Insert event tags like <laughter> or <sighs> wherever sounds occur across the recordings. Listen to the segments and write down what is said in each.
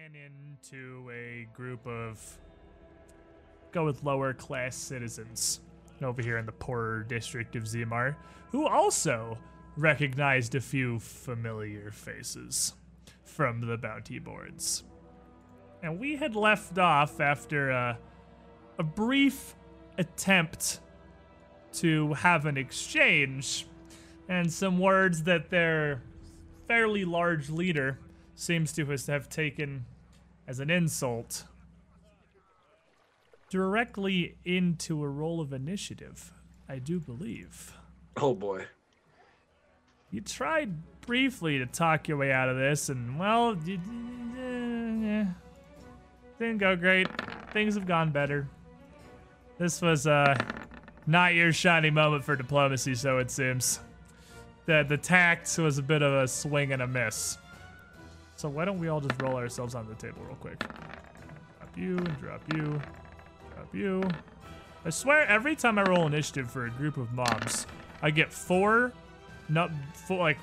ran into a group of go with lower class citizens over here in the poorer district of Zimar, who also recognized a few familiar faces from the bounty boards. And we had left off after a, a brief attempt to have an exchange and some words that their fairly large leader seems to have taken as an insult directly into a role of initiative, I do believe. Oh boy. You tried briefly to talk your way out of this, and well, you, didn't go great. Things have gone better. This was uh, not your shining moment for diplomacy, so it seems. The the tact was a bit of a swing and a miss. So why don't we all just roll ourselves on the table real quick? Drop you and drop you, drop you. I swear, every time I roll initiative for a group of mobs, I get four, not four, like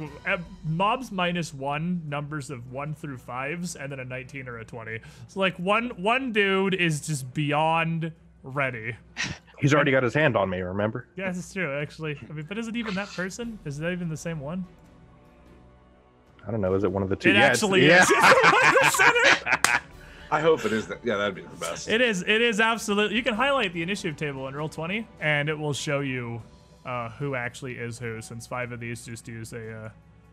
mobs minus one numbers of one through fives, and then a 19 or a 20. So like one one dude is just beyond ready. <laughs> He's already got his hand on me, remember? Yeah, that's true. Actually, I mean, but is it even that person? Is that even the same one? I don't know. Is it one of the two? It Yeah, actually yeah. is. <laughs> It's the one in the center. <laughs> I hope it is that. Yeah, that'd be the best. It is. It is absolutely. You can highlight the initiative table in roll twenty, and it will show you uh, who actually is who. Since five of these just use a, uh,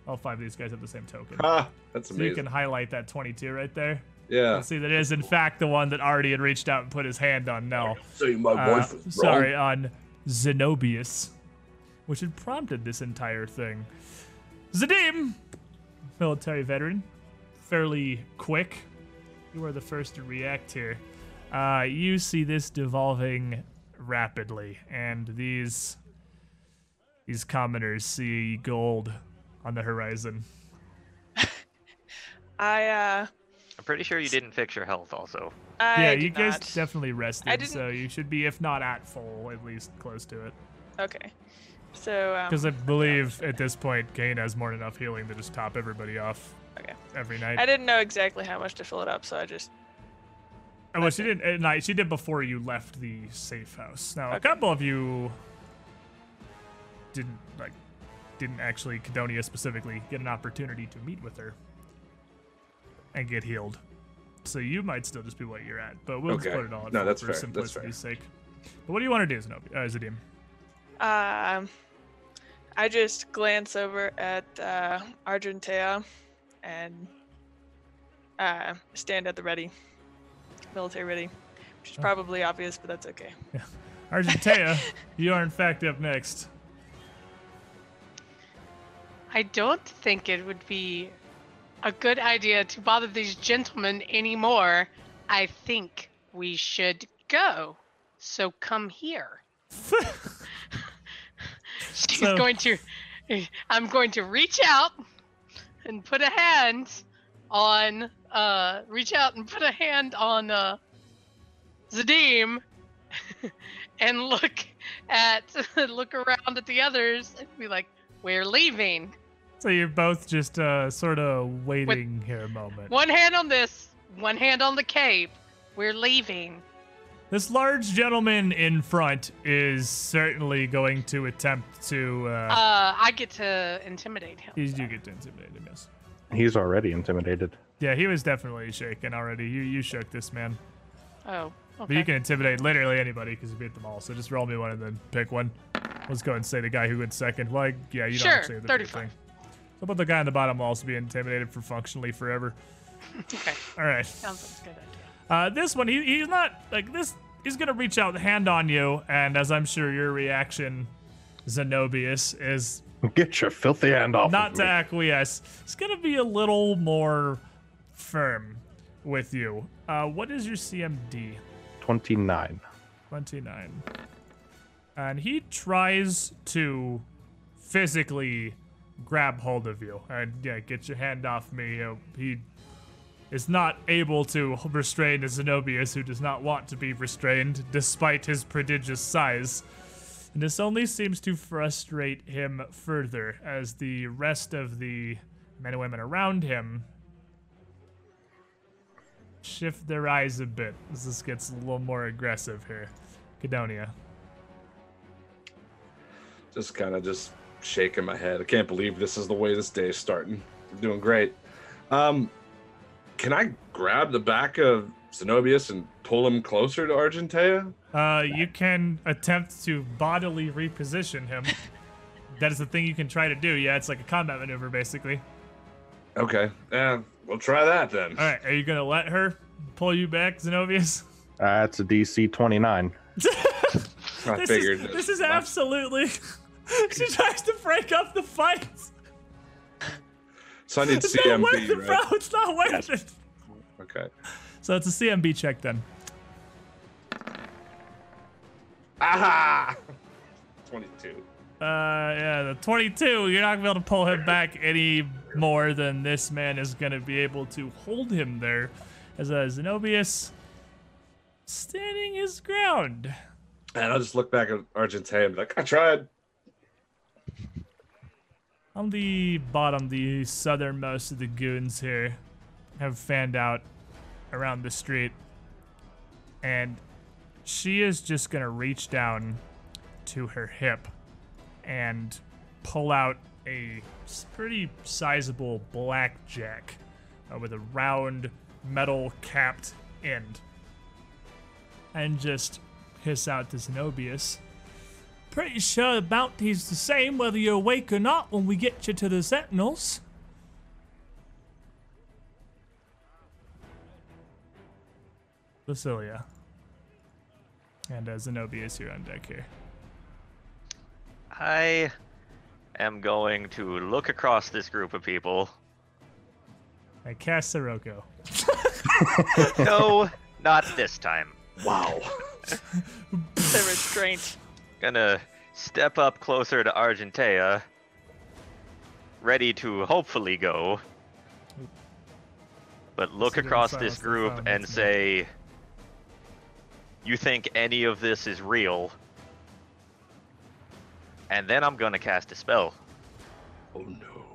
all five of these guys have the same token. ah, that's So you can highlight that twenty-two right there. yeah. And see that is it is in fact the one that already had reached out and put his hand on Nell. So my Uh, wife was wrong. sorry, on Zenobius, which had prompted this entire thing. Zadim, military veteran, fairly quick. You are the first to react here. Uh, you see this devolving rapidly, and these these commoners see gold on the horizon. <laughs> I uh I'm pretty sure you didn't fix your health also. I yeah, you guys not. definitely rested, so you should be, if not at full, at least close to it. Okay. So um Because I believe at this point, Kane has more than enough healing to just top everybody off Okay. every night. I didn't know exactly how much to fill it up, so I just Oh, well, she didn't at night. She did before you left the safe house. Now, a couple of you didn't like, didn't actually Cadonia specifically get an opportunity to meet with her and get healed. So you might still just be what you're at, but we'll Okay. just put it all at No, that's for fair. That's simplicity's sake. But what do you want to do, Zenobi? Uh, Zadim? Um I just glance over at uh Argentea and uh stand at the ready. Military ready. Which is Oh. probably obvious, but that's okay. <laughs> Argentea, <laughs> you are in fact up next. I don't think it would be a good idea to bother these gentlemen anymore. I think we should go. So come here. <laughs> <laughs> She's So- going to. I'm going to reach out and put a hand on. Uh, reach out and put a hand on uh, Zadim, <laughs> and look at <laughs> look around at the others and be like, "We're leaving." So you're both just uh, sort of waiting here a moment. One hand on this, one hand on the cape. We're leaving. This large gentleman in front is certainly going to attempt to. Uh, Uh, I get to intimidate him. you do get to intimidate him, yes. He's already intimidated. Yeah, he was definitely shaken already. You you shook this man, Oh, but you can intimidate literally anybody because you beat them all. So just roll me one and then pick one. Let's go and say the guy who went second. Like, yeah, you don't Sure, actually have to pick a 35. thing. So about the guy on the bottom will also be intimidated for functionally forever. <laughs> okay. All right. Sounds like a good idea. Uh, this one, he, he's not like this. He's gonna reach out, the hand on you, and as I'm sure your reaction, Zenobius, is Get your filthy hand off. not of to me. acquiesce. It's gonna be a little more firm with you. Uh, what is your CMD? 29. 29. And he tries to physically grab hold of you and yeah, get your hand off me. Uh, he is not able to restrain a Zenobius who does not want to be restrained despite his prodigious size. And this only seems to frustrate him further as the rest of the men and women around him shift their eyes a bit as this gets a little more aggressive here. Cadonia. Just kind of just shaking my head. I can't believe this is the way this day is starting. Doing great. Um, can I grab the back of Zenobius and pull him closer to Argentea? Uh, you can attempt to bodily reposition him. <laughs> that is the thing you can try to do. Yeah, it's like a combat maneuver, basically. Okay, yeah, we'll try that then. All right, are you gonna let her pull you back, Zenobius? That's a DC 29. I this figured. Is, this is absolutely. <laughs> she tries to break up the fight. So I need It's not worth CMB, it, bro. right? It's not worth it. Okay. So it's a CMB check then. Aha! <laughs> 22. Uh, yeah, the 22. You're not gonna be able to pull him back any more than this man is gonna be able to hold him there, as uh, Zenobius standing his ground. And I'll just look back at Argentea and be like, I tried. On the bottom, the southernmost of the goons here have fanned out around the street. And she is just going to reach down to her hip and pull out a pretty sizable blackjack uh, with a round metal capped end. And just hiss out to Zenobius. Pretty sure the bounty's the same whether you're awake or not when we get you to the Sentinels. Lucilia. And uh, Zenobius, you're on deck here. I am going to look across this group of people. I cast Sirocco. <laughs> No, not this time. Wow. <laughs> The restraint. Gonna step up closer to Argentea, ready to hopefully go. But look Consider across this group and listener. say, You think any of this is real? And then I'm gonna cast a spell. Oh no.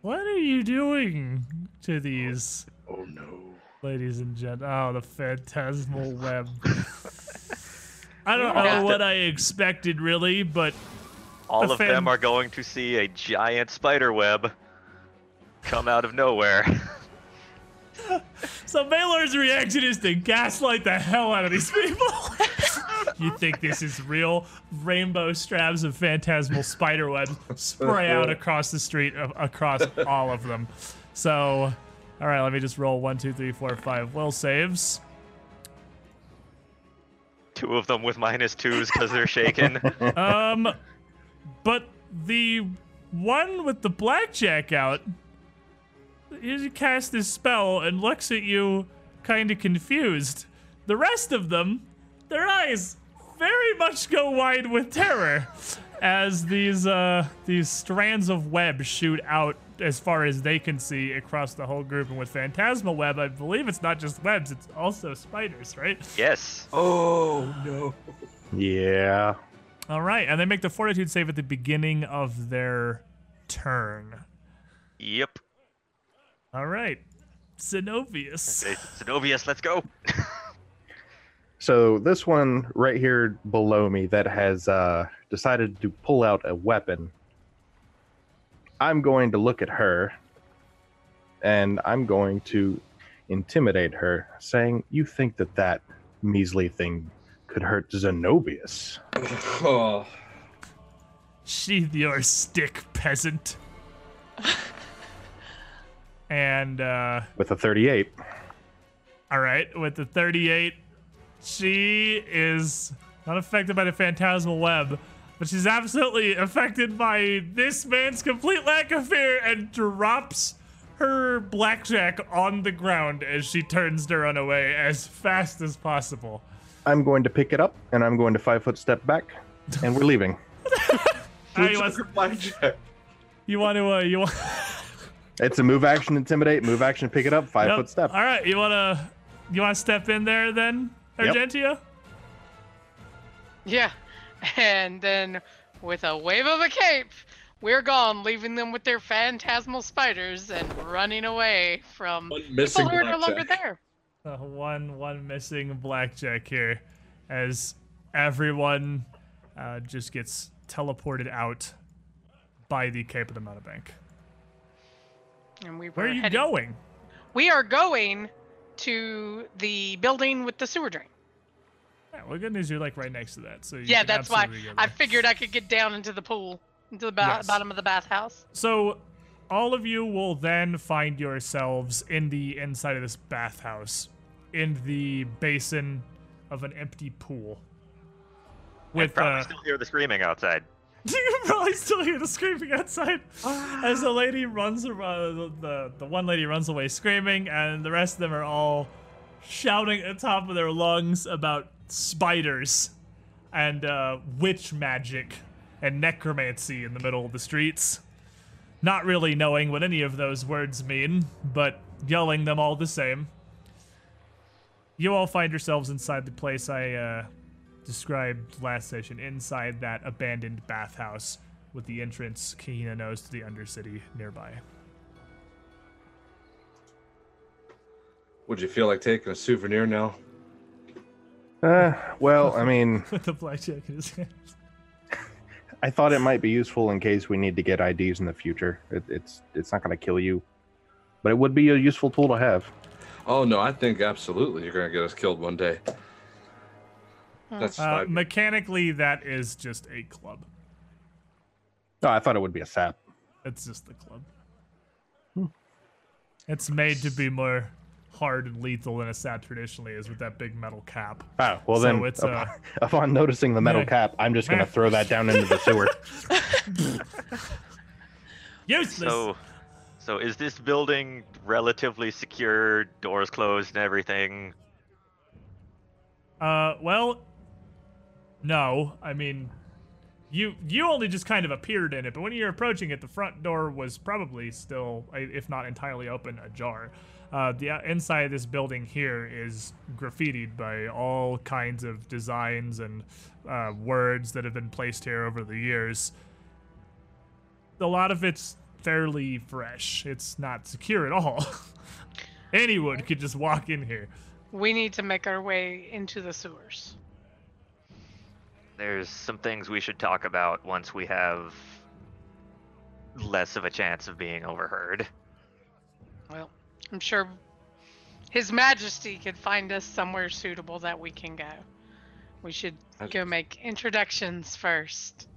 What are you doing to these Oh, oh no. ladies and gentlemen? Oh, the phantasmal <laughs> web. I don't Yeah. know what I expected, really, but All A of them are going to see a giant spider web come out of nowhere. <laughs> So Baylor's reaction is to gaslight the hell out of these people. <laughs> you think this is real? Rainbow straps of phantasmal spider webs spray out <laughs> across the street, of, across all of them. So, all right, let me just roll one, two, three, four, five will saves. Two of them with minus twos because they're shaken. <laughs> Um, but the one with the blackjack out, he casts his spell and looks at you kind of confused. The rest of them, their eyes very much go wide with terror as these uh these strands of web shoot out as far as they can see across the whole group and with phantasmal web i believe it's not just webs it's also spiders right yes. Oh no. Yeah. All right, and they make the fortitude save at the beginning of their turn. Yep. All right, Zenobius. Say, Zenobius, let's go. <laughs> So this one right here below me that has uh, decided to pull out a weapon. I'm going to look at her, and I'm going to intimidate her, saying, "You think that that measly thing could hurt Zenobius?" <laughs> Oh. Sheath your stick, peasant. <laughs> and uh, With a 38, all right, with the 38, she is not affected by the phantasmal web, but she's absolutely affected by this man's complete lack of fear and drops her blackjack on the ground as she turns to run away as fast as possible. I'm going to pick it up, and I'm going to five foot step back, and we're leaving. Ah, you, want, Blackjack. you want to, uh, you want, It's a move action intimidate, move action pick it up, five Yep. foot step. All right, you want to, you want to step in there then, Yep. Argentea? Yeah. <laughs> And then with a wave of a cape, we're gone, leaving them with their phantasmal spiders and running away from One missing people who are no longer blackjack. there. <laughs> Uh, one one missing blackjack here, as everyone uh, just gets teleported out by the Cape of the Mountebank. And we Where are you heading- going? We are going to the building with the sewer drain. Yeah, well, good news, you're like right next to that. So you yeah, that's why I figured I could get down into the pool, into the ba- Yes. bottom of the bathhouse. So, all of you will then find yourselves in the inside of this bathhouse, in the basin of an empty pool. With With probably uh, still hear the screaming outside. <laughs> you can probably still hear the screaming outside as the lady runs around. The the one lady runs away screaming, and the rest of them are all shouting at the top of their lungs about spiders and uh, witch magic and necromancy in the middle of the streets. Not really knowing what any of those words mean, but yelling them all the same. You all find yourselves inside the place I uh, described last session, inside that abandoned bathhouse with the entrance Kahina knows to the Undercity nearby. Would you feel like taking a souvenir now? Uh, well, I mean, <laughs> with the blackjack in his hand. I thought it might be useful in case we need to get IDs in the future. It, it's it's not going to kill you, but it would be a useful tool to have. Oh no, I think absolutely you're gonna get us killed one day. That's Uh, mechanically, that is just a club. No, I thought it would be a sap. It's just the club. It's made to be more hard and lethal than a sap traditionally is with that big metal cap. Ah, well So then, it's, upon, uh, <laughs> upon noticing the metal meh. cap, I'm just going Meh. to throw that down into the sewer. <laughs> Useless. So, so is this building relatively secure, doors closed and everything? Uh, well, no. I mean, you you only just kind of appeared in it, but when you're approaching it, the front door was probably still, if not entirely open, ajar. Uh, the inside of this building here is graffitied by all kinds of designs and uh, words that have been placed here over the years. A lot of it's fairly fresh. It's not secure at all. <laughs> Anyone could just walk in here. We need to make our way into the sewers. There's some things we should talk about once we have less of a chance of being overheard. Well, I'm sure His Majesty could find us somewhere suitable that we can go. We should go make introductions first.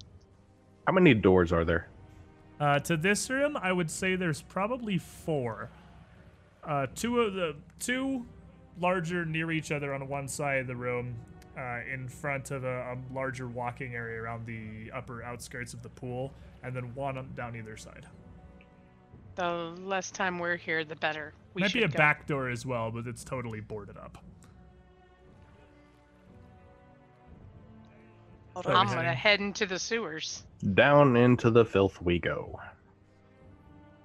How many doors are there? Uh, to this room, I would say there's probably four. Uh, two of the two larger near each other on one side of the room, uh, in front of a, a larger walking area around the upper outskirts of the pool, and then one down either side. The less time we're here, the better. We Might be a go. back door as well, but it's totally boarded up. Hold Where are I'm gonna head into the sewers. Down into the filth we go.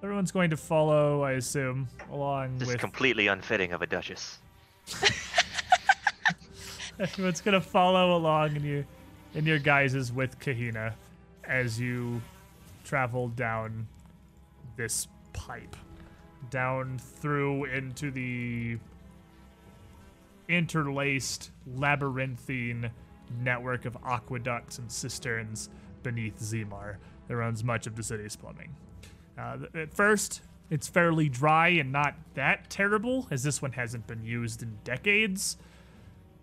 Everyone's going to follow, I assume, along This is with. completely unfitting of a duchess. <laughs> <laughs> Everyone's gonna follow along in your in your guises with Kahina as you travel down this pipe. Down through into the interlaced labyrinthine network of aqueducts and cisterns beneath Zimar that runs much of the city's plumbing. Uh, at first, it's fairly dry and not that terrible, as this one hasn't been used in decades.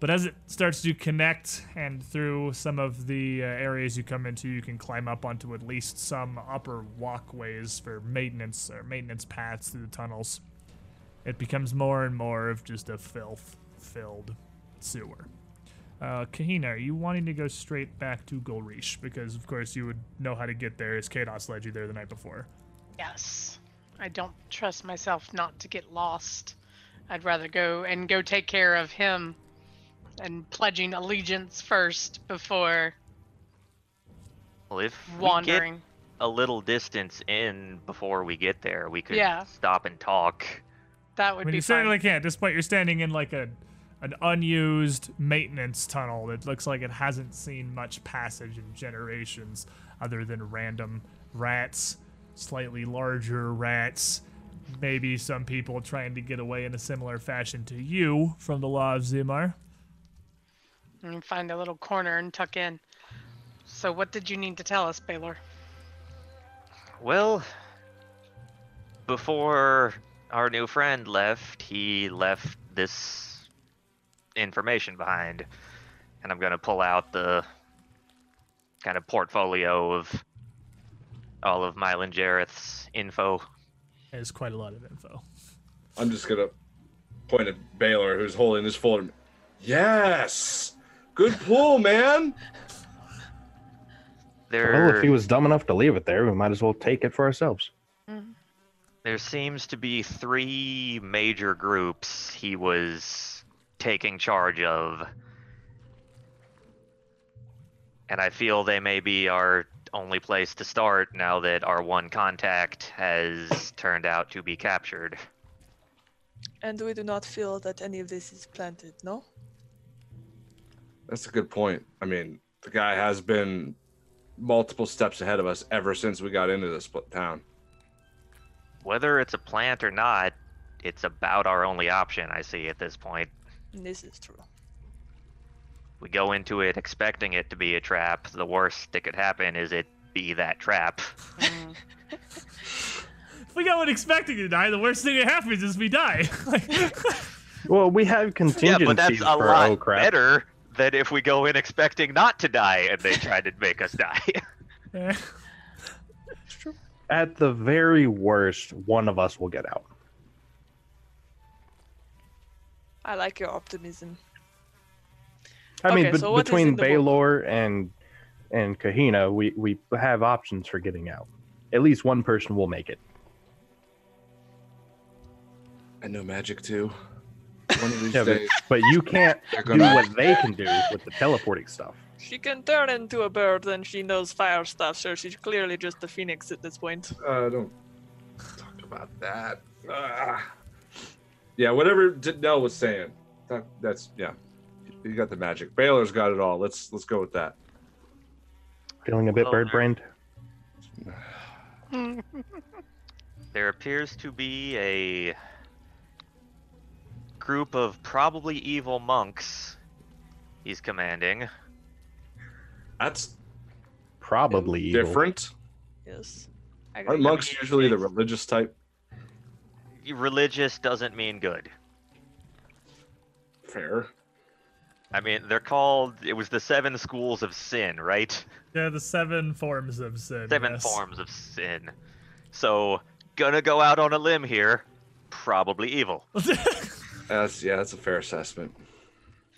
But as it starts to connect and through some of the uh, areas you come into, you can climb up onto at least some upper walkways for maintenance or maintenance paths through the tunnels. It becomes more and more of just a filth filled sewer. Uh, Kahina, are you wanting to go straight back to Golrish? Because, of course, you would know how to get there as Kados led you there the night before. Yes. I don't trust myself not to get lost. I'd rather go and go take care of him and pledging allegiance first before Well, if we get wandering. a little distance in before we get there, we could Yeah. stop and talk. That I would mean, be you fine. certainly can't. At this point, you're standing in like a an unused maintenance tunnel that looks like it hasn't seen much passage in generations, other than random rats, slightly larger rats, maybe some people trying to get away in a similar fashion to you from the law of Zimar. And find a little corner and tuck in. So, what did you need to tell us, Baylor? Well, before our new friend left, he left this information behind. And I'm going to pull out the kind of portfolio of all of Mylan Jeroth's info. There's quite a lot of info. I'm just gonna point at Baylor, who's holding this folder. Yes, good pull, man. There, Well, if he was dumb enough to leave it there, we might as well take it for ourselves. Mm-hmm. there seems to be three major groups he was taking charge of. And I feel they may be our only place to start now that our one contact has turned out to be captured. And we do not feel that any of this is planted, no? That's a good point. I mean, the guy has been multiple steps ahead of us ever since we got into this town. Whether it's a plant or not, it's about our only option, I see at this point. This is true. We go into it expecting it to be a trap. The worst that could happen is it be that trap. Mm. <laughs> If we go in expecting to die, the worst thing that happens is we die. <laughs> Well, we have Yeah, contingencies but that's a for lot oh crap. better than if we go in expecting not to die and they try to make us die. <laughs> eh. At the very worst, one of us will get out. I like your optimism. I mean, Okay, bet- so what is between in book? Baylor and and Kahina, we we have options for getting out. At least one person will make it. I know magic too. One of these Yeah, but, days, but you can't <laughs> they're do what they can do with the teleporting stuff. She can turn into a bird and she knows fire stuff, so she's clearly just a phoenix at this point. Uh, don't talk about that. Ah. Yeah, whatever Nell was saying. That, that's yeah. You got the magic. Baylor's got it all. Let's let's go with that. Feeling a bit Well, bird brained. <sighs> there appears to be a group of probably evil monks he's commanding. That's Probably evil. different. Yes. Aren't agree. monks usually the religious type? Religious doesn't mean good. Fair. I mean, they're called. It was the seven schools of sin, right? yeah, the seven forms of sin. Seven yes. forms of sin. So, gonna go out on a limb here. Probably evil. <laughs> That's yeah, that's a fair assessment.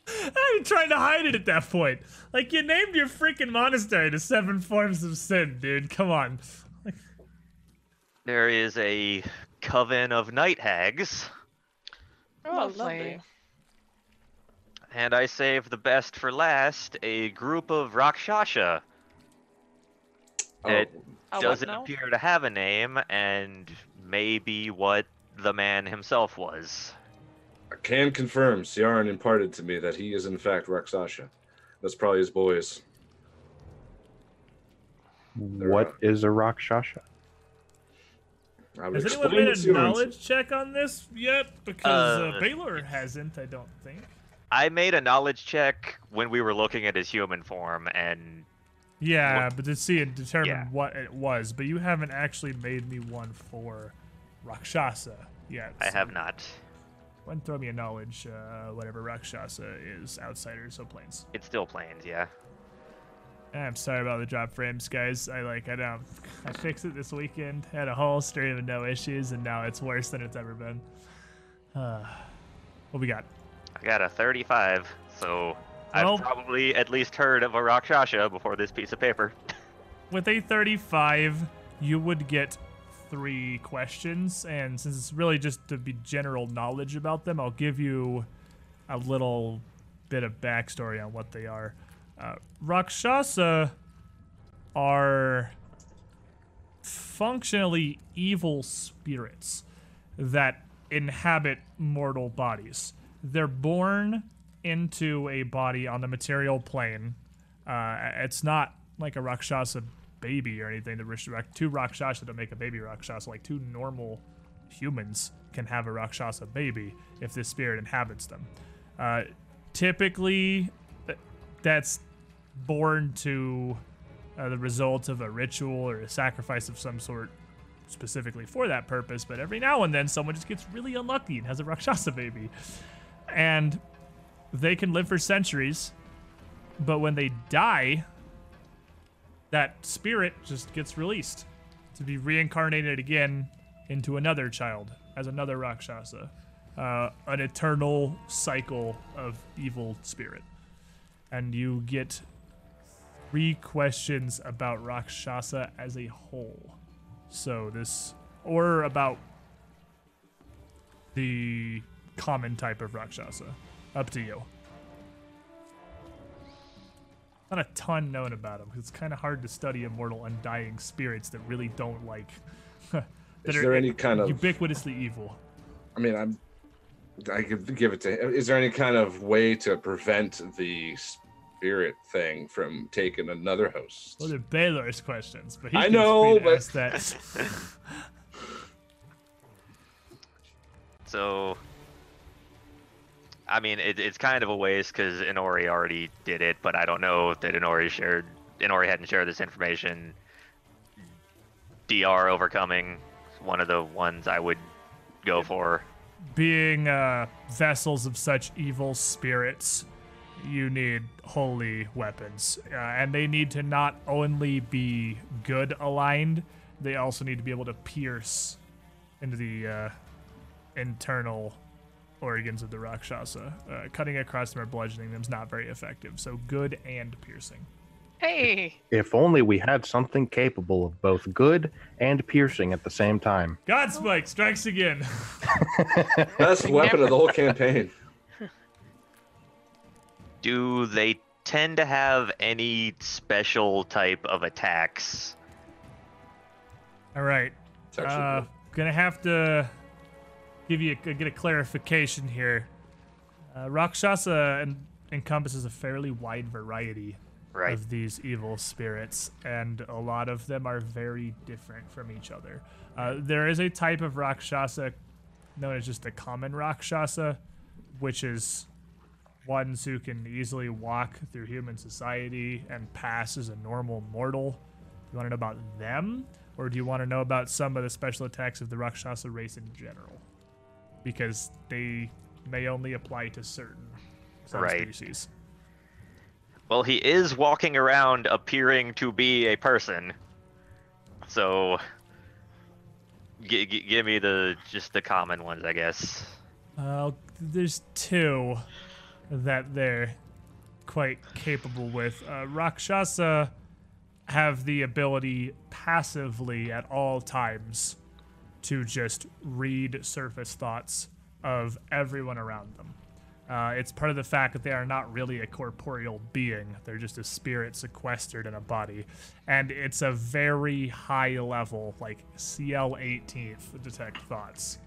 I'm trying to hide it at that point. Like you named your freaking monastery the seven forms of sin, dude. Come on. There is a coven of night hags, Oh, Lovely. lovely. and I save the best for last. A group of Rakshasa. It Uh, what doesn't now? appear to have a name, and maybe what the man himself was. I can confirm. Ciaran imparted to me that he is in fact Rakshasa. That's probably his boys. What is a Rakshasa? I would Has anyone explain made to a Ciaran. knowledge check on this yet? Because uh, Uh, Baylor hasn't, I don't think. I made a knowledge check when we were looking at his human form, and Yeah, but to see and determine Yeah. what it was. But you haven't actually made me one for Rakshasa yet. I so have not. Why throw me a knowledge, uh, whatever Rakshasa is, outsiders, so planes. It's still planes, yeah. I'm sorry about the drop frames, guys. I like I don't <laughs> I fixed it this weekend, had a whole stream of no issues, and now it's worse than it's ever been. Uh, <sighs> what we got? I got a 35, so Well- I've probably at least heard of a Rakshasa before this piece of paper. <laughs> With a 35, you would get three questions, and since it's really just to be general knowledge about them, I'll give you a little bit of backstory on what they are. Uh, Rakshasa are functionally evil spirits that inhabit mortal bodies. They're born into a body on the material plane. Uh, it's not like a Rakshasa baby or anything. The two Rakshasa don't make a baby Rakshasa, like two normal humans can have a Rakshasa baby if this spirit inhabits them. Uh, typically, that's born to uh, the result of a ritual or a sacrifice of some sort specifically for that purpose, but every now and then someone just gets really unlucky and has a Rakshasa <laughs> baby. And they can live for centuries, but when they die, that spirit just gets released to be reincarnated again into another child as another Rakshasa. Uh, an eternal cycle of evil spirit. And you get three questions about Rakshasa as a whole. So this, or about the common type of Rakshasa. Up to you. Not a ton known about them because it's kind of hard to study immortal, undying spirits that really don't like. <laughs> that Is are there any kind of- ubiquitously evil? I mean, I'm. I could give it to. him Is there any kind of way to prevent the spirit thing from taking another host? Well, they're Baylor's questions, but he I know, free to but- that. <laughs> So, I mean, it, it's kind of a waste because Inori already did it, but I don't know that Inori shared. Inori hadn't shared this information. DR overcoming one of the ones I would go for. Being uh, vessels of such evil spirits, you need holy weapons, uh, and they need to not only be good aligned, they also need to be able to pierce into the uh, internal organs of the Rakshasa. Uh, cutting across them or bludgeoning them is not very effective. So good and piercing. Hey, If only we had something capable of both good and piercing at the same time. Godspike strikes again. <laughs> Best weapon of the whole campaign. <laughs> Do they tend to have any special type of attacks? All right. Uh, gonna have to give you a, get a clarification here. Uh, Rakshasa en- encompasses a fairly wide variety Right. of these evil spirits, and a lot of them are very different from each other. Uh, there is a type of Rakshasa known as just the common Rakshasa, which is ones who can easily walk through human society and pass as a normal mortal. Do you want to know about them, or do you want to know about some of the special attacks of the Rakshasa race in general? Because they may only apply to certain Right. species. Well, he is walking around appearing to be a person. So, g- g- give me the just the common ones, I guess. Uh, there's two that they're quite capable with. Uh, Rakshasa have the ability passively at all times to just read surface thoughts of everyone around them. Uh, it's part of the fact that they are not really a corporeal being. They're just a spirit sequestered in a body. And it's a very high level, like CL 18th, detect thoughts.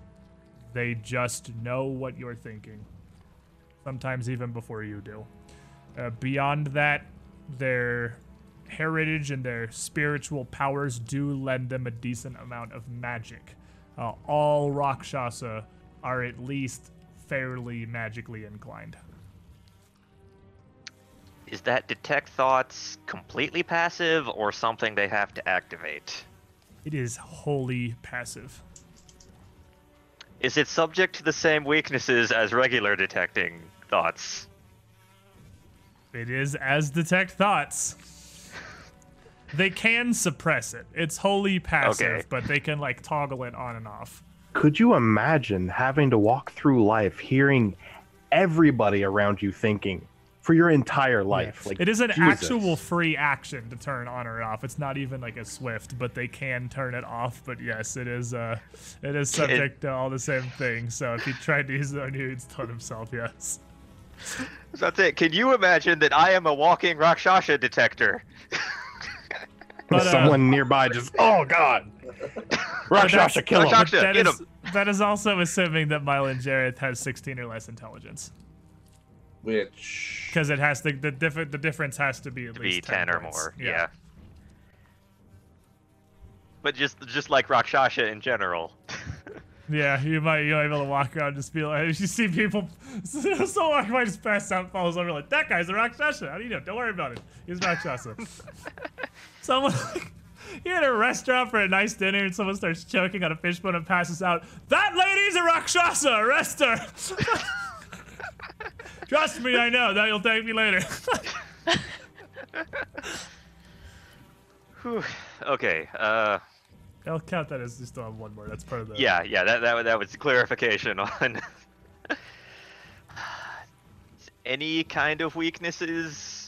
They just know what you're thinking, sometimes even before you do. Uh, beyond that, their heritage and their spiritual powers do lend them a decent amount of magic. Uh, all Rakshasa are at least fairly magically inclined. Is that detect thoughts completely passive or something they have to activate? It is wholly passive. Is it subject to the same weaknesses as regular detecting thoughts? It is as detect thoughts. They can suppress it. It's wholly passive, Okay. but they can like toggle it on and off. Could you imagine having to walk through life hearing everybody around you thinking for your entire life? Like it is an Jesus. actual free action to turn on or off. It's not even like a swift, but they can turn it off. But yes, it is uh it is subject to all the same things. So if he tried to use it on you, he'd stun himself, yes. That's it. Can you imagine that I am a walking Rakshasa detector? <laughs> But, uh, Someone nearby just, oh god, <laughs> Rakshasa, kill him. Rakshasa- that get is him. that is also assuming that Mylan Jeroth has 16 or less intelligence. Which Because it has to the diff- the difference has to be at to be least 10 or more. Yeah. But just just like Rakshasa in general. <laughs> Yeah, you might you might be able to walk around and just be like, <laughs> you see people, someone might just pass out, falls over, like that guy's a Rakshasa. How do you know? Don't worry about it. He's a Someone, <laughs> you're at a restaurant for a nice dinner and someone starts choking on a fishbone and passes out. That lady's a Rakshasa. Arrest her. <laughs> Trust me, I know. That you'll thank me later. <laughs> Whew. Okay. Uh. I'll count that as still have one more. That's part of the. Yeah, yeah, that that, that was clarification on <sighs> any kind of weaknesses.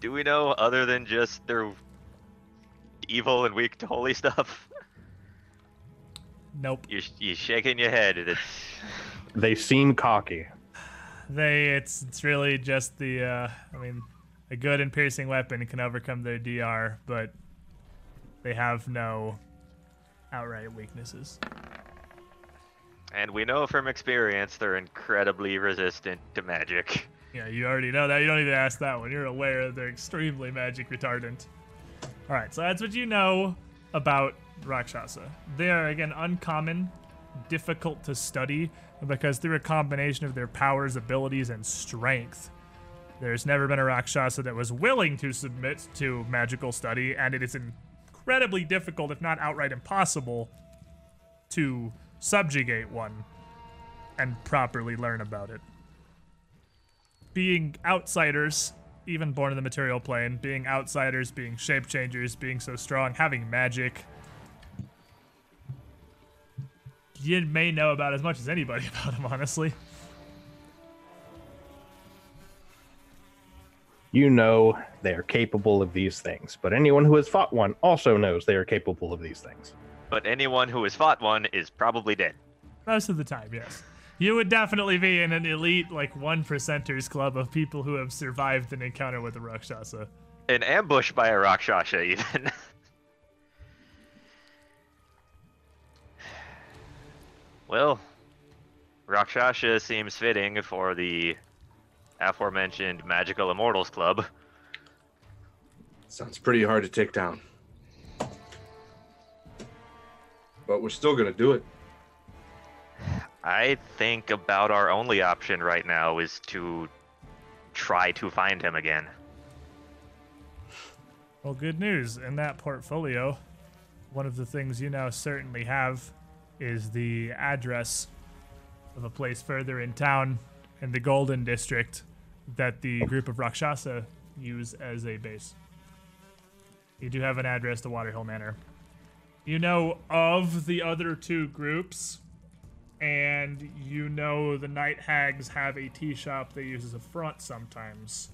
Do we know other than just they're evil and weak to holy stuff? Nope. You you shaking your head. It's They seem cocky. They it's it's really just the uh I mean a good and piercing weapon can overcome their DR, but they have no outright weaknesses. and we know from experience they're incredibly resistant to magic. Yeah, you already know that. You don't even ask that one. You're aware that they're extremely magic retardant. All right, so that's what you know about Rakshasa. They are again uncommon, difficult to study because through a combination of their powers, abilities, and strength, there's never been a Rakshasa that was willing to submit to magical study, and it is incredibly difficult, if not outright impossible, to subjugate one and properly learn about it being outsiders, even born in the material plane, being outsiders, being shape changers, being so strong, having magic. You may know about as much as anybody <laughs> about them, honestly. You know they are capable of these things, but anyone who has fought one also knows they are capable of these things. But anyone who has fought one is probably dead. Most of the time, yes. You would definitely be in an elite, like, one percenters club of people who have survived an encounter with a Rakshasa. An ambush by a Rakshasa, <laughs> even. well, Rakshasa seems fitting for the aforementioned Magical Immortals Club. Sounds pretty hard to take down. But we're still gonna do it. I think about our only option right now is to try to find him again. Well, good news. In that portfolio, one of the things you now certainly have is the address of a place further in town in the Golden District that the group of Rakshasa use as a base. You do have an address to Waterhill Manor. You know of the other two groups, and you know the Night Hags have a tea shop they use as a front sometimes.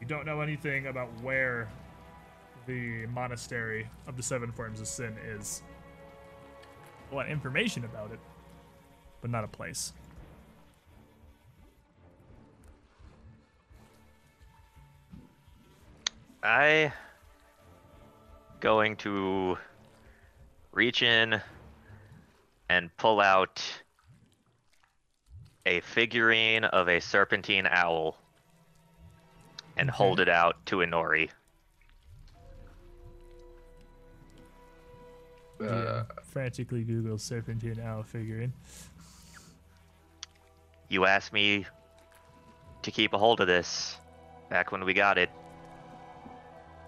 You don't know anything about where the monastery of the seven forms of sin is. You want information about it, but not a place. I going to reach in and pull out a figurine of a serpentine owl and hold it out to Inori. Uh, Frantically Google serpentine owl figurine. You asked me to keep a hold of this back when we got it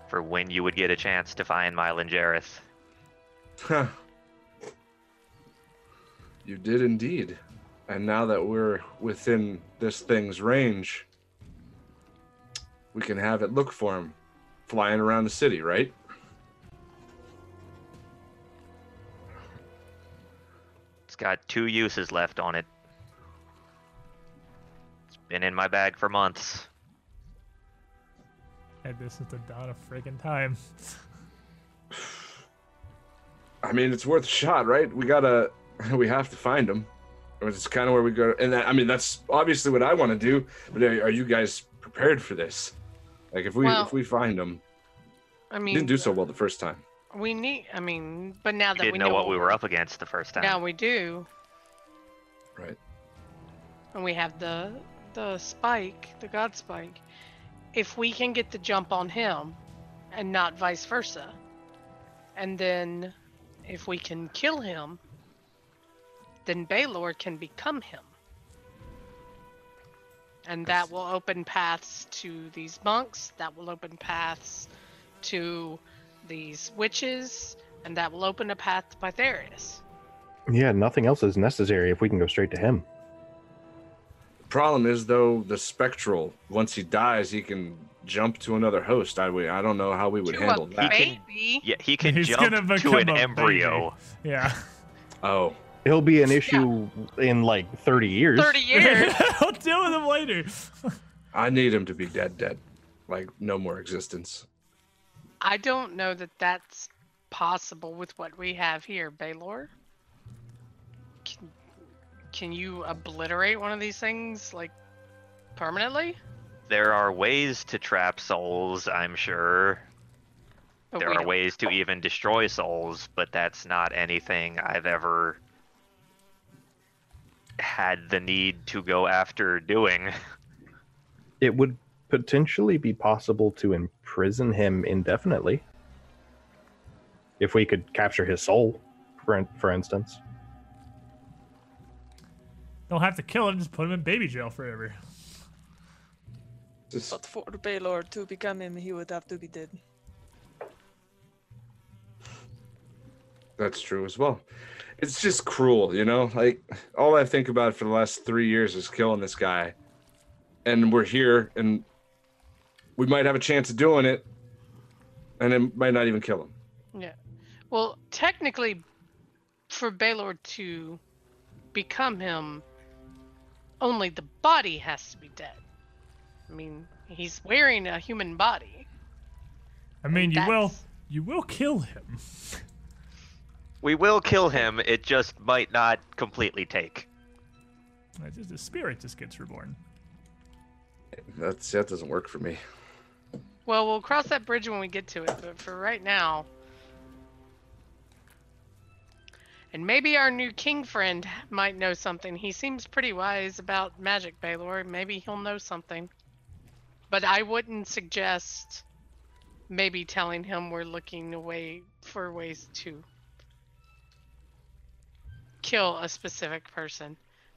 for when you would get a chance to find Mylan Jeroth. Huh. You did indeed. And now that we're within this thing's range, we can have it look for him flying around the city, right? It's got two uses left on it. It's been in my bag for months. And this is the dawn of friggin' time. <sighs> I mean, it's worth a shot, right? We gotta, <laughs> we have to find him. It's kind of where we go, and that, I mean, that's obviously what I want to do. But are, are you guys prepared for this? Like, if we Well- if we find him, I we mean, didn't do so well the first time. we need. I mean, but now We that didn't we know what we were up against the first time. Now we do, Right. and we have the the spike, the god spike. If we can get the jump on him, and not vice versa, and then if we can kill him, then Baylor can become him. And that will open paths to these monks, that will open paths to these witches, and that will open a path to Pytharius. Yeah, nothing else is necessary if we can go straight to him. The Problem is though, the spectral. Once he dies, he can jump to another host. I we I don't know how we would To handle a that. baby. Yeah, he can He's jump gonna to become an a embryo. Yeah. Oh, It'll be an issue in like 30 years. 30 <laughs> years. <laughs> I'll deal with him later. I need him to be dead, dead, like no more existence. I don't know that that's possible with what we have here, Baylor. Can, can you obliterate one of these things, like, permanently? There are ways to trap souls, I'm sure. But there are don't- ways to even destroy souls, but that's not anything I've ever had the need to go after doing. It would potentially be possible to imprison him indefinitely. If we could capture his soul, for, for instance. Don't have to kill him, just put him in baby jail forever. Just, But for Baylor to become him, he would have to be dead. that's true as well. It's just cruel, you know. Like all I think about for the last three years is killing this guy, and we're here, and we might have a chance of doing it, and it might not even kill him. Yeah. Well, technically, for Baylor to become him, only the body has to be dead. I mean, he's wearing a human body. I mean, you will you will kill him. <laughs> We will kill him, it just might not completely take. It's just- The spirit just gets reborn. That's that doesn't work for me. Well, we'll cross that bridge when we get to it, but for right now. And maybe our new king friend might know something. He seems pretty wise about magic, Baylor. Maybe he'll know something. But I wouldn't suggest maybe telling him we're looking away for ways to kill a specific person.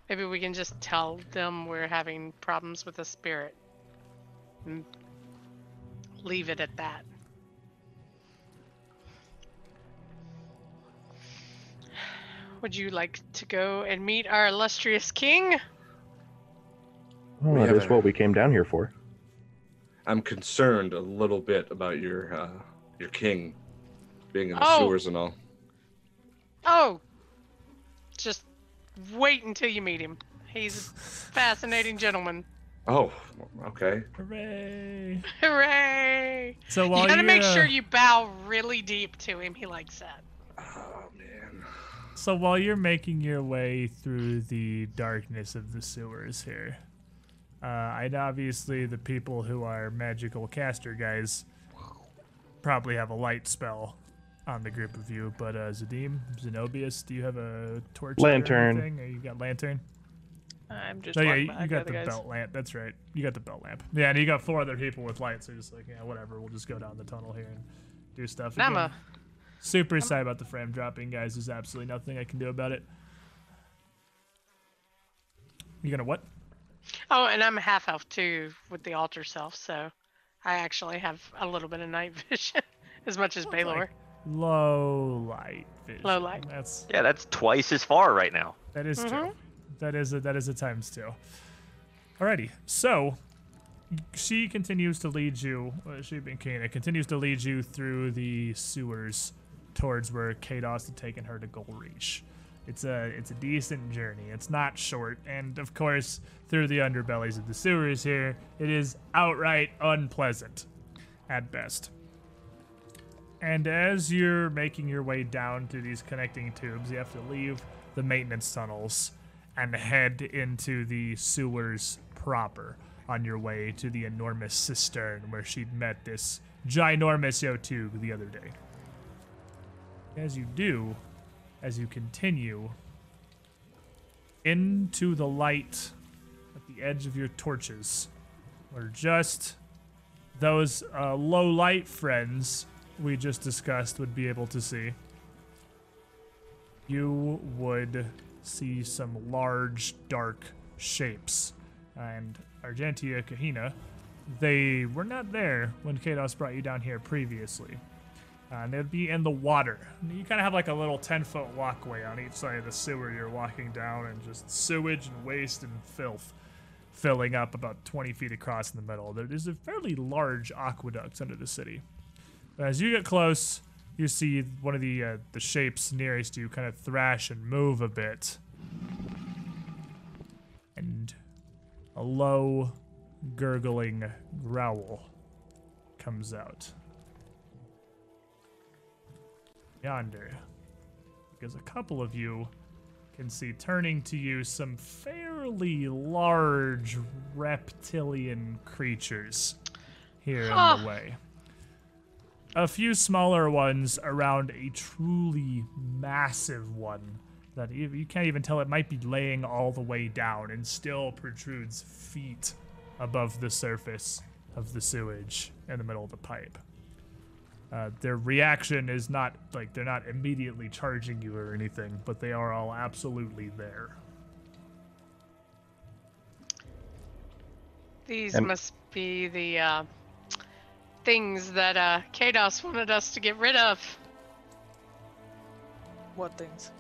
Maybe we can just tell them we're having problems with a spirit. And leave it at that. Would you like to go and meet our illustrious king? Well, We that have is a- what we came down here for. I'm concerned a little bit about your uh, your king being in the Oh. sewers and all. Oh, just wait until you meet him. He's a fascinating gentleman. Oh, okay. Hooray! <laughs> Hooray! So while you gotta make uh, sure you bow really deep to him. He likes that. Oh man. So while you're making your way through the darkness of the sewers here, uh, I'd obviously the people who are magical caster guys probably have a light spell on the group of you. But uh, Zadim, Zenobius, do you have a torch? or Lantern. anything? Or you got lantern? I'm just Oh yeah, you, you got the the guys. belt lamp. That's right. You got the belt lamp. Yeah, and you got four other people with lights. So you're just like, yeah, whatever. We'll just go down the tunnel here and do stuff. And I'm a super sorry about the frame dropping, guys. There's absolutely nothing I can do about it. You gonna what? oh, and I'm a half elf too with the alter self, so I actually have a little bit of night <laughs> vision, as much as Lovely. Baylor. Low light vision. Low light. That's Yeah, that's twice as far right now. that is true. Mhm. That is a that is a times two. Alrighty, so she continues to lead you. Uh, she being Kahina continues to lead you through the sewers towards where Kados had taken her to Gold Reach. It's a it's a decent journey. It's not short, and of course, through the underbellies of the sewers here, it is outright unpleasant, at best. And as you're making your way down through these connecting tubes, you have to leave the maintenance tunnels and head into the sewers proper on your way to the enormous cistern where she'd met this ginormous otyugh the other day. As you do, as you continue into the light at the edge of your torches, or just those uh, low light friends we just discussed would be able to see, you would see some large, dark shapes. And Argentea Kahina, they were not there when Kados brought you down here previously. Uh, and they'd be in the water. You kind of have like a little 10 foot walkway on each side of the sewer you're walking down, and just sewage and waste and filth filling up about 20 feet across in the middle. There is a fairly large aqueduct under the city. But as you get close, you see one of the uh, the shapes nearest you kind of thrash and move a bit, and a low, gurgling growl comes out. Yonder, because a couple of you can see turning to you some fairly large reptilian creatures here in the way. A few smaller ones around a truly massive one that you, you can't even tell it might be laying all the way down and still protrudes feet above the surface of the sewage in the middle of the pipe. Uh, their reaction is not like they're not immediately charging you or anything, but they are all absolutely there. These And- must be the uh, things that uh, Kados wanted us to get rid of. What things?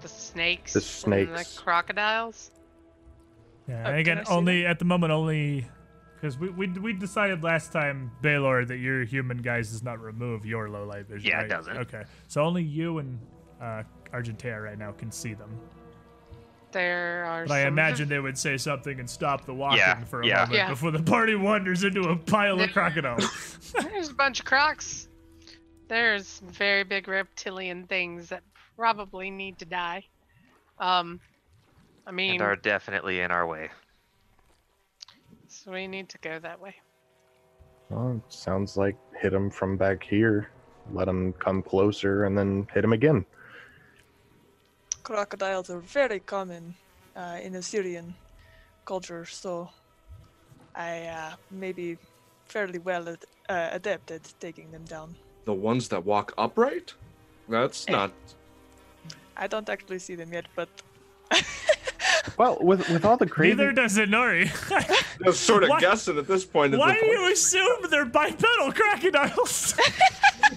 The snakes. The And the crocodiles. Yeah, Oh, again, I see only at the moment, only because we, we we decided last time, Baylor, that your human guys does not remove your low light vision. Yeah, it doesn't. Okay, so only you and uh, Argentea right now can see them. There are. But I some imagine they would say something and stop the walking Yeah, for a yeah. moment Yeah. before the party wanders into a pile of crocodiles. <laughs> <laughs> There's a bunch of crocs. There's very big reptilian things that probably need to die. Um, I mean, and are definitely in our way. so we need to go that way. Well, sounds like hit him from back here, let him come closer, and then hit him again. Crocodiles are very common uh, in Osirian culture, so I uh, may be fairly well ad- uh, adept at taking them down. The ones that walk upright? That's Eh. not. I don't actually see them yet, but <laughs> Well, with with all the crazy, Neither does Inori. That's sort of <laughs> Why- guessing at this point. Why do point. you assume they're bipedal crocodiles? <laughs>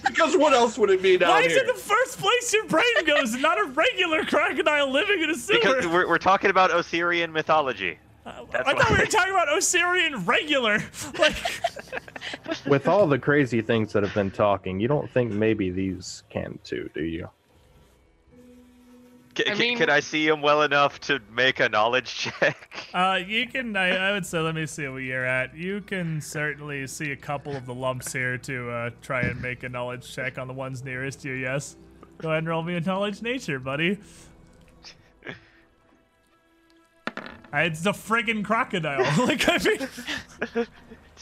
Because what else would it be down Why is here? it the first place your brain goes and not a regular crocodile living in a sewer? Because we're, we're talking about Osirian mythology. Uh, that's I thought we were talking about Osirian regular. <laughs> Like, with all the crazy things that have been talking, you don't think maybe these can too, do you? C- I c- mean- can I see him well enough to make a knowledge <laughs> check? uh, you can. I, I would say, let me see what you're at. You can certainly see a couple of the lumps here to uh, try and make a knowledge check on the ones nearest you. Yes. Go ahead and roll me a knowledge nature, buddy. <laughs> It's the friggin' crocodile. <laughs> like I mean,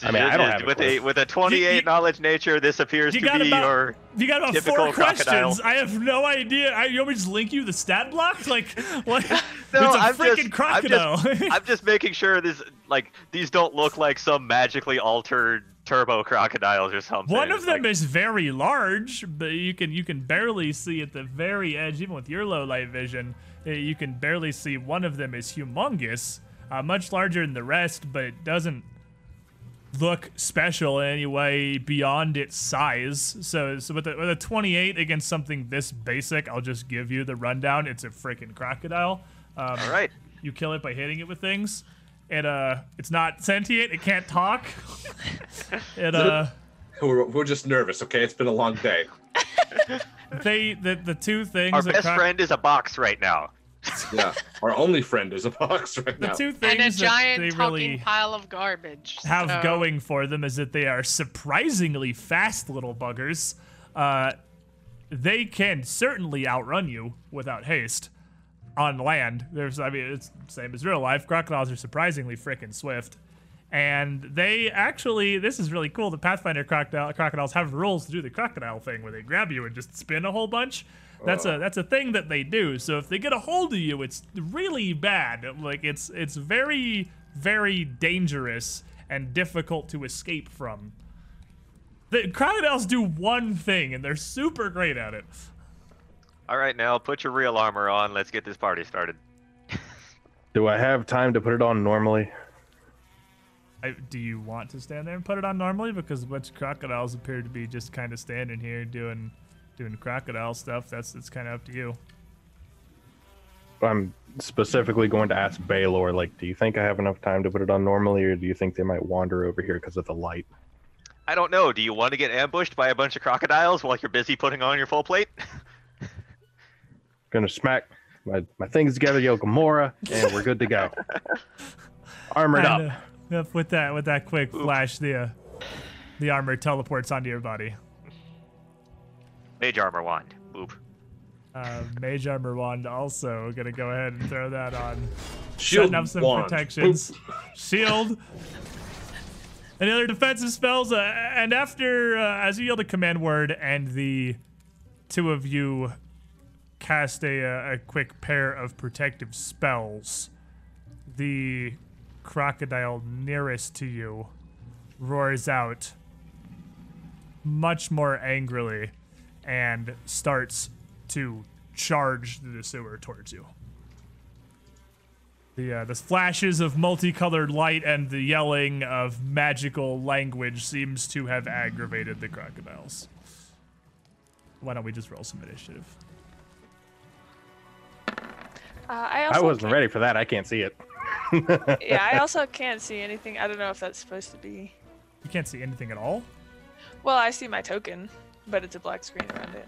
I mean, I don't have with a clue. with a 28 You- you- knowledge nature. This appears you to got be about- your. you got about Typical four questions. crocodile. I have no idea. I, you want me to just link you the stat block? <laughs> Like, what? <laughs> No, it's a I'm freaking just, crocodile. I'm just, <laughs> I'm just making sure this like these don't look like some magically altered turbo crocodiles or something. One of It's them like, is very large, but you can you can barely see at the very edge, even with your low light vision. uh, You can barely see one of them is humongous, uh, much larger than the rest, but it doesn't look special in any way beyond its size. So, so with a, with a 28 against something this basic, I'll just give you the rundown. It's a freaking crocodile. Um, All right. You kill it by hitting it with things. It uh, it's not sentient. It can't talk. <laughs> it uh. We're, we're just nervous, okay? It's been a long day. <laughs> they the the two things Our best croc- friend is a box right now. Yeah. Our only friend is a box right the now. two things And a that giant they talking really pile of garbage. have so- going for them is that they are surprisingly fast little buggers. Uh, they can certainly outrun you without haste on land. There's, I mean, it's same as real life. Crocodiles are surprisingly freaking swift. And they actually, this is really cool. The Pathfinder crocodile, crocodiles have rules to do the crocodile thing where they grab you and just spin a whole bunch. That's a uh. that's a thing that they do. So if they get a hold of you, it's really bad. Like it's it's very very dangerous and difficult to escape from. The crocodiles do one thing and they're super great at it. All right, now put your real armor on. Let's get this party started. <laughs> Do I have time to put it on normally? I, do you want to stand there and put it on normally? Because a bunch of crocodiles appear to be just kind of standing here doing doing crocodile stuff. That's it's kind of up to you. I'm specifically going to ask Baylor, like, do you think I have enough time to put it on normally, or do you think they might wander over here because of the light? I don't know. Do you want to get ambushed by a bunch of crocodiles while you're busy putting on your full plate? <laughs> Gonna smack my, my things together, Yokomura, and we're good to go. <laughs> Armored up. Uh, with that with that quick flash, the uh, the armor teleports onto your body. Mage armor wand. Boop. Uh, mage armor wand also gonna go ahead and throw that on. Shield setting up some wand. protections. Shield. Any other defensive spells? Uh, and after, uh, as you yell the command word, and the two of you cast a, uh, a quick pair of protective spells, the crocodile nearest to you roars out much more angrily and starts to charge the sewer towards you. The uh, the flashes of multicolored light and the yelling of magical language seems to have aggravated the crocodiles. Why don't we just roll some initiative? Uh, I I wasn't can't- ready for that. I can't see it. <laughs> Yeah, I also <laughs> can't see anything. I don't know if that's supposed to be. You can't see anything at all. Well, I see my token, but it's a black screen around it.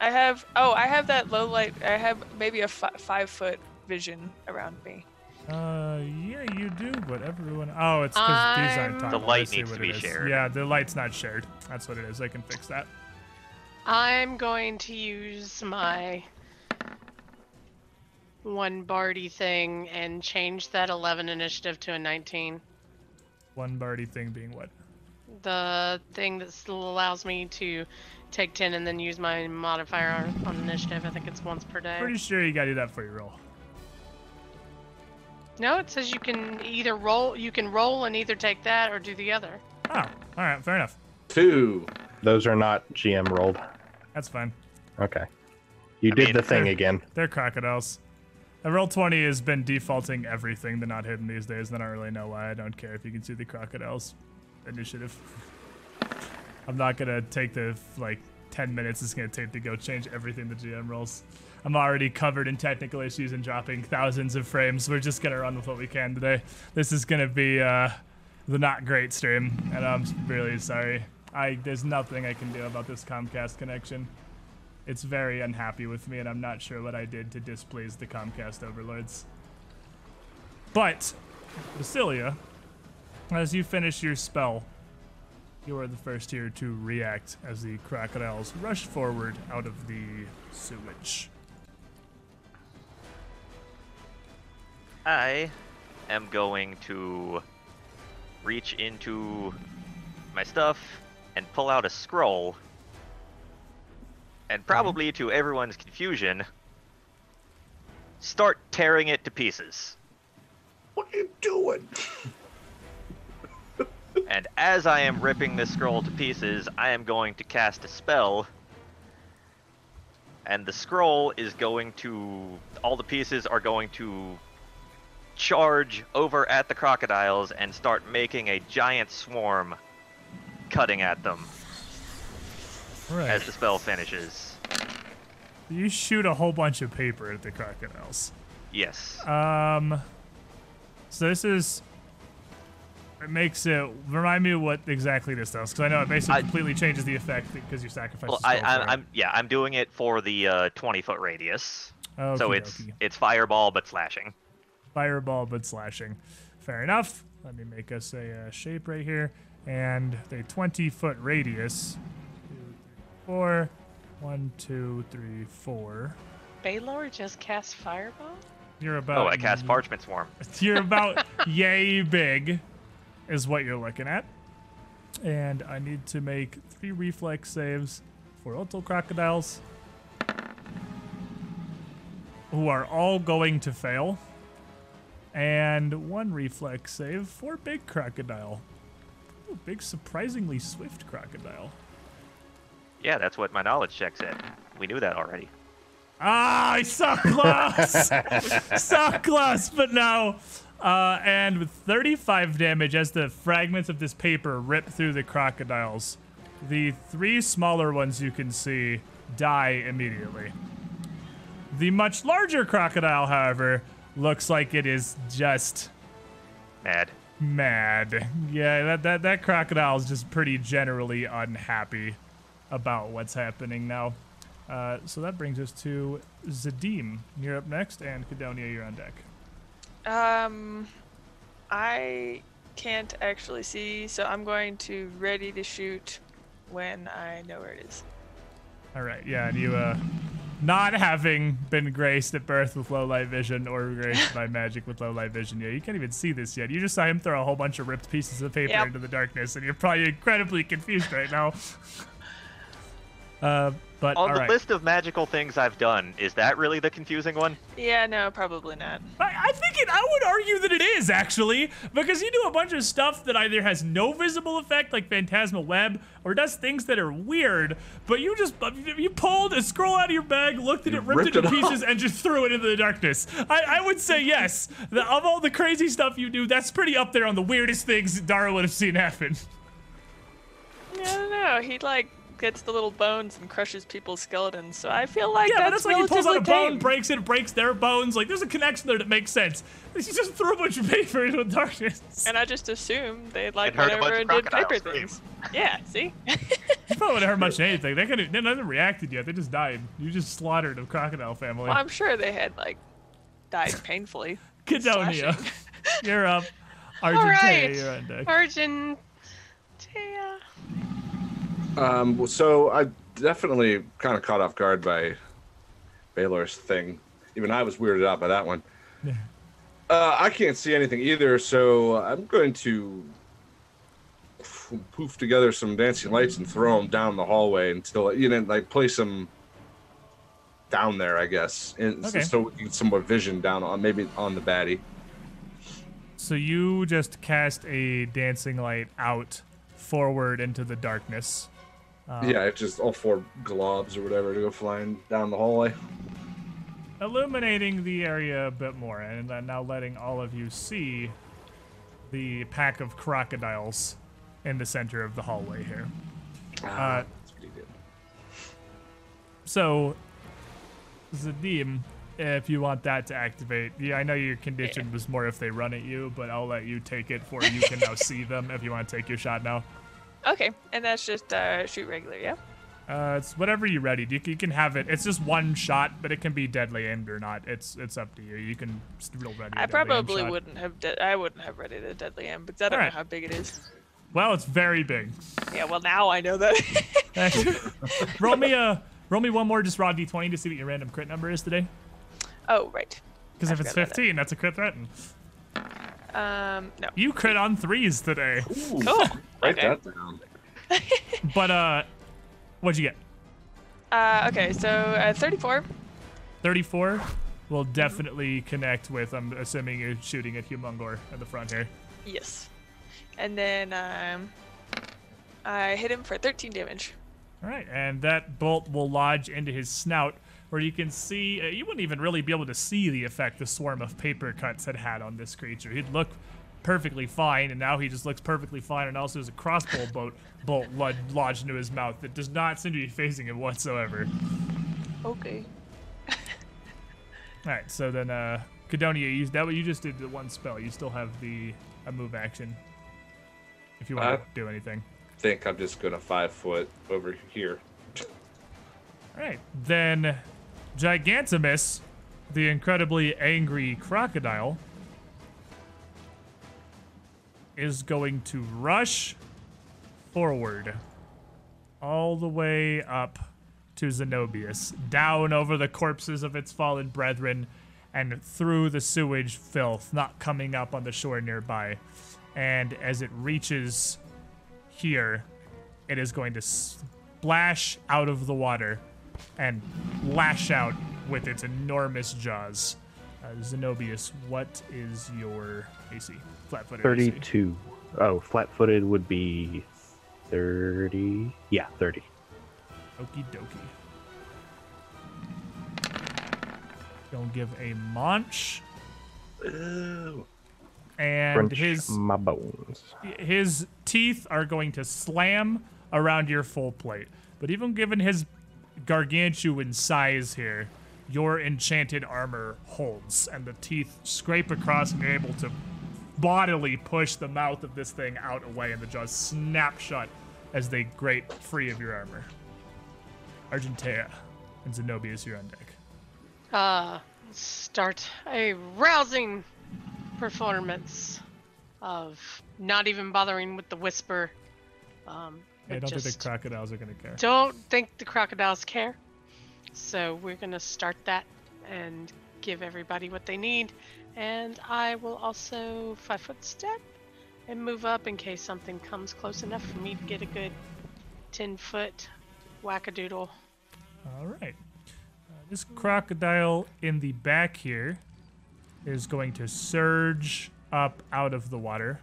I have. Oh, I have that low light. I have maybe a fi- five foot vision around me. Uh, yeah, you do, but everyone. Oh, it's because these aren't talking. The light needs to be shared. Yeah, the light's not shared. That's what it is. I can fix that. I'm going to use my one Barty thing and change that 11 initiative to a 19. One Barty thing being what? The thing that still allows me to take 10 and then use my modifier on, on initiative. I think it's once per day. Pretty sure you gotta do that for your roll. No, it says you can either roll, you can roll and either take that or do the other. Oh, all right, fair enough. Two. Those are not GM rolled. That's fine. Okay. You I did mean, the thing again. They're crocodiles. A Roll20 has been defaulting everything to not hidden these days, and I don't really know why. I don't care if you can see the crocodiles initiative. I'm not gonna take the like 10 minutes it's gonna take to go change everything the GM rolls. I'm already covered in technical issues and dropping thousands of frames. We're just gonna run with what we can today. This is gonna be uh, the not great stream, and I'm really sorry. I there's nothing I can do about this Comcast connection. It's very unhappy with me, and I'm not sure what I did to displease the Comcast overlords. But, Basilia, as you finish your spell, you are the first here to react as the crocodiles rush forward out of the sewage. I am going to reach into my stuff and pull out a scroll. And mm-hmm. probably to everyone's confusion, start tearing it to pieces. What are you doing? <laughs> And as I am ripping this scroll to pieces, I am going to cast a spell. And the scroll is going to. All the pieces are going to charge over at the crocodiles and start making a giant swarm cutting at them Right. as the spell finishes. You shoot a whole bunch of paper at the crocodiles. Yes. Um, so this is. It makes it remind me what exactly this does, because I know it basically I- completely changes the effect because you sacrifice. Well, a I, I, it. I'm yeah, I'm doing it for the uh, 20 foot radius. so it's dokie. it's fireball but slashing. fireball but slashing. Fair enough. Let me make us a uh, shape right here. And the 20 foot radius. Two, three, four. One, two, three, four. Baylor just cast fireball? You're about. Oh, I cast parchment swarm. <laughs> You're about <laughs> yay big, is what you're looking at. And I need to make three reflex saves for little crocodiles, who are all going to fail, and one reflex save for big crocodile. Ooh, big, surprisingly swift crocodile. Yeah, that's what my knowledge check said. We knew that already. Ah, I so close! so close, but no. Uh, and with 35 damage as the fragments of this paper rip through the crocodiles, the three smaller ones you can see die immediately. The much larger crocodile, however, looks like it is just Mad. mad. Yeah, that, that, that crocodile is just pretty generally unhappy about what's happening now. Uh, so that brings us to Zadim. You're up next, and Cadonia, you're on deck. Um, I can't actually see, so I'm going to ready to shoot when I know where it is. All right, yeah, and you, uh, not having been graced at birth with low light vision or graced <laughs> by magic with low light vision, yeah, you can't even see this yet. You just saw him throw a whole bunch of ripped pieces of paper Yep. into the darkness, and you're probably incredibly confused right now. <laughs> uh, but On all the right. list of magical things I've done, is that really the confusing one? Yeah, no, probably not. I, I think it. I would argue that it is actually because you do a bunch of stuff that either has no visible effect, like Phantasmal Web, or does things that are weird. But you just you pulled a scroll out of your bag, looked at You it, ripped, ripped it to it pieces, and just threw it into the darkness. I, I would say yes. The, of all the crazy stuff you do, that's pretty up there on the weirdest things Dara would have seen happen. I don't know. He like gets the little bones and crushes people's skeletons, so I feel like Yeah, that's, that's like he pulls out a relatively bone, tame. breaks it, breaks their bones. Like there's a connection there that makes sense. He just threw a bunch of paper into the darkness. And I just assumed they like And heard went over and did paper scream. things. Yeah, see? <laughs> <laughs> You probably wouldn't heard much of anything. They could they haven't reacted yet. They just died. You just slaughtered a crocodile family. well, I'm sure they had like died <laughs> painfully. Cadonia, slashing. you're up. Argentea, right. you're on deck. Argentea. Um, so I definitely kind of caught off guard by Baylor's thing. Even I was weirded out by that one. Yeah. Uh, I can't see anything either, so I'm going to poof together some dancing lights and throw them down the hallway until you know, like place them down there, I guess, and Okay. so we can get some more vision down on maybe on the baddie. So you just cast a dancing light out forward into the darkness. Um, yeah, it's just all four globs or whatever to go flying down the hallway. illuminating the area a bit more, and then now letting all of you see the pack of crocodiles in the center of the hallway here. Ah, that's what he did. So, Zadim, if you want that to activate, yeah, I know your condition was more if they run at you, but I'll let you take it for you can now <laughs> see them if you want to take your shot now. Okay, and that's just uh, shoot regular, yeah? Uh, it's whatever you ready. You can, you can have it. It's just one shot, but it can be deadly aimed or not. It's it's up to you. You can real ready. I probably wouldn't have. I wouldn't have ready to deadly aim because I don't Alright. know how big it is. Well, it's very big. Yeah, well now I know that. <laughs> roll me a roll me one more just raw d20 to see what your random crit number is today. oh right. Because if it's forgot about that. 15, that's a crit threaten. Um, no. You crit on threes today. Ooh, Cool. write Okay. that down. <laughs> But uh, what'd you get? Uh, okay, so uh, 34. 34 will definitely connect with. I'm assuming you're shooting at Humongor at the front here. Yes. And then um, I hit him for 13 damage. All right, and that bolt will lodge into his snout, where you can see. Uh, you wouldn't even really be able to see the effect the swarm of paper cuts had had on this creature. He'd look perfectly fine, and now he just looks perfectly fine. And also, there's a crossbow <laughs> bolt bolt lod- lodged into his mouth that does not seem to be facing him whatsoever. Okay. All right, so then, uh, Cadonia, you that what you just did the one spell. You still have the a move action. If you want to do anything. think I'm just gonna five foot over here. All right, then Gigantimus, the incredibly angry crocodile, is going to rush forward all the way up to Zenobius, down over the corpses of its fallen brethren, and through the sewage filth not coming up on the shore nearby. And as it reaches here, it is going to splash out of the water and lash out with its enormous jaws. Uh, Zenobius, what is your AC? Flat-footed AC. 32. Oh, flat footed would be 30. Yeah, 30. Okie dokie. Gonna give a munch, Ew. and his my bones. his teeth are going to slam around your full plate. But even given his gargantuan size here, your enchanted armor holds, and the teeth scrape across, and you're able to bodily push the mouth of this thing out away, and the jaws snap shut as they grate free of your armor. Argentea and Zenobius, you're on deck. uh, start a rousing performance of not even bothering with the whisper. Um, I don't think the crocodiles are gonna care. don't think the crocodiles care. So we're gonna start that and give everybody what they need. And I will also five foot step and move up in case something comes close enough for me to get a good ten foot wackadoodle. All right. Uh, this crocodile in the back here is going to surge up out of the water,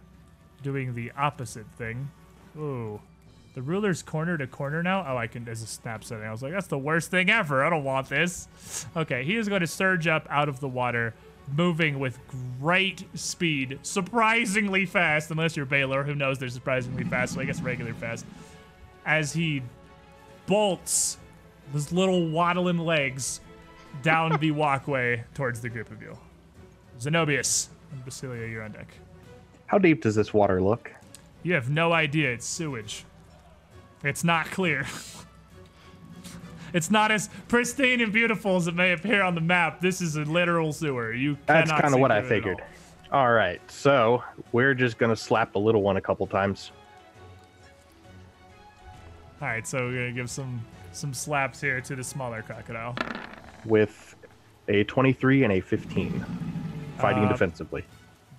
doing the opposite thing. Ooh. The ruler's corner to corner now. Oh, I can. There's a snap setting. I was like, that's the worst thing ever. I don't want this. Okay, he is going to surge up out of the water, moving with great speed, surprisingly fast, unless you're Baylor, who knows they're surprisingly fast, so I guess regular fast, as he bolts his little waddling legs down the <laughs> walkway towards the group of you. Zenobius and Basilia, you're on deck. How deep does this water look? You have no idea it's sewage. It's not clear. it's not as pristine and beautiful as it may appear on the map. This is a literal sewer. You That's kind of what I through it at figured. all. All right, so we're just gonna slap the little one a couple times. All right, so we're gonna give some some slaps here to the smaller crocodile. with a 23 and a 15 fighting Uh, defensively.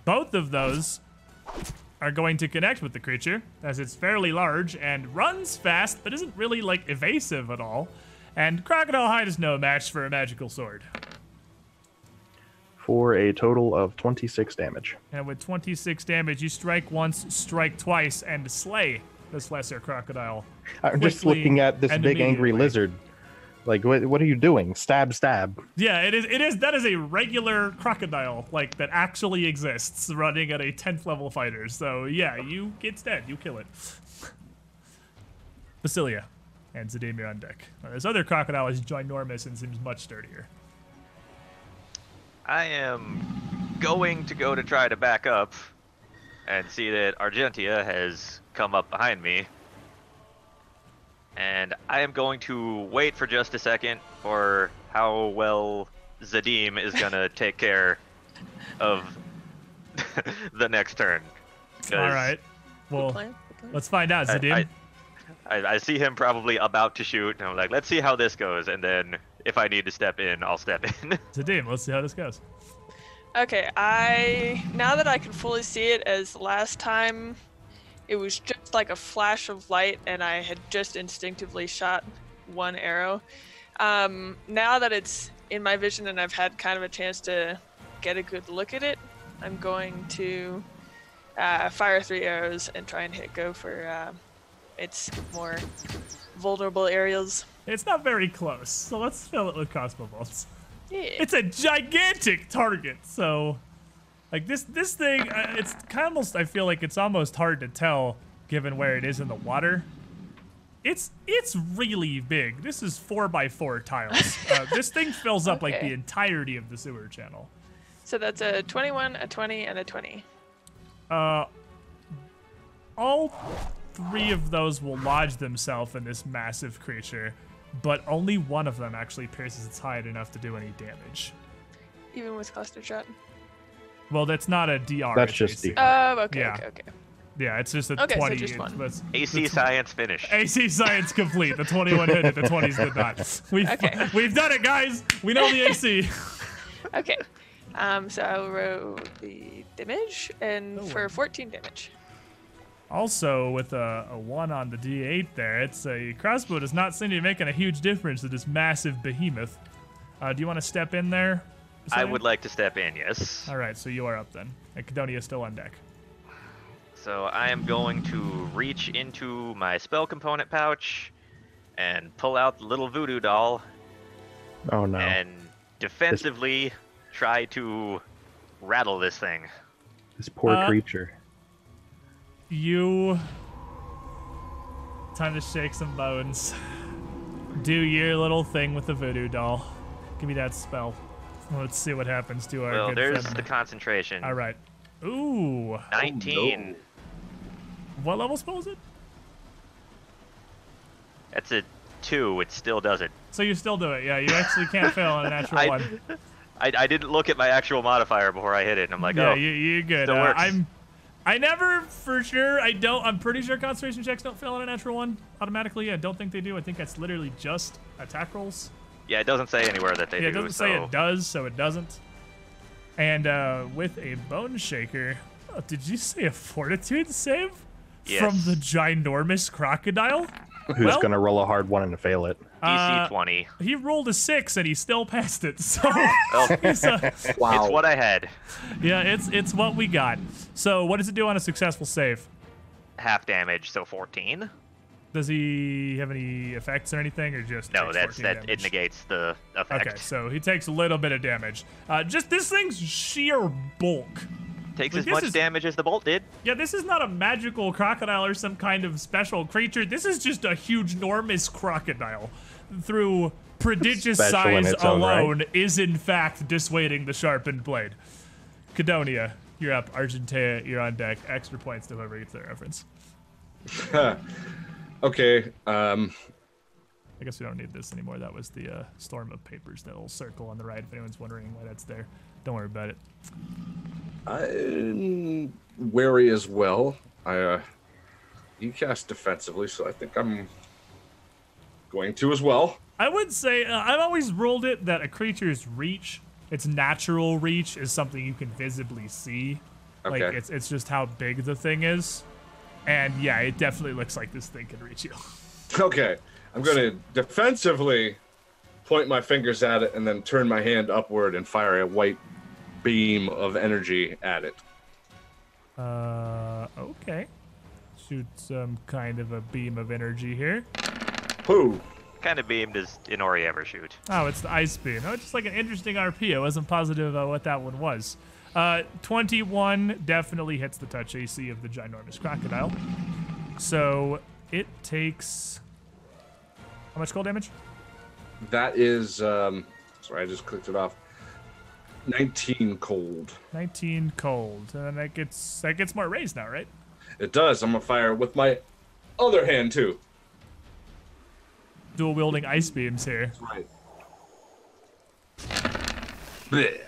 Both of those are going to connect with the creature, as it's fairly large and runs fast, but isn't really like evasive at all. And crocodile hide is no match for a magical sword. For a total of 26 damage. And with 26 damage, you strike once, strike twice, and slay this lesser crocodile. I'm just looking at this big angry lizard. Like, what, what are you doing? Stab, stab. Yeah, it is. It is. That is a regular crocodile, like that actually exists, running at a 10th level fighter. So yeah, you it's dead. You kill it. Basilia and Zadimir on deck. Now, this other crocodile is ginormous and seems much sturdier. I am going to go to try to back up and see that Argentea has come up behind me. And I am going to wait for just a second for how well Zadim is <laughs> going to take care of <laughs> the next turn. All right. Well, Plan? Good let's find out, I- Zadim. I, I see him probably about to shoot, and I'm like, let's see how this goes. And then if I need to step in, I'll step in. <laughs> Zadim, let's see how this goes. Okay, I now that I can fully see it as last time it was just like a flash of light and I had just instinctively shot one arrow. Um, now that it's in my vision and I've had kind of a chance to get a good look at it, I'm going to uh, fire three arrows and try and hit go for uh, its more vulnerable areas. It's not very close, so let's fill it with crossbow bolts. Yeah. it's a gigantic target so like this this thing uh, it's kind of almost i feel like it's almost hard to tell given where it is in the water. It's it's really big. This is four by four tiles. <laughs> Uh, this thing fills up like the entirety of the sewer channel. So that's a 21, a 20, and a 20. uh all three of those will lodge themselves in this massive creature but only one of them actually pierces its hide enough to do any damage. Even with cluster shot. Well that's not a dr That's it's just AC. the- Oh, okay, Yeah. okay, okay. Yeah, it's just a Okay, so just one. it's- AC it's- science finish. AC science complete. The 21 hit it, the 20s did not. <laughs> We've, Okay. we've done it, guys. We know the AC. <laughs> Okay. Um, so I'll roll the damage, and Oh, for wow. 14 damage. Also, with a, a 1 on the D8 there, it's a crossbow does not seem to be making a huge difference to this massive behemoth. Uh, do you want to step in there? I would like to step in, yes. All right, so you are up then. And Cadonia is still on deck. So I am going to reach into my spell component pouch and pull out the little voodoo doll Oh no. and defensively try to rattle this thing. This poor Uh, creature. You. Time to shake some bones. Do your little thing with the voodoo doll. Give me that spell. Let's see what happens to our Well, good there's friend. the concentration. All right. Ooh. 19. What level spell is it? That's a two. It still does it. So you still do it. Yeah, you actually can't fail on a natural <laughs> I, one. I, I didn't look at my actual modifier before I hit it, and I'm like, yeah, oh, you, you're good. still Uh, works. I'm. I never, for sure, I don't. I'm pretty sure concentration checks don't fail on a natural one automatically. I don't think they do. I think that's literally just attack rolls. Yeah. It doesn't say anywhere that they yeah, it do. doesn't so say it does, so it doesn't. And uh, with a bone shaker, oh, did you say a fortitude save from the ginormous crocodile? Who's well- gonna roll a hard one and fail it? DC Uh, 20. He rolled a six and he still passed it. So Well, <laughs> <laughs> he's, uh, Wow. It's what I had. yeah, it's it's what we got. So what does it do on a successful save? Half damage, so 14. Does he have any effects or anything, or just No, takes that's 14 that. It negates the effect. Okay, so he takes a little bit of damage. Uh, just this thing's sheer bulk. Takes Like, as much is- damage as the bolt did. Yeah, this is not a magical crocodile or some kind of special creature. This is just a huge, enormous crocodile. Through prodigious Special size its own right. alone, is in fact dissuading the sharpened blade. Cadonia, you're up. Argentea, you're on deck. Extra points to whoever gets that reference. <laughs> okay. Um, I guess we don't need this anymore. That was the uh, storm of papers, that little circle on the right. If anyone's wondering why that's there, don't worry about it. I'm wary as well. I uh, you cast defensively, so I think I'm going to as well. I would say uh, I've always ruled it that a creature's reach, its natural reach, is something you can visibly see. Okay. Like it's it's just how big the thing is, and yeah, it definitely looks like this thing can reach you. Okay, I'm going to defensively point my fingers at it and then turn my hand upward and fire a white beam of energy at it. Uh, okay. Shoot some kind of a beam of energy here. Pooh. kind of beam does Inori ever shoot? Oh, it's the ice beam. Oh, it's just like an interesting RP. I wasn't positive uh, what that one was. Uh, 21 definitely hits the touch AC of the ginormous crocodile. So it takes how much cold damage? That is, um, sorry, I just clicked it off. 19 cold. 19 cold, and then that gets that gets more raised now, right? It does. I'm gonna fire with my other hand too. Dual wielding ice beams here. Right.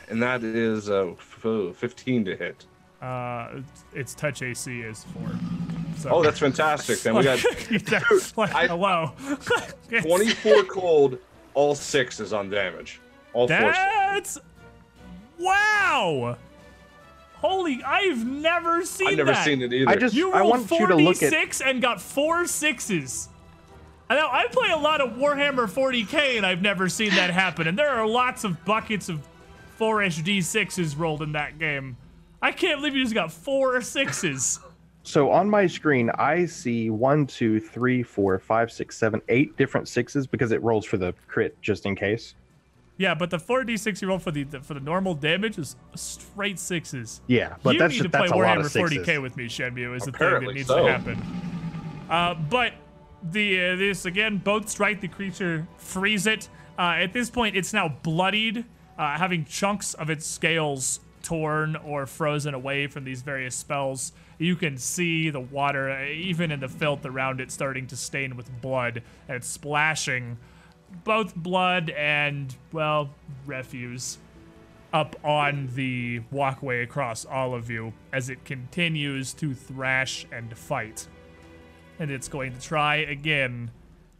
And that is uh, 15 to hit. Uh, its touch AC is four. So Oh, that's fantastic. Then we got <laughs> <laughs> like, I- hello. <laughs> 24 cold. All six is on damage. All four. That's wow. Holy! I've never seen that. I've never that. seen it either. I just You I rolled want you to look at 46 and got four sixes. I know I play a lot of Warhammer 40k and I've never seen that happen. And there are lots of buckets of four-ish d6s rolled in that game. I can't believe you just got four sixes. So on my screen, I see one, two, three, four, five, six, seven, eight different sixes because it rolls for the crit just in case. yeah, but the four d6 you roll for the, the for the normal damage is straight sixes. Yeah, but you that's need just to play that's a lot Warhammer of sixes. 40k with me, Shenmue. Is the thing that needs so. to happen. Uh, but the uh, this again, both strike the creature, freeze it. Uh, at this point, it's now bloodied, uh, having chunks of its scales torn or frozen away from these various spells. You can see the water, uh, even in the filth around it, starting to stain with blood, and it's splashing both blood and well refuse up on the walkway across all of you as it continues to thrash and fight. And it's going to try again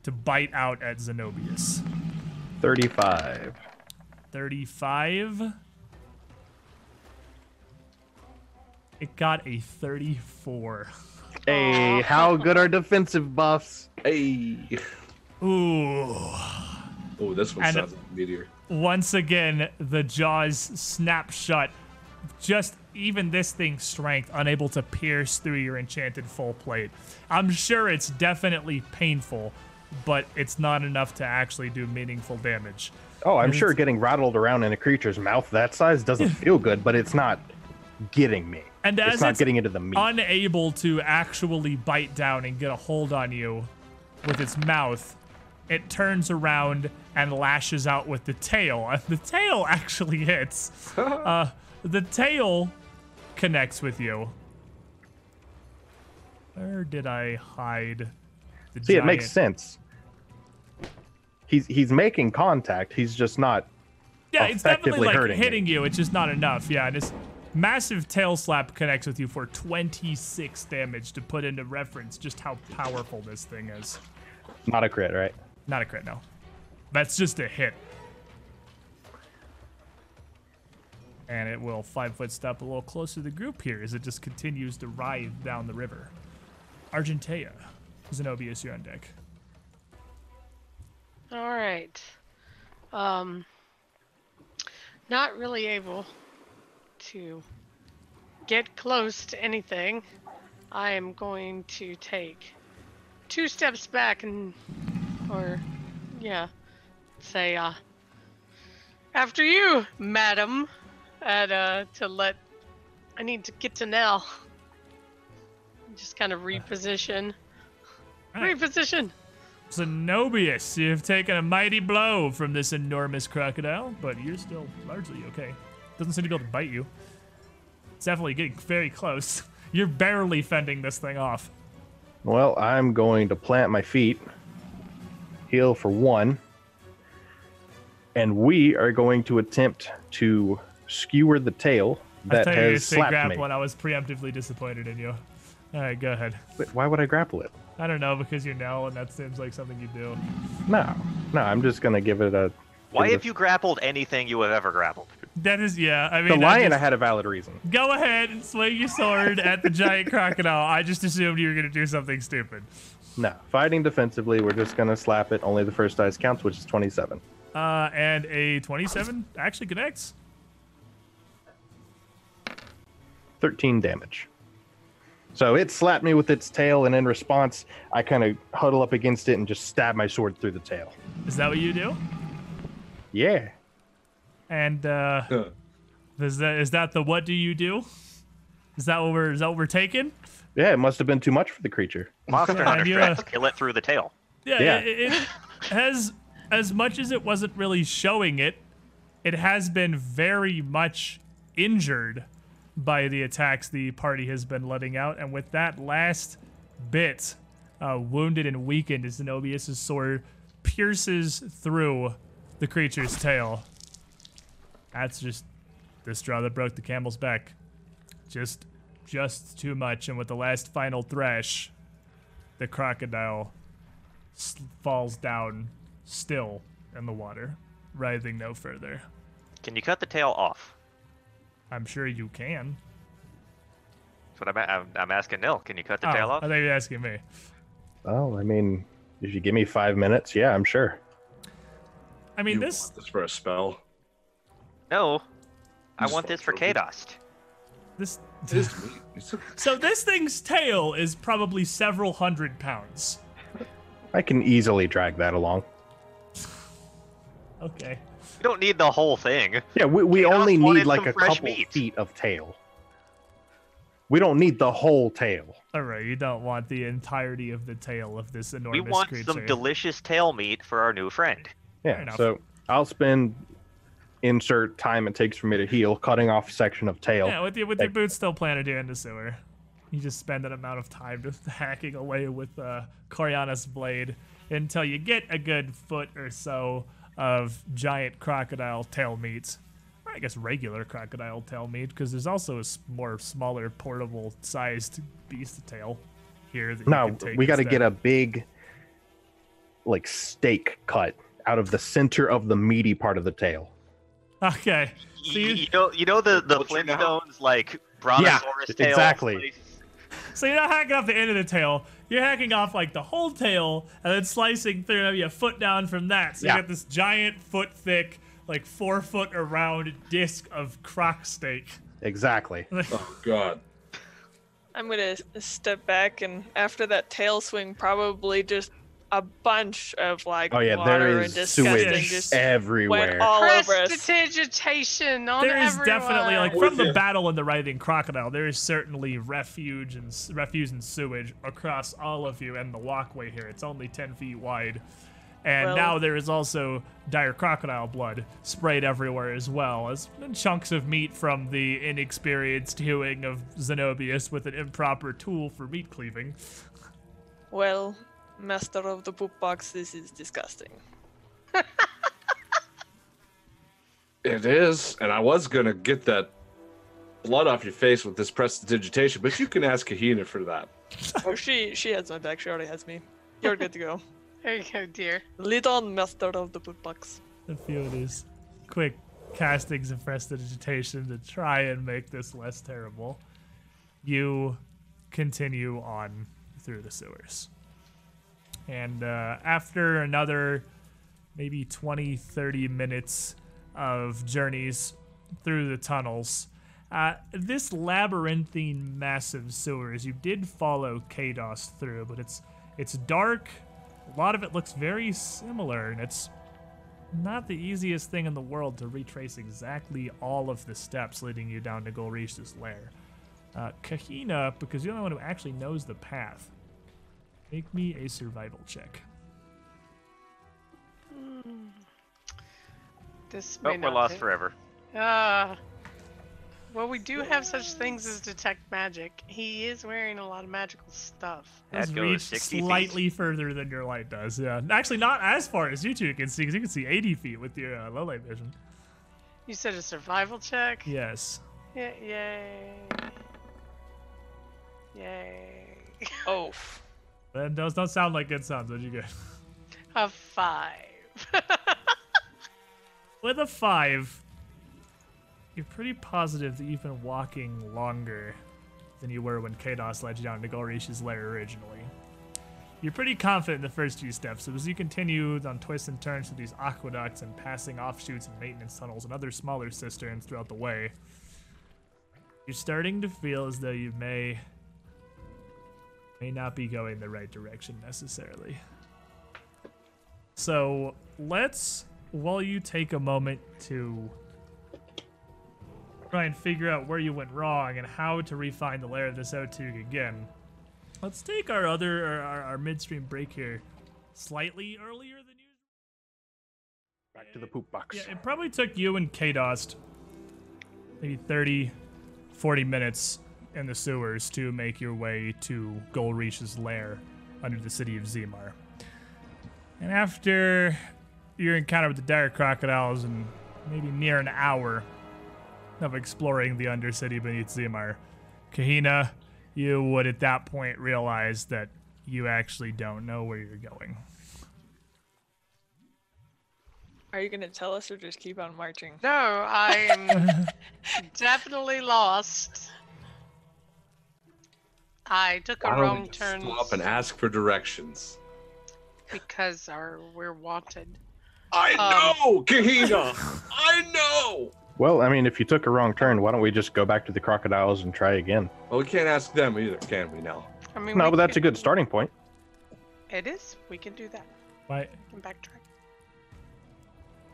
to bite out at Zenobius. 35. 35. It got a 34. Hey, how good are defensive buffs? Hey. Ooh. Oh, this one And- sounds like a meteor. Once again, the jaws snap shut. Just even this thing's strength, unable to pierce through your enchanted full plate. I'm sure it's definitely painful, but it's not enough to actually do meaningful damage. Oh, I'm sure getting rattled around in a creature's mouth that size doesn't <laughs> feel good, but it's not getting me. And It's not it's getting into the meat. unable to actually bite down and get a hold on you with its mouth, it turns around and lashes out with the tail. And <laughs> the tail actually hits. <laughs> uh, the tail connects with you. Where did I hide the See, it makes sense. He's he's making contact. He's just not. Yeah, it's definitely effectively like hitting you. It's just not enough. Yeah, and this massive tail slap connects with you for 26 damage to put into reference just how powerful this thing is. Not a crit, right? Not a crit, no. That's just a hit. And it will five foot step a little closer to the group here as it just continues to writhe down the river. Argentea, Zenobius, you're on deck. All right. Um, not really able to get close to anything. I am going to take two steps back and, or, yeah, say, uh, after you, madam, and, uh, to let, I need to get to Nell. Just kind of reposition. Alright. Reposition. Zenobius, you've taken a mighty blow from this enormous crocodile, but you're still largely okay. Doesn't seem to be able to bite you. It's definitely getting very close. <laughs> You're barely fending this thing off. Well, I'm going to plant my feet, heal for one, and we are going to attempt to skewer the tail I that you gonna has say slapped grapple, me. and I was preemptively disappointed in you. All right, go ahead. Wait, Why would I grapple it? I don't know because you're Nell, and that seems like something you do. No, no, I'm just gonna give it a. Why give it have you grappled anything you have ever grappled? That is, yeah. I mean, the lion? I just- had a valid reason. go ahead and swing your sword at the giant crocodile. I just assumed you were gonna do something stupid. No, fighting defensively, we're just gonna slap it. Only the first dice counts, which is 27. Uh, and a 27 actually connects. 13 damage. So it slapped me with its tail, and in response, I kind of huddle up against it and just stab my sword through the tail. Is that what you do? Yeah. And uh, is that is that the what do you do? Is that what we're is that what we're taking? Yeah, it must have been too much for the creature. Monster <laughs> Have Hunter you, uh, strats kill it through the tail. Yeah, Yeah. It, it has as much as it wasn't really showing it, it has been very much injured by the attacks the party has been letting out, and with that last bit uh, wounded and weakened, Zenobius' sword pierces through the creature's tail. That's just the straw that broke the camel's back. Just, just too much, and with the last final thrash, the crocodile falls down still in the water, writhing no further. Can you cut the tail off? I'm sure you can. That's what I'm, a- I'm, I'm asking Nil. Can you cut the oh, tail I off? thought you were asking me. Well, I mean, if you give me five minutes, yeah, I'm sure. I mean, You this want this for a spell. No. I Just want this for trophy. Kadost. this This meat. It's a- <laughs> so this thing's tail is probably several hundred pounds. I can easily drag that along. Okay. You don't need the whole thing. Yeah, we, we Chaos only need like a couple meat. feet of tail. We don't need the whole tail. All right, you don't want the entirety of the tail of this enormous creature. We want creature. some delicious tail meat for our new friend. Yeah, so I'll spend insert time it takes for me to heal, cutting off a section of tail. yeah, with your with your Like- boots still planted here in the sewer. You just spend that amount of time just <laughs> hacking away with uh, Coriana's blade until you get a good foot or so of giant crocodile tail meat. Or I guess regular crocodile tail meat, because there's also a more smaller, portable sized beast tail here. That you no, can take we got to get a big, like steak cut out of the center of the meaty part of the tail. Okay. So you- you know, you know the the Butcher now? Flintstones like brontosaurus tail. exactly. place? So you're not hacking off the end of the tail. You're hacking off like the whole tail and then slicing through maybe a foot down from that. So Yeah. you got this giant foot thick, like four foot around disc of croc steak. Exactly. <laughs> oh God. I'm gonna step back and after that tail swing, probably just a bunch of like Oh yeah, water there and is disgusting sewage just everywhere. went all over us. Prestidigitation on There is everyone. definitely like oh, from the battle in the writhing crocodile. There is certainly refuge and refuse and sewage across all of you and the walkway here. It's only ten feet wide, and Well- now there is also dire crocodile blood sprayed everywhere as well as chunks of meat from the inexperienced hewing of Zenobius with an improper tool for meat cleaving. Well, master of the poop box, this is disgusting. <laughs> It is, and I was gonna get that blood off your face with this prestidigitation, but you can ask Kahina for that. <laughs> oh, she she has my back. She already has me. You're good to go. <laughs> There you go, dear. Lead on, master of the poop box. A few of these quick castings of prestidigitation to try and make this less terrible. You continue on through the sewers. And uh, after another maybe 20, 30 minutes of journeys through the tunnels, uh, this labyrinthine massive sewers, you did follow Kados through, but it's it's dark. A lot of it looks very similar, and it's not the easiest thing in the world to retrace exactly all of the steps leading you down to Golrish's lair. Uh, Kahina, because you're the only one who actually knows the path, make me a survival check. This may Oh, we're lost hit. forever. Uh, well, we do have such things as detect magic. He is wearing a lot of magical stuff. That Does goes reach 60 feet. slightly further than your light does. Yeah, actually, not as far as you two can see, because you can see 80 feet with your uh, low light vision. You said a survival check? Yes. Yeah, yay. Yay. <laughs> Oh, That those don't sound like good sounds. What'd you get? <laughs> A five. <laughs> With a five, you're pretty positive that you've been walking longer than you were when Kados led you down to Golrish's lair originally. You're pretty confident in the first few steps, so as you continue on twists and turns through these aqueducts and passing offshoots and maintenance tunnels and other smaller cisterns throughout the way, you're starting to feel as though you may may not be going the right direction necessarily. So let's, while you take a moment to try and figure out where you went wrong and how to refine the layer of this O2 again, let's take our other, our, our, our midstream break here slightly earlier than usual. Back to the poop box. Yeah, it probably took you and Kadost maybe 30, 40 minutes in the sewers to make your way to Golrish's lair under the city of Zimar. And after your encounter with the dire crocodiles and maybe near an hour of exploring the undercity beneath Zimar, Kahina, you would at that point realize that you actually don't know where you're going. are you gonna tell us or just keep on marching? No, I am <laughs> definitely lost. I took a Why don't we wrong just turn Stop and ask for directions. because our, we're wanted. I Um, know, Kahina. <laughs> I know. Well, I mean, if you took a wrong turn, why don't we just go back to the crocodiles and try again? Well, we can't ask them either, can we? Now. I mean, No, we but that's a can- good starting point. It is. We can do that. Why, We can backtrack.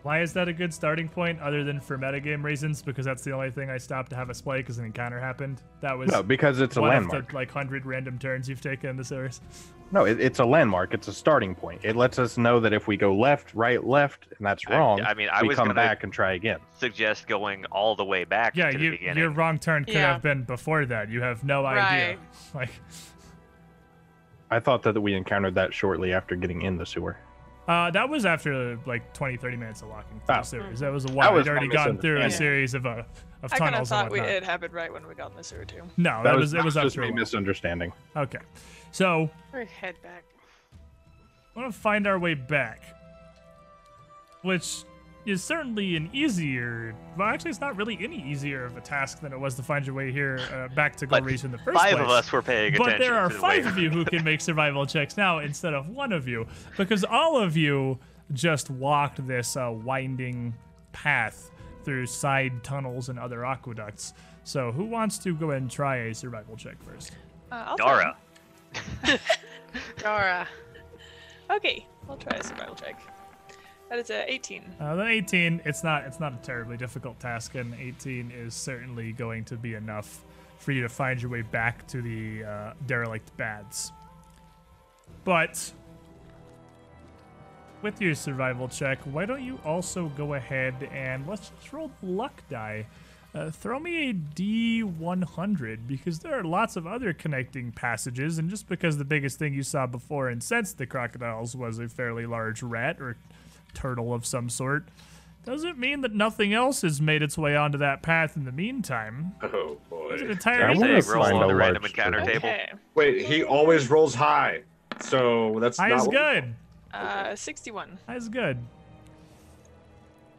Why is that a good starting point other than for metagame reasons? Because that's the only thing I stopped to have a play because an encounter happened. That was No, because it's a landmark. of the like hundred random turns you've taken in the sewers. No, it, it's a landmark. It's a starting point. It lets us know that if we go left, right, left, and that's wrong, I, mean, I we was come gonna back and try again. suggest going all the way back Yeah, to the you, beginning. your wrong turn could Yeah. have been before that. You have no idea. Right. <laughs> Like, I thought that we encountered that shortly after getting in the sewer. Uh, that was after like 20, 30 minutes of walking through Oh. the series. That was a while. was We'd already my gone through a series of uh, of I kind of tunnels thought we, it happened right when we got in the sewer too. No, That, that, was, was it that was just after a me misunderstanding. Okay, so We head back. I want to find our way back, which is certainly an easier. Well, actually, it's not really any easier of a task than it was to find your way here uh, back to But Golrish in the first Five place. of us were paying But attention. there are to the five way- of you <laughs> who can make survival checks now instead of one of you, because all of you just walked this uh, winding path through side tunnels and other aqueducts. So, who wants to go ahead and try a survival check first? Uh, I'll. Dara. <laughs> <laughs> Dora. Okay, I'll try a survival check. That is a 18. Uh, then 18, it's not it's not a terribly difficult task, and 18 is certainly going to be enough for you to find your way back to the uh, derelict baths. But with your survival check, why don't you also go ahead and let's just roll the luck die. Uh, throw me a D100 because there are lots of other connecting passages, and just because the biggest thing you saw before and since the crocodiles was a fairly large rat or turtle of some sort, doesn't mean that nothing else has made its way onto that path in the meantime. Oh There's an boy. entire I Say wanna find a random encounter turtle. table. Okay. Wait, he always rolls high. So that's High not is good. Uh, 61. High is good.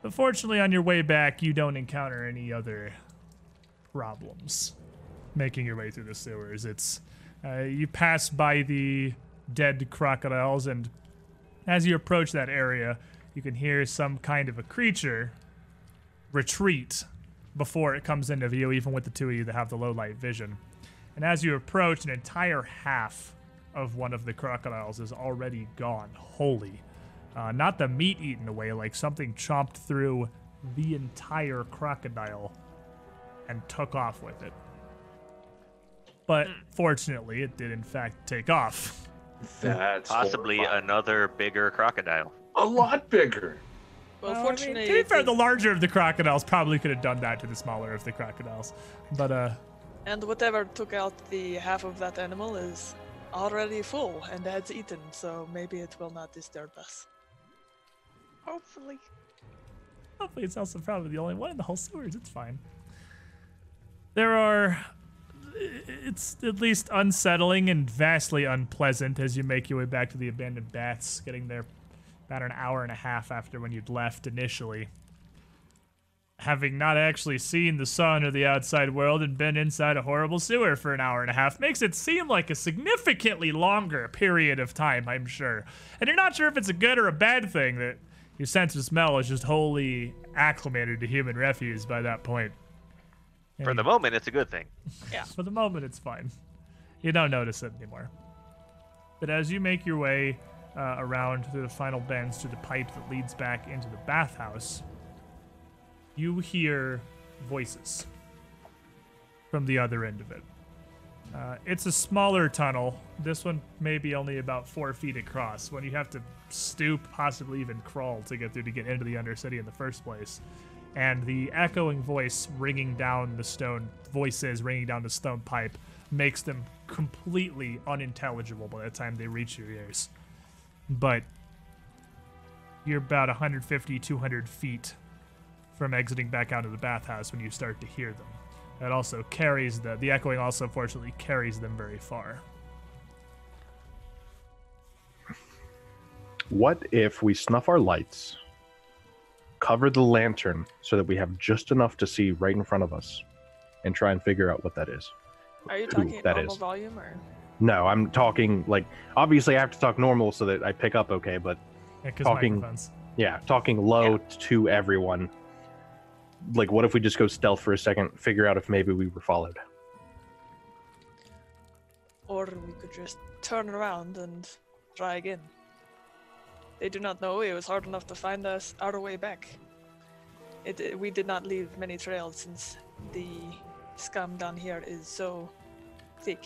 But fortunately, on your way back, you don't encounter any other problems making your way through the sewers. It's uh, you pass by the dead crocodiles, and as you approach that area, you can hear some kind of a creature retreat before it comes into view, even with the two of you that have the low light vision. And as you approach, an entire half of one of the crocodiles is already gone, wholly. Uh, not the meat eaten away, like something chomped through the entire crocodile and took off with it. But fortunately, it did in fact take off. That's Possibly horrifying. another bigger crocodile. A lot bigger. Well, Well, I mean, fortunately, to be fair, the larger of the crocodiles probably could have done that to the smaller of the crocodiles. But uh, and whatever took out the half of that animal is already full and has eaten, so maybe it will not disturb us. Hopefully. Hopefully, it's also probably the only one in the whole sewers. It's fine. There are. It's at least unsettling and vastly unpleasant as you make your way back to the abandoned baths, getting there about an hour and a half after when you'd left initially. Having not actually seen the sun or the outside world and been inside a horrible sewer for an hour and a half makes it seem like a significantly longer period of time, I'm sure. And you're not sure if it's a good or a bad thing that your sense of smell is just wholly acclimated to human refuse by that point. For the moment, it's a good thing. <laughs> Yeah. for the moment, it's fine. You don't notice it anymore. But as you make your way uh, around through the final bends to the pipe that leads back into the bathhouse, you hear voices from the other end of it. Uh, it's a smaller tunnel. This one may be only about four feet across. When you have to stoop, possibly even crawl to get through to get into the Undercity in the first place. And the echoing voice ringing down the stone, voices ringing down the stone pipe, makes them completely unintelligible by the time they reach your ears. But you're about 150, 200 feet from exiting back out of the bathhouse when you start to hear them. It also carries the the echoing also fortunately carries them very far. What if we snuff our lights, cover the lantern so that we have just enough to see right in front of us, and try and figure out what that is? Are you talking that normal is. volume or? No, I'm talking like obviously I have to talk normal so that I pick up okay, but Yeah, 'cause Talking- microphones. yeah, talking low to everyone. Like, what if we just go stealth for a second, figure out if maybe we were followed? Or we could just turn around and try again. They do not know it was hard enough to find us our way back. It, it- we did not leave many trails since the scum down here is so thick.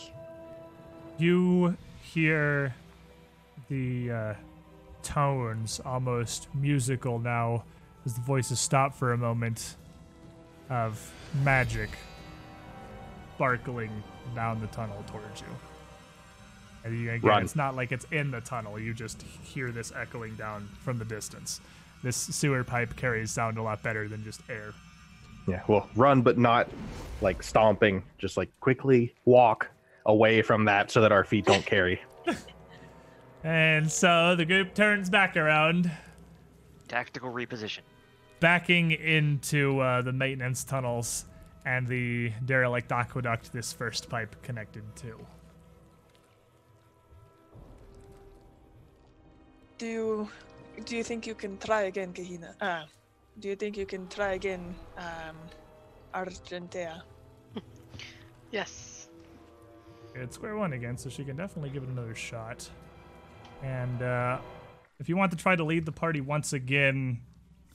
You hear the uh, tones almost musical now as the voices stop for a moment of magic sparkling down the tunnel towards you. And you, again, Run. it's not like it's in the tunnel. You just hear this echoing down from the distance. This sewer pipe carries sound a lot better than just air. Yeah, well, run, but not like stomping. Just like quickly walk away from that so that our feet don't carry. And so the group turns back around Tactical reposition. backing into uh, the maintenance tunnels and the derelict aqueduct this first pipe connected to. Do you do you think you can try again, Kahina? Ah, do you think you can try again, um, Argentea? <laughs> Yes. It's square one again, so she can definitely give it another shot. And uh, if you want to try to lead the party once again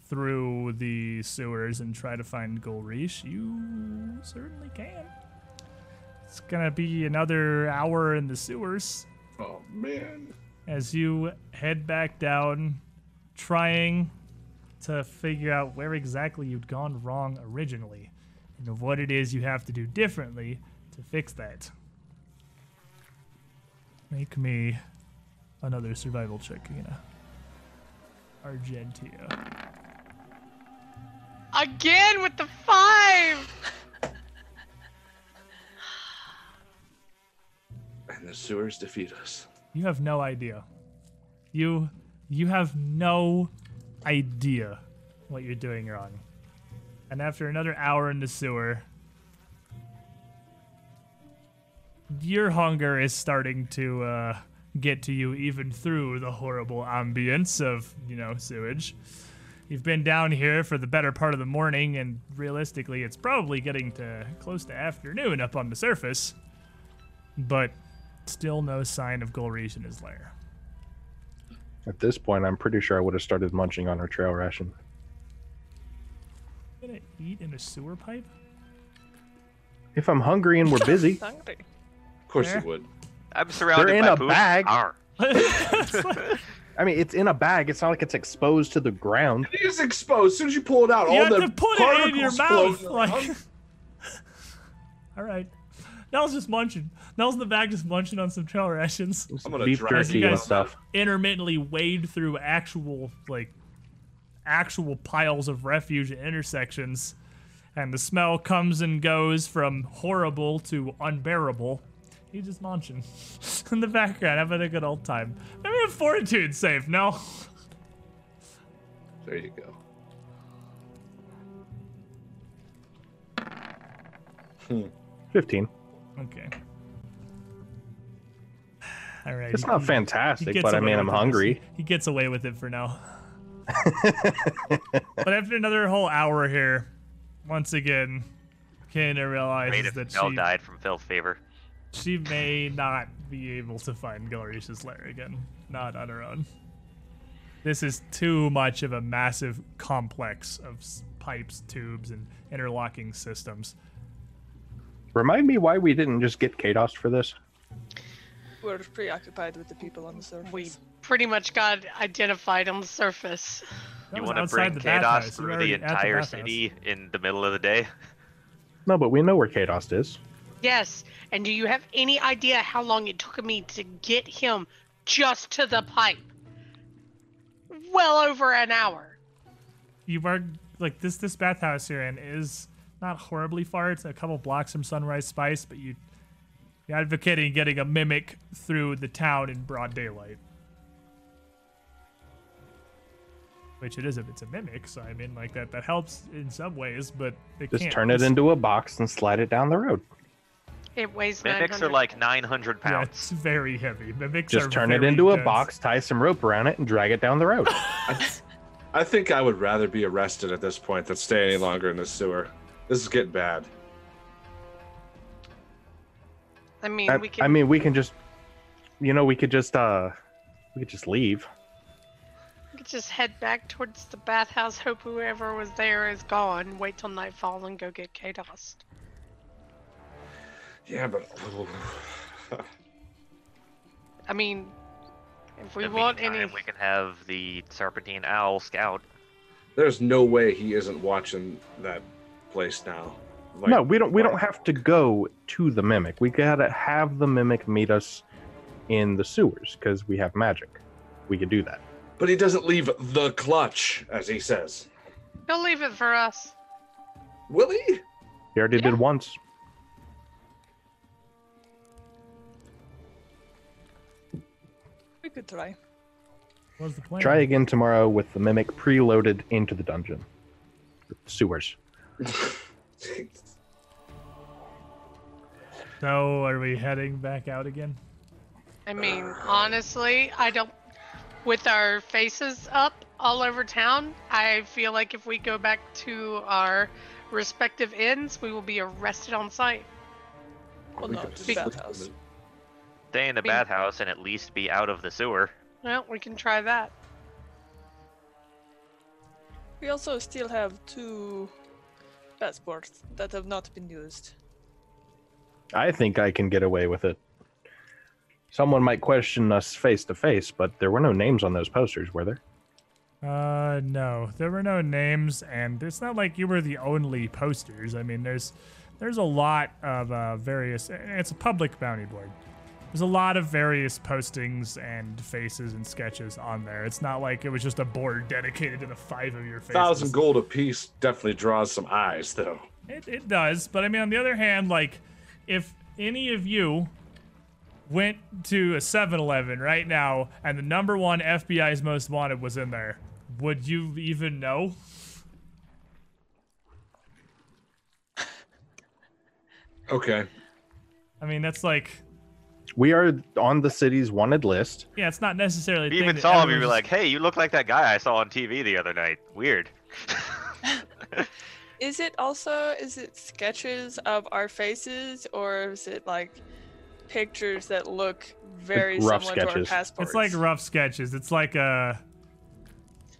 through the sewers and try to find Golrish, you certainly can. It's gonna be another hour in the sewers Oh man. as you head back down, trying to figure out where exactly you'd gone wrong originally and what it is you have to do differently to fix that. Make me another survival check, Gina. Argentea. Again with the five. And the sewers defeat us. You have no idea. You you have no idea what you're doing wrong. And after another hour in the sewer, your hunger is starting to uh, get to you even through the horrible ambience of, you know, sewage. You've been down here for the better part of the morning, and realistically, it's probably getting to close to afternoon up on the surface. But still no sign of Golrish in his lair. At this point, I'm pretty sure I would have started munching on her trail ration. Gonna eat in a sewer pipe? If I'm hungry and we're busy, <laughs> Hungry. Of course Fair. you would. I'm surrounded They're in by a poop. bag. Arr. <laughs> <laughs> I mean, it's in a bag. It's not like it's exposed to the ground. It is exposed. As soon as you pull it out, you all have the to put it in your particles mouth. float Like, around. <laughs> all right. Nell's just munching. Nell's in the back just munching on some trail rations. I'm gonna beef drag jerky you and guys- stuff. Intermittently wade through actual like actual piles of refuge and intersections, and the smell comes and goes from horrible to unbearable. He's just munching <laughs> in the background, having a good old time. Maybe a fortitude save. No. There you go. Hmm. Fifteen. Okay. <sighs> All right. It's not he- he fantastic, gets but I mean, I'm hungry. He, he gets away with it for now. <laughs> but after another whole hour here, once again, Kahina realizes if that Mel she, died from filth fever. She may not be able to find Golrish's lair again. Not on her own. This is too much of a massive complex of pipes, tubes, and interlocking systems. Remind me why we didn't just get Kados for this. We're preoccupied with the people on the surface. We pretty much got identified on the surface. You want to bring the Kados bathhouse. You were through the at the entire city in the middle of the day? No, but we know where Kados is. Yes. And do you have any idea how long it took me to get him just to the pipe? Well over an hour. you are like this this bathhouse you're in is not horribly far. It's a couple blocks from Sunrise Spice, but you you're advocating getting a mimic through the town in broad daylight. Which it is if it's a mimic, so I mean like that that helps in some ways, but it Just can't turn it into a box and slide it down the road. It weighs Mimics are like 900 Yeah, pounds. it's very heavy. Mimics are Just turn it very into a box, tie some rope around it, and drag it down the road. <laughs> I, I think I would rather be arrested at this point than stay any longer in this sewer. This is getting bad. I mean, I, we can. I mean, we can just, you know, we could just, uh, we could just leave. we could just head back towards the bathhouse. Hope whoever was there is gone. Wait till nightfall and go get Kados. Yeah, but <sighs> I mean, if we In want meantime, any, we can have the Serpentine Owl scout. there's no way he isn't watching that place now. Like, no, we don't. We don't have to go to the mimic. We gotta have the mimic meet us in the sewers because we have magic. We could do that. But he doesn't leave the clutch, as he says. he'll leave it for us. Will he? He already Yeah. did once. Could try. What's the plan? Try again tomorrow with the mimic preloaded into the dungeon. Sewers. <laughs> So are we heading back out again? I mean, honestly, I don't. With our faces up all over town, I feel like if we go back to our respective inns, we will be arrested on sight. Well, We no, could just just- bathhouse. Stay in the mean- bathhouse and at least be out of the sewer. Well, we can try that. We also still have two passports that have not been used. I think I can get away with it. Someone might question us face to face, but there were no names on those posters, were there? Uh, no, there were no names, and it's not like you were the only posters. I mean, there's there's a lot of uh, various. It's a public bounty board. There's a lot of various postings and faces and sketches on there. It's not like it was just a board dedicated to the five of your faces. Thousand gold apiece definitely draws some eyes, though. It, it does, but I mean, on the other hand, like, if any of you went to a 7 Eleven right now and the number one FBI's most wanted was in there, would you even know? Okay. I mean, that's like, We are on the city's wanted list. yeah, it's not necessarily. a thing you even that saw him, you'd be like, "Hey, you look like that guy I saw on TV the other night. Weird." <laughs> Is it also is it sketches of our faces or is it like pictures that look very rough similar to our sketches. passports? It's like rough sketches. It's like uh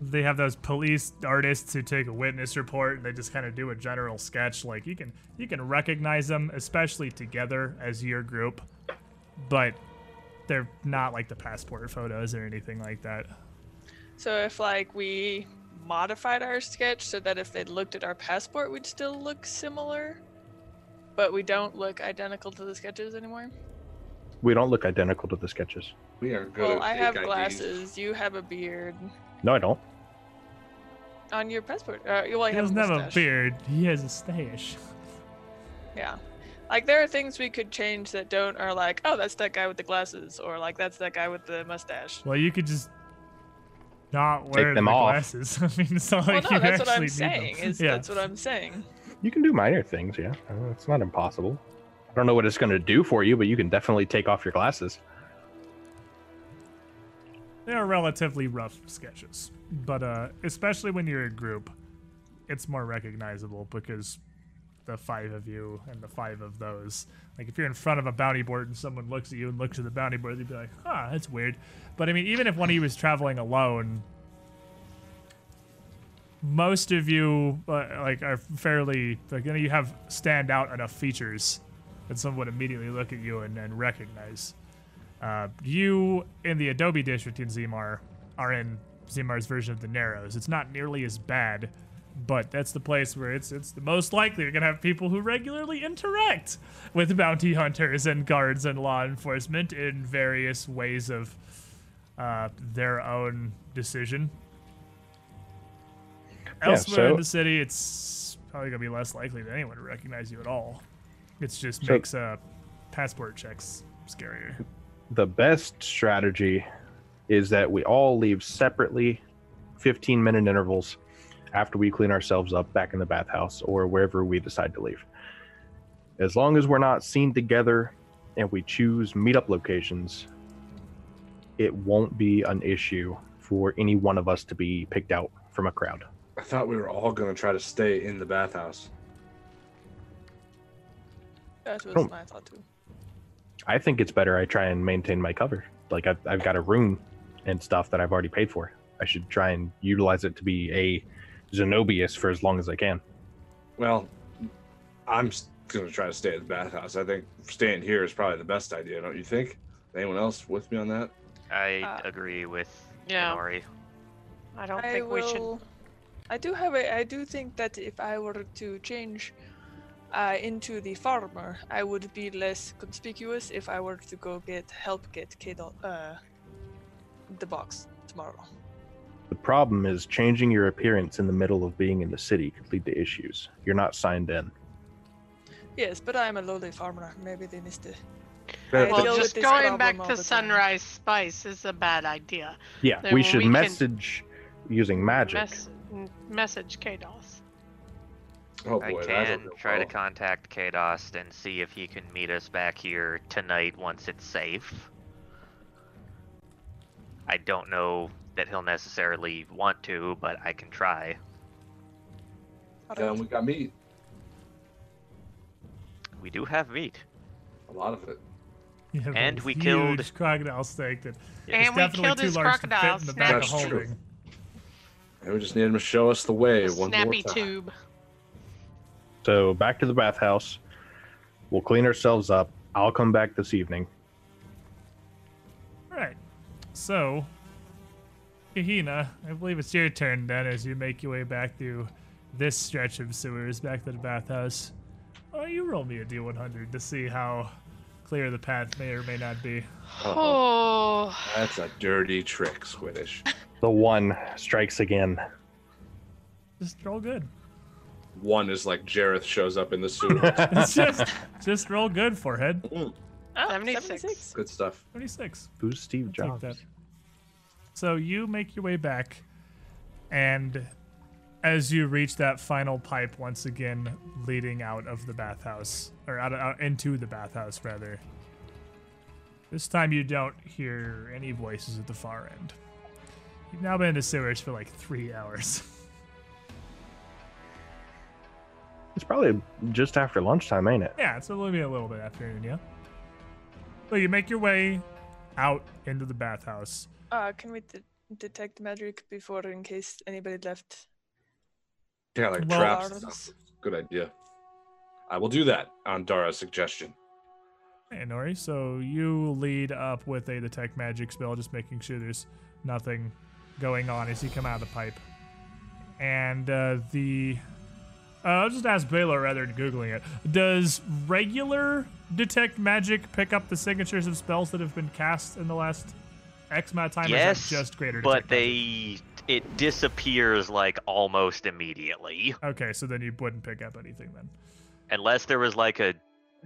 they have those police artists who take a witness report and they just kind of do a general sketch. Like you can you can recognize them, especially together as your group, but they're not like the passport photos or anything like that. So if like we modified our sketch so that if they looked at our passport we'd still look similar, but we don't look identical to the sketches anymore. We don't look identical to the sketches. We are good well, I fake have IDs. glasses. You have a beard No, I don't. on your passport. Uh, well, you He have doesn't a have a beard. He has a stash. Yeah. Like there are things we could change that don't are like, oh, that's that guy with the glasses, or like that's that guy with the mustache. Well, you could just not wear them the off. glasses. <laughs> I mean, it's not Well, like no, you that's what I'm saying. Is yeah. that's what I'm saying. You can do minor things, yeah. Uh, It's not impossible. I don't know what it's going to do for you, but you can definitely take off your glasses. They are relatively rough sketches, but uh, especially when you're a group, it's more recognizable because the five of you and the five of those. Like if you're in front of a bounty board and someone looks at you and looks at the bounty board, they'd be like, "Huh, that's weird." But I mean, even if one of you was traveling alone, most of you uh, like are fairly like you know you have stand out enough features that someone would immediately look at you and, and recognize. Uh, you in the Adobe district in Zimar are in Zimar's version of the Narrows. It's not nearly as bad, but that's the place where it's it's the most likely you're gonna have people who regularly interact with bounty hunters and guards and law enforcement in various ways of uh, their own decision. Yeah, Elsewhere in the city, it's probably gonna be less likely that anyone to recognize you at all. It just So- makes uh, passport checks scarier. The best strategy is that we all leave separately, 15 minute intervals after we clean ourselves up back in the bathhouse or wherever we decide to leave. As long as we're not seen together and we choose meetup locations, it won't be an issue for any one of us to be picked out from a crowd. I thought we were all going to try to stay in the bathhouse. That was Oh. my thought too. I think it's better I try and maintain my cover. Like I've, I've got a room and stuff that I've already paid for. I should try and utilize it to be a Zenobius for as long as I can. Well, I'm going to try to stay at the bathhouse. I think staying here is probably the best idea, don't you think? Anyone else with me on that? I Uh, agree with Yeah. Inori. I don't I think we should. I do have a. I do think that if I were to change uh, into the farmer, I would be less conspicuous if I were to go get help get kid uh, the box tomorrow. The problem is changing your appearance in the middle of being in the city could lead to issues. You're not signed in. Yes, but I'm a lowly farmer. Maybe they missed it. That- Well, just going back to the time. Sunrise Spice is a bad idea. Yeah, Then we should we can- message using magic. Mess- m- message Kados. oh I boy, that'll can go try to contact Kadost and see if he can meet us back here tonight once it's safe. I don't know that he'll necessarily want to, but I can try. And we got meat. We do have meat. A lot of it. You have And we huge killed- crocodile steak that And we killed too his large to fit crocodile, in the back of That's true. holding. And we just need him to show us the way one Snappy more time. tube. So back to the bathhouse. We'll clean ourselves up. I'll come back this evening. Right. So, Kahina, I believe it's your turn then as you make your way back through this stretch of sewers back to the bathhouse. Oh, you roll me a D100 to see how clear the path may or may not be. Oh, Oh, that's a dirty trick, Squiddish. <laughs> The one strikes again. Just roll good. One is like Jeroth shows up in the sewer. <laughs> It's just, just roll good, forehead. Mm. Oh, 76. Good stuff. 26. Who's Steve Take Jobs? So you make your way back, and as you reach that final pipe once again, leading out of the bathhouse or out, out into the bathhouse rather. This time you don't hear any voices at the far end. You've now been in the sewers for like three hours. <laughs> It's probably just after lunchtime, ain't it? yeah, it's only a little bit afternoon, yeah. So you make your way out into the bathhouse. Uh, can we de- detect magic before in case anybody left? Yeah, like Well- traps. and stuff. Good idea. I will do that on Dara's suggestion. Hey, Nori. So you lead up with a detect magic spell, just making sure there's nothing going on as you come out of the pipe. And uh, the. Uh, I'll just ask Baylor rather than Googling it. Does regular detect magic pick up the signatures of spells that have been cast in the last X amount of time? Yes, is just greater but they it disappears like almost immediately, Okay, so then you wouldn't pick up anything then. unless there was like a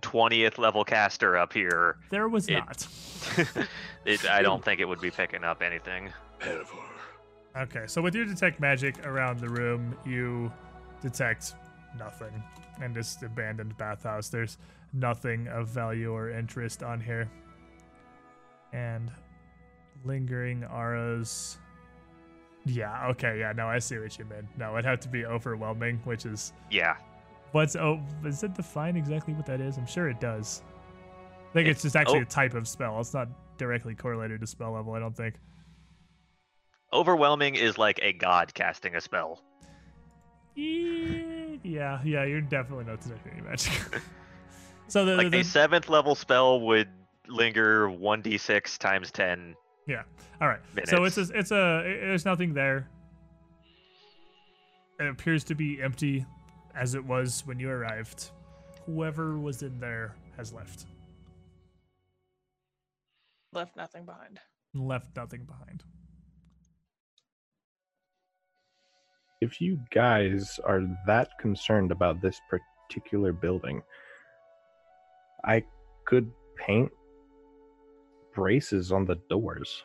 20th level caster up here. There was It- not. <laughs> it, I don't think it would be picking up anything. Okay, so with your detect magic around the room, you detect nothing. And this abandoned bathhouse, there's nothing of value or interest on here. And lingering auras. Yeah, okay, yeah, no, I see what you mean. No, it'd have to be overwhelming, which is Yeah, what's oh does it define exactly what that is? I'm sure it does. I think it's just actually oh. a type of spell. It's not directly correlated to spell level, I don't think. overwhelming is like a god casting a spell. Yeah, yeah, you're definitely not detecting any magic. <laughs> so the, Like the, a seventh level spell would linger 1d6 times 10. all right. So it's a, it's a it- there's nothing there. It appears to be empty, as it was when you arrived. Whoever was in there has left, Left nothing behind. left nothing behind. If you guys are that concerned about this particular building, I could paint braces on the doors.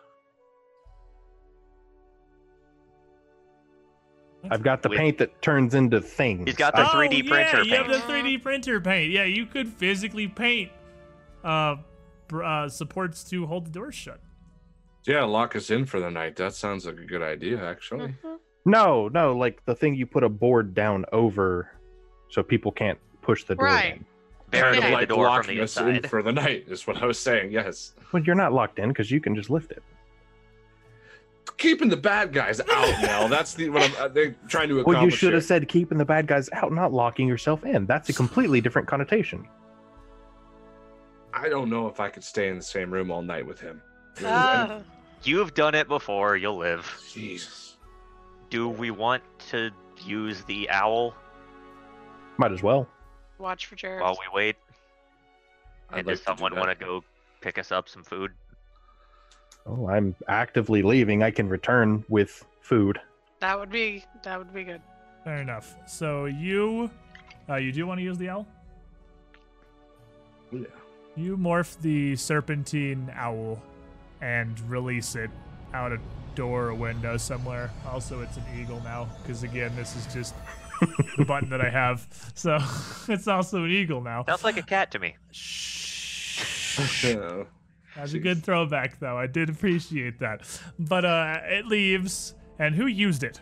I've got the With- paint that turns into things. He's got the I- 3D oh, printer yeah, you have paint. the 3D printer paint. Yeah, you could physically paint uh, br- uh supports to hold the doors shut. Yeah, lock us in for the night. That sounds like a good idea, actually. no, no, like the thing you put a board down over so people can't push the door Right. in. Barricade Kind of the like door from locking the us in for the night is what I was saying. Yes, Well, you're not locked in because you can just lift it. keeping the bad guys out now. That's the what I'm, uh, they're trying to accomplish. Well, you should here. have said keeping the bad guys out, not locking yourself in. That's a completely different connotation. I don't know if I could stay in the same room all night with him. Ah. You've done it before, you'll live. Jesus. Do we want to use the owl Might as well. Watch for Jeroth. while we wait? I'd and like does to do someone that. want to go pick us up some food? Oh, I'm actively leaving. I can return with food. That would be that would be good. Fair enough. So you, uh, you do want to use the owl? Yeah. You morph the serpentine owl and release it out a door or window somewhere. Also, it's an eagle now, because again, this is just <laughs> the button that I have. So <laughs> it's also an eagle now. Sounds like a cat to me. Shh. Yeah. That's a good throwback, though. I did appreciate that. But uh, it leaves, and who used it?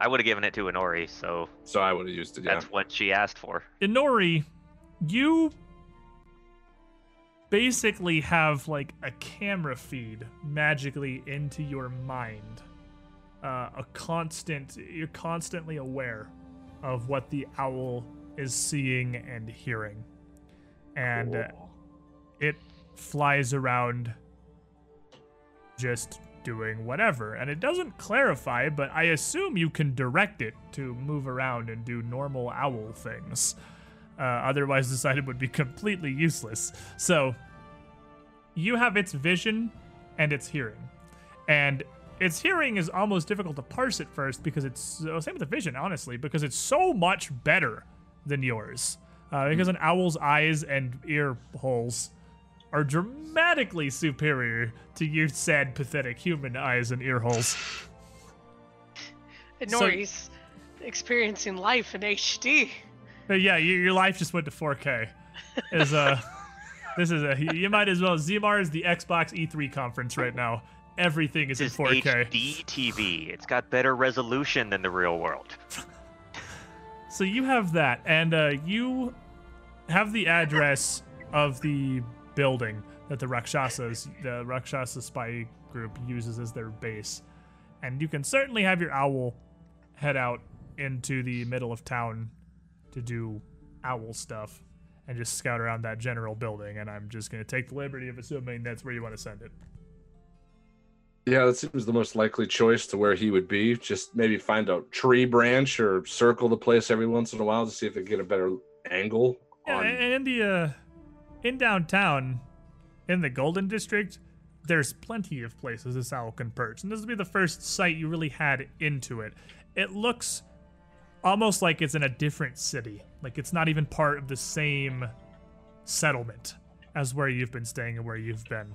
I would have given it to Inori, so So I would have used it. Yeah. that's what she asked for. Inori, you basically have like a camera feed magically into your mind. Uh, a constant, you're constantly aware of what the owl is seeing and hearing. And uh, it flies around just doing whatever. And it doesn't clarify, but I assume you can direct it to move around and do normal owl things. Uh, otherwise, the item would be completely useless. So, you have its vision and its hearing. And its hearing is almost difficult to parse at first because it's uh, same with the vision, honestly, because it's so much better than yours. Uh, because an owl's eyes and ear holes are dramatically superior to your sad, pathetic human eyes and ear holes. And So- Nori's experiencing life in HD. But yeah, your, your life just went to 4K. Is uh, <laughs> this is a you might as well. Zimar is the Xbox E3 conference right now. Everything is This is 4K. HD TV. It's got better resolution than the real world. <laughs> So you have that, and uh, you have the address of the building that the Rakshasas, the Rakshasa spy group, uses as their base. And you can certainly have your owl head out into the middle of town to do owl stuff and just scout around that general building. And I'm just going to take the liberty of assuming that's where you want to send it. Yeah, that seems the most likely choice to where he would be. Just maybe find a tree branch or circle the place every once in a while to see if they can get a better angle. Yeah, on... and in the uh, in downtown, in the Golden District, there's plenty of places this owl can perch, and this will be the first sight you really had into it. It looks almost like it's in a different city, like it's not even part of the same settlement as where you've been staying and where you've been.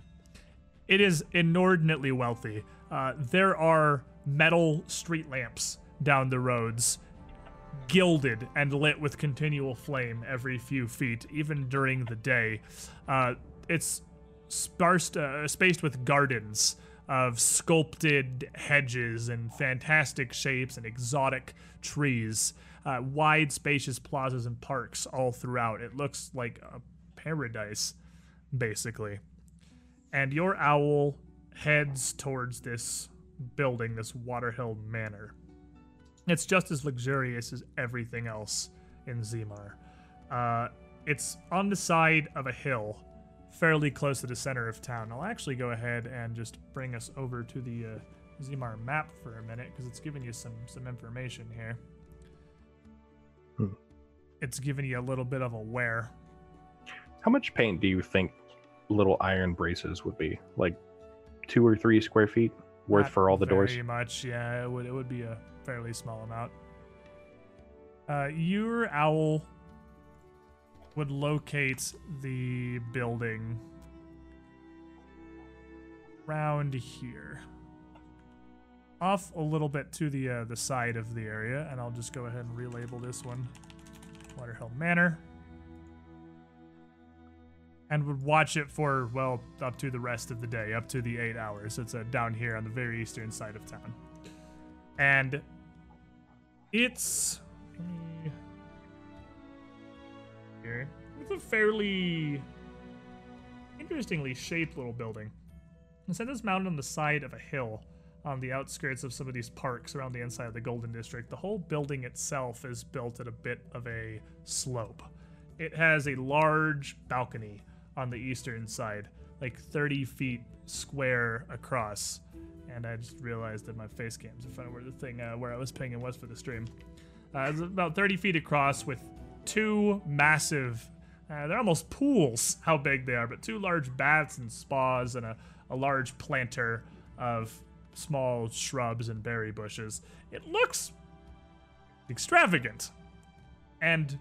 It is inordinately wealthy. Uh, there are metal street lamps down the roads gilded and lit with continual flame every few feet, even during the day. Uh, it's sparsed, uh, spaced with gardens of sculpted hedges and fantastic shapes and exotic trees. Uh, wide, spacious plazas and parks all throughout. It looks like a paradise, basically. And your owl heads towards this building, this Waterhill Manor. It's just as luxurious as everything else in Zimar. Uh, it's on the side of a hill, fairly close to the center of town. I'll actually go ahead and just bring us over to the uh, Zimar map for a minute because it's giving you some some information here. Hmm. It's giving you a little bit of a where. How much paint do you think little iron braces would be? Like two or three square feet worth Not for all the doors? Very much, yeah. It would it would be a fairly small amount. Uh, your owl would locate the building round here, off a little bit to the uh, the side of the area, and I'll just go ahead and relabel this one Waterhill Manor. And would watch it for well up to the rest of the day, up to the eight hours. It's uh, down here on the very eastern side of town, and it's here. It's a fairly interestingly shaped little building. It's it's mounted on the side of a hill on the outskirts of some of these parks around the inside of the Golden District. The whole building itself is built at a bit of a slope. It has a large balcony on the eastern side, like 30 feet square across. And I just realized that my face cams, if I were the thing uh, where I was pinging was for the stream. Uh, it's about 30 feet across with two massive, uh, they're almost pools, how big they are, but two large baths and spas and a, a large planter of small shrubs and berry bushes. It looks extravagant and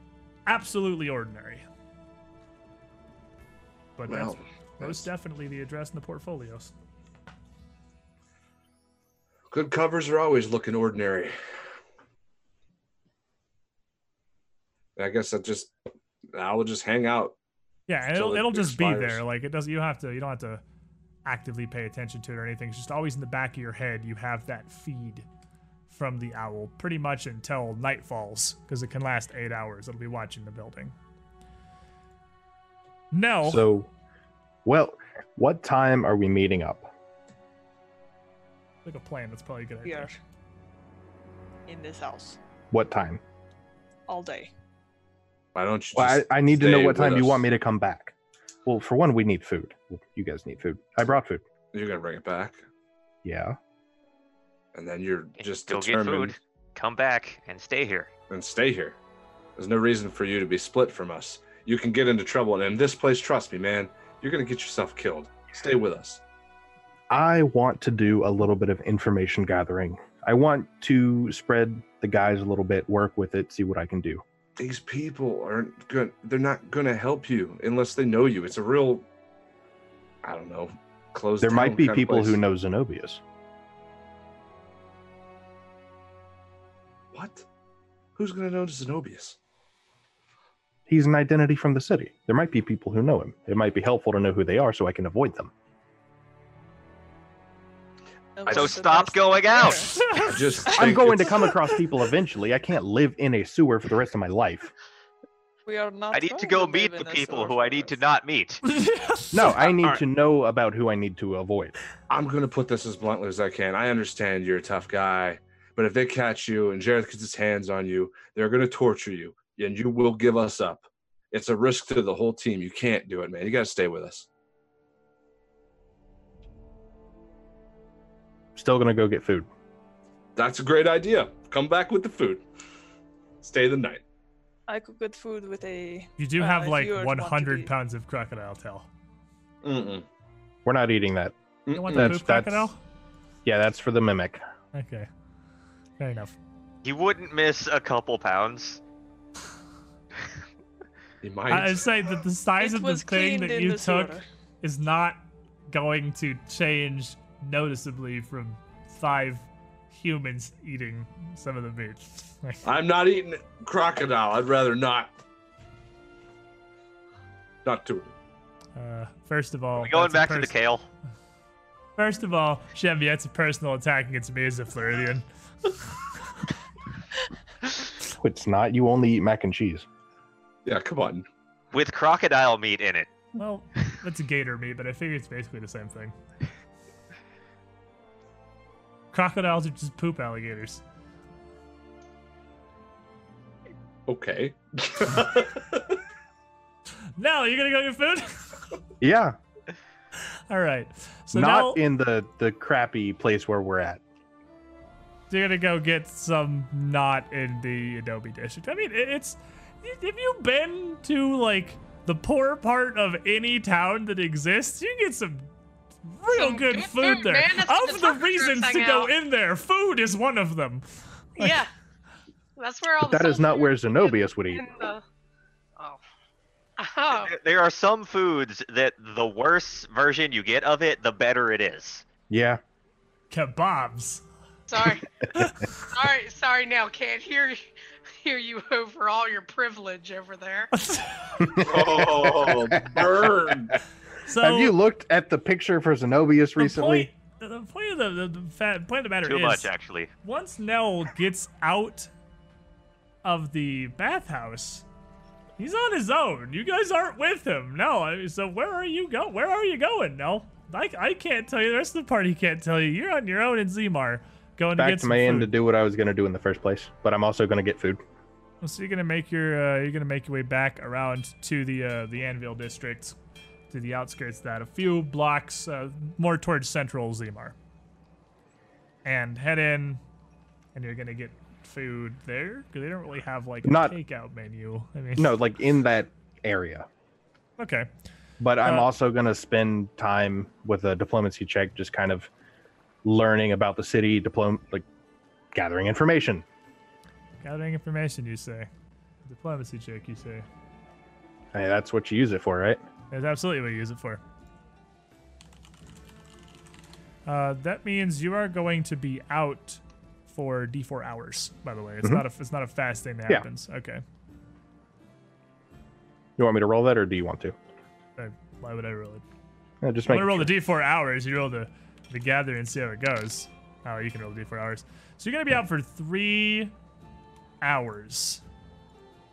absolutely ordinary. But Well, that's most definitely the address in the portfolios. good covers are always looking ordinary. I guess I just I will just hang out. Yeah, and it'll it it'll just be there. Like it doesn't. You have to. You don't have to actively pay attention to it or anything. It's just always in the back of your head. You have that feed from the owl pretty much until night falls because it can last eight hours. It'll be watching the building. Nell, So Well, what time are we meeting up? Like a plan. That's probably a good We idea. are in this house What time? all day. Why don't you? Well, Just I, I need to know what time with you want me to come back. Well, for one, we need food. You guys need food. I brought food. You're gonna bring it back, Yeah. and then you're just Go get food. Come back and stay here. and stay here. There's no reason for you to be split from us. You can get into trouble, and in this place, trust me, man, you're gonna get yourself killed. Stay with us. I want to do a little bit of information gathering. I want to spread the guys a little bit, work with it, see what I can do. These people aren't good. They're not gonna help you unless they know you. It's a real, I don't know, closed. There might be people who know Zenobius. What? Who's gonna know Zenobius? He's an identity from the city. There might be people who know him. It might be helpful to know who they are so I can avoid them. And So what's stop going out. I <laughs> just I'm think going to it's- come across people eventually. I can't live in a sewer for the rest of my life. We are not. I need to going go meet live the in a people who I need to not meet. <laughs> No, I need Alright. to know about who I need to avoid. I'm gonna put this as bluntly as I can. I understand you're a tough guy, but if they catch you and Jeroth gets his hands on you, they're gonna torture you, and you will give us up. It's a risk to the whole team. You can't do it, man. You gotta stay with us. Still gonna go get food. That's a great idea. Come back with the food. Stay the night. I could get food with a. You do Uh, have if like you would want to 100 pounds of crocodile tail. Mm-mm. We're not eating that. You want the That's- poop that's- crocodile? Yeah, that's for the mimic. Okay. Fair enough. He wouldn't miss a couple pounds. You might. I would say that the size It of the was thing that you took sewer. is not going to change noticeably from five humans eating some of the meat. <laughs> I'm not eating crocodile. I'd rather not. Not do it. uh, first of all, we going that's a back to the kale. <laughs> First of all, Chevy, that's a personal attack against me as a Floridian. It's not. You only eat mac and cheese. Yeah, come on. With crocodile meat in it. Well, <laughs> that's a gator meat, but I figure it's basically the same thing. Crocodiles are just poop alligators. Okay. <laughs> No, you're gonna go get food? <laughs> Yeah, all right. So not now in the the crappy place where we're at. you're gonna go get some not in the Adobe district. I mean, it, it's. Have you been to like the poor part of any town that exists? You can get some real Some good, good food food, there. man. Of the the reasons to hang go out. in there, food is one of them. Like- Yeah. That's where all the that is not where Zenobius would eat. <laughs> the- uh, Oh. Oh. There- There are some foods that the worse version you get of it, the better it is. Yeah, Kebabs. Sorry. <laughs> sorry, sorry now can't hear hear you <laughs> over all your privilege over there. <laughs> oh, burn. So have you looked at the picture for Zenobius the recently? Point, the point of the, the, the point of the matter is Too is, much, actually. once Nell gets out of the bathhouse, he's on his own. You guys aren't with him. No, I- mean, so where are you go? Where are you going, Nell? I, I can't tell you. The rest of the party can't tell you. You're on your own in Zimar, going to Back get to some my inn to do what I was gonna do in the first place, but I'm also gonna get food. So you're gonna make your uh, you're gonna make your way back around to the uh, the Anvil district, to the outskirts of that, a few blocks uh, more towards central Zimar, and head in, and you're gonna get food there because they don't really have like a Not- takeout menu. I mean, No, like in that area. Okay. But I'm Uh, also gonna spend time with a diplomacy check, just kind of learning about the city, diplom like gathering information. Gathering information, you say. Diplomacy check, you say. Hey, that's what you use it for, right? That's absolutely what you use it for. Uh, that means you are going to be out for D4 hours. By the way, it's Mhm. not a it's not a fast thing that Yeah. happens. Okay. You want me to roll that, or do you want to? Uh, Why would I roll it? Uh, just I'm make gonna roll the D4 hours. You roll the the gather and see how it goes. Oh, you can roll the D4 hours. So you're gonna be out for three hours,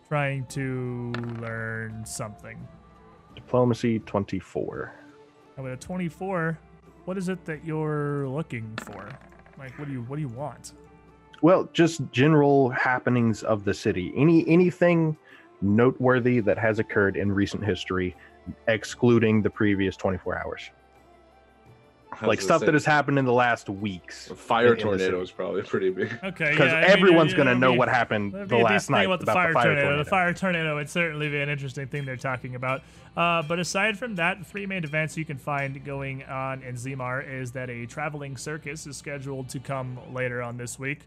trying to learn something. diplomacy 24. And with a 24, what is it that you're looking for? Like, what do you what do you want? Well, just general happenings of the city. Any anything noteworthy that has occurred in recent history, excluding the previous 24 hours. I was Like stuff say, that has happened in the last weeks. a fire in tornado is probably pretty big. Okay, <laughs> Because yeah, I mean, everyone's going to that'd know be- what happened the last night about the about fire, the fire tornado. tornado. The fire tornado would certainly be an interesting thing they're talking about. Uh, but aside from that, three main events you can find going on in Zimar is that a traveling circus is scheduled to come later on this week.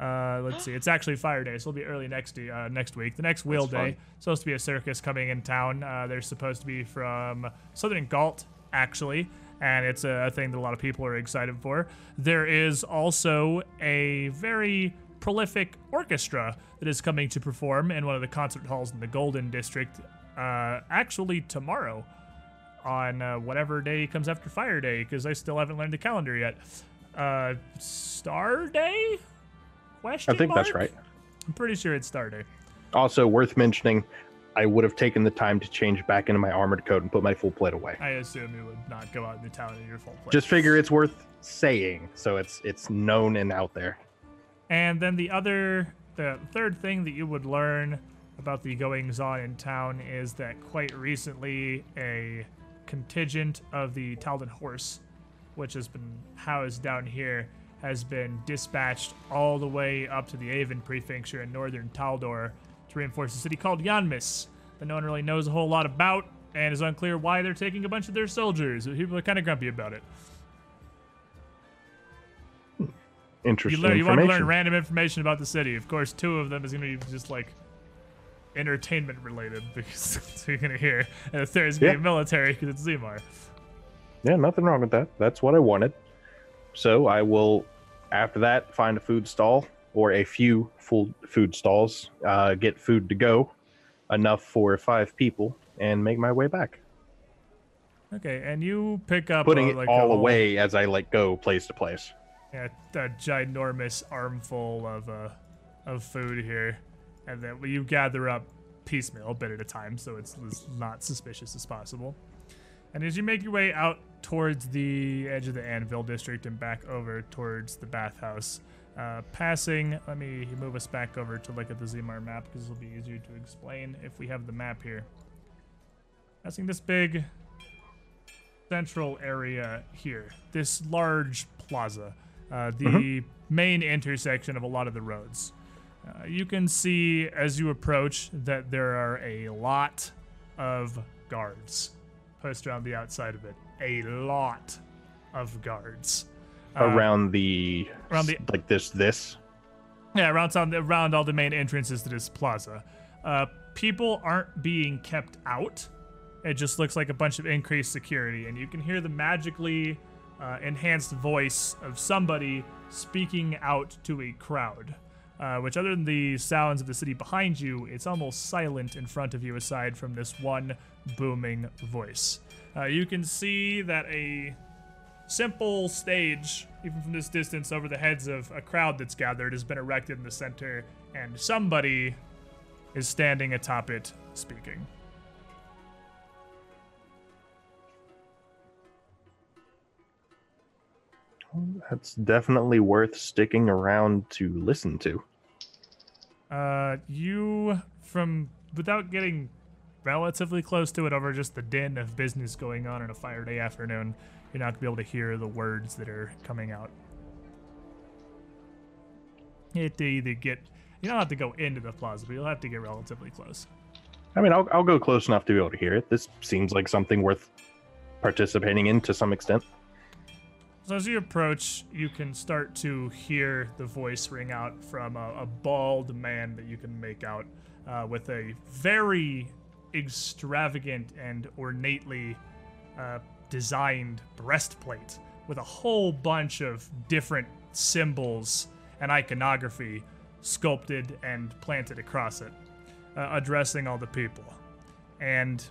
Uh, let's see, it's actually Fire Day, so it'll be early next uh, next week. The next Wheel That's Day fun. supposed to be a circus coming in town. Uh, they're supposed to be from Southern Galt, actually, and it's a thing that a lot of people are excited for. There is also a very prolific orchestra that is coming to perform in one of the concert halls in the Golden District, uh, actually tomorrow on uh, whatever day comes after Fire Day, because I still haven't learned the calendar yet. Uh, Star Day? Question I think that's right. I'm pretty sure it's Star Day. Also worth mentioning, I would have taken the time to change back into my armored coat and put my full plate away. I assume you would not go out in the town in your full plate. Just figure it's worth saying, so it's it's known and out there. And then the other, the third thing that you would learn about the goings on in town is that quite recently a contingent of the Taldan Horse, which has been housed down here, has been dispatched all the way up to the Avon prefecture in northern Taldor to reinforce a city called Yanmass that no one really knows a whole lot about and is unclear why they're taking a bunch of their soldiers. People are kind of grumpy about it. Hmm. You, Interesting learn, you want to learn random information about the city. Of course, two of them is going to be just like entertainment related <laughs> because that's what you're going to hear. And the third is going to Yeah. be military because it's Zimar. Yeah, nothing wrong with that. That's what I wanted. So I will, after that, find a food stall or a few full food stalls, uh, get food to go, enough for five people, and make my way back. Okay, and you pick up Putting uh, it like a all whole- away as I like go place to place. Yeah, a ginormous armful of uh of food here, and then you gather up piecemeal, a bit at a time, so it's as not suspicious as possible. And as you make your way out towards the edge of the Anvil district and back over towards the bathhouse, uh, passing, let me move us back over to look at the Zimar map because it'll be easier to explain if we have the map here. Passing this big central area here, this large plaza, uh, the main intersection of a lot of the roads. Uh, you can see as you approach that there are a lot of guards posted around the outside of it. A lot of guards. Uh, around the around the- like this this yeah, around some, around all the main entrances to this plaza. Uh, people aren't being kept out. It just looks like a bunch of increased security, and you can hear the magically uh, enhanced voice of somebody speaking out to a crowd. Uh, which, other than the sounds of the city behind you, it's almost silent in front of you, aside from this one booming voice. Uh, you can see that a simple stage, even from this distance, over the heads of a crowd that's gathered, has been erected in the center, and somebody is standing atop it speaking. that's definitely worth sticking around to listen to Uh, you, from without getting relatively close to it over just the din of business going on on a fire day afternoon, you're not gonna be able to hear the words that are coming out. You have to either get, you don't have to go into the plaza, but you'll have to get relatively close. i mean I'll, I'll go close enough to be able to hear it this seems like something worth participating in to some extent So as you approach, you can start to hear the voice ring out from a, a bald man that you can make out uh, with a very extravagant and ornately uh, designed breastplate with a whole bunch of different symbols and iconography sculpted and planted across it, uh, addressing all the people. And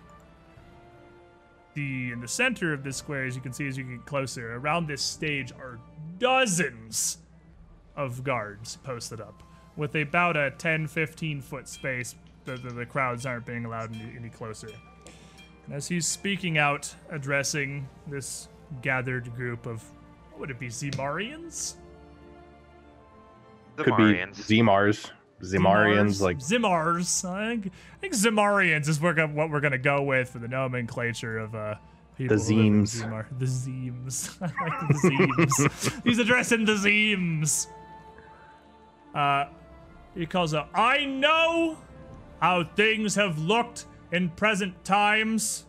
the in the center of this square, as you can see as you get closer, around this stage are dozens of guards posted up with about a 10 15 foot space the, the, the crowds aren't being allowed any, any closer As he's speaking out, addressing this gathered group of, what would it be, Zemarians? Could be Zamarians. Zemars, Zemarians, Zimars? like Zimars. I think, I think Zimarians is what what we're gonna go with for the nomenclature of uh people. The who live Zeems. Zemar. The Zeems. <laughs> I like the Zeems. <laughs> He's addressing the Zeems. Uh, he calls out. I know how things have looked in present times.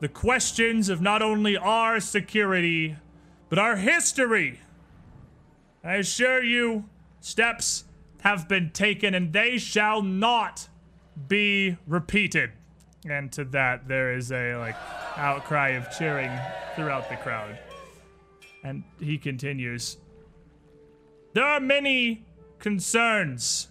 The questions of not only our security, but our history. I assure you, steps have been taken and they shall not be repeated. And to that, there is a like outcry of cheering throughout the crowd. And he continues There are many concerns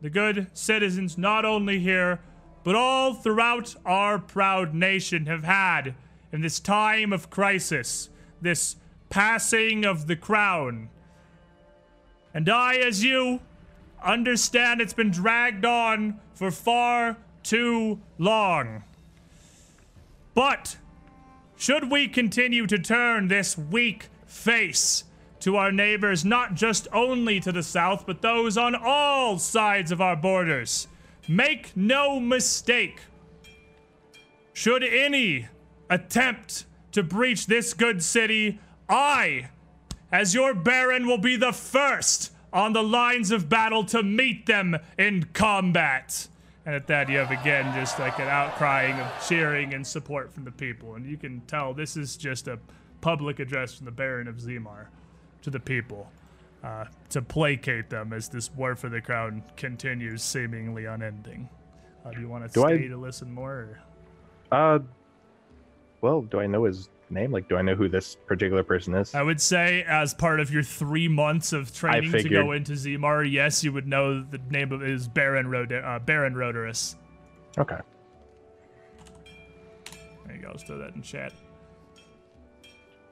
the good citizens, not only here, but all throughout our proud nation, have had in this time of crisis, this passing of the crown. And I, as you, understand it's been dragged on for far too long. But should we continue to turn this weak face to our neighbors, not just only to the south, but those on all sides of our borders, make no mistake. Should any attempt to breach this good city, I, as your Baron, will be the first on the lines of battle to meet them in combat. And at that, you have again just like an outcrying of cheering and support from the people. And you can tell this is just a public address from the Baron of Zimar to the people uh, to placate them as this war for the crown continues seemingly unending. Uh, do you want to Do I- stay to listen more? Or? uh, well, do I know his name? Like, do I know who this particular person is? I would say, as part of your three months of training to go into Zimar, yes, you would know the name of is Baron Rod- uh, Baron Rhodorus. Okay. There you go. Let's throw that in chat.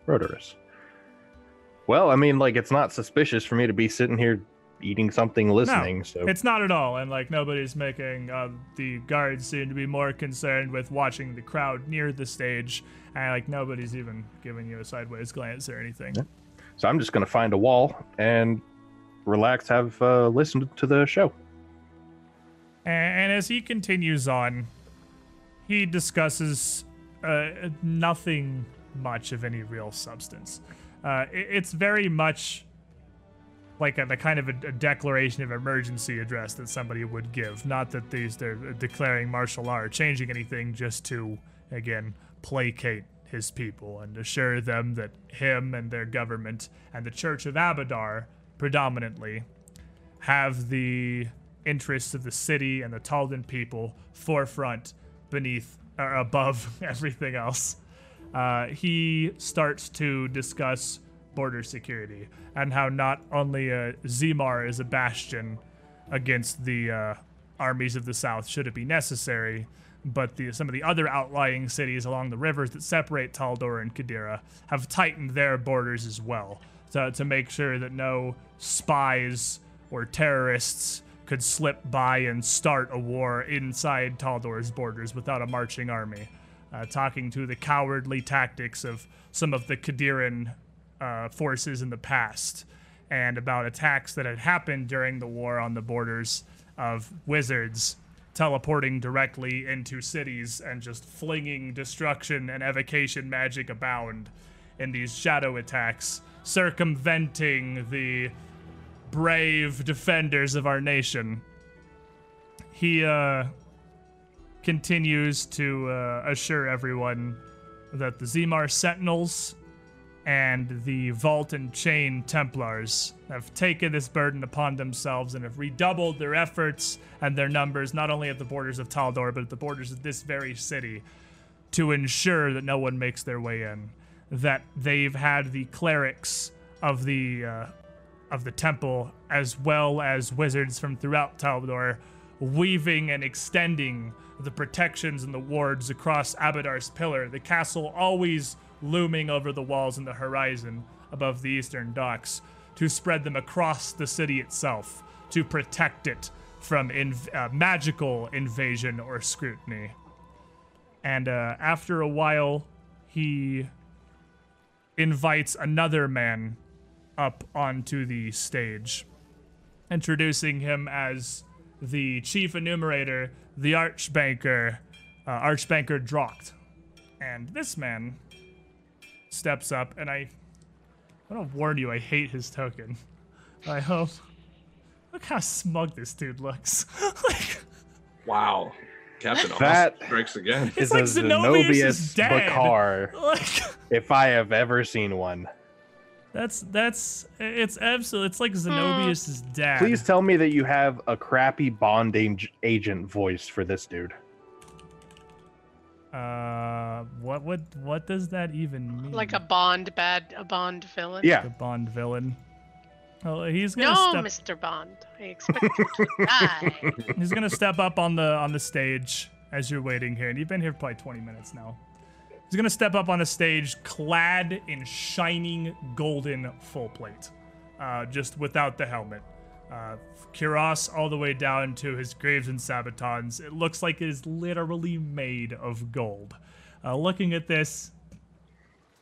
Rotors. Well, I mean, like, it's not suspicious for me to be sitting here eating something, listening. so It's not at all, and like nobody's making. Uh, the guards seem to be more concerned with watching the crowd near the stage, and like nobody's even giving you a sideways glance or anything. Yeah. so I'm just gonna find a wall and relax, have uh, listened to the show. And, and as he continues on, he discusses uh, nothing much of any real substance. Uh, it- it's very much like a, the kind of a, a declaration of emergency address that somebody would give. Not that these they're declaring martial law or changing anything, just to again placate his people and assure them that him and their government and the Church of Abadar predominantly have the interests of the city and the Taldan people forefront beneath or above <laughs> everything else. Uh, he starts to discuss border security and how not only uh, Zimar is a bastion against the uh, armies of the south should it be necessary, but the, some of the other outlying cities along the rivers that separate Taldor and Qadira have tightened their borders as well to, to make sure that no spies or terrorists could slip by and start a war inside Taldor's borders without a marching army. Uh, talking to the cowardly tactics of some of the Qadiran uh, forces in the past and about attacks that had happened during the war on the borders of wizards teleporting directly into cities and just flinging destruction and evocation magic abound in these shadow attacks, circumventing the brave defenders of our nation. He uh, continues to uh, assure everyone that the Zimar Sentinels and the Vault and Chain Templars have taken this burden upon themselves and have redoubled their efforts and their numbers, not only at the borders of Taldor, but at the borders of this very city, to ensure that no one makes their way in. That they've had the clerics of the uh, of the temple, as well as wizards from throughout Taldor, weaving and extending the protections and the wards across Abadar's pillar, the castle always looming over the walls and the horizon above the eastern docks, to spread them across the city itself, to protect it from inv- uh, magical invasion or scrutiny. And uh, after a while, he invites another man up onto the stage, introducing him as the chief enumerator, the Archbanker, uh, Archbanker Drocht. And this man steps up, and I, I want to warn you, I hate his token. I hope. Look how smug this dude looks. <laughs> like, Wow. Captain That- Awesome strikes again. It's Is like a Zenobius' Zenobius dad. Bakar, <laughs> like if I have ever seen one. That's that's it's absolute. It's like Zenobius' dad. Please tell me that you have a crappy Bond ag- agent voice for this dude. Uh, what would what does that even mean? Like a Bond bad, a Bond villain. Yeah. a Bond villain. Oh, he's gonna No, step. Mr. Bond. I expect you to <laughs> die. He's gonna step up on the on the stage as you're waiting here, and you've been here probably 20 minutes now. He's gonna step up on the stage, clad in shining golden full plate, uh, just without the helmet. Uh, Kiros all the way down to his greaves and sabatons. It looks like it is literally made of gold. Uh, looking at this,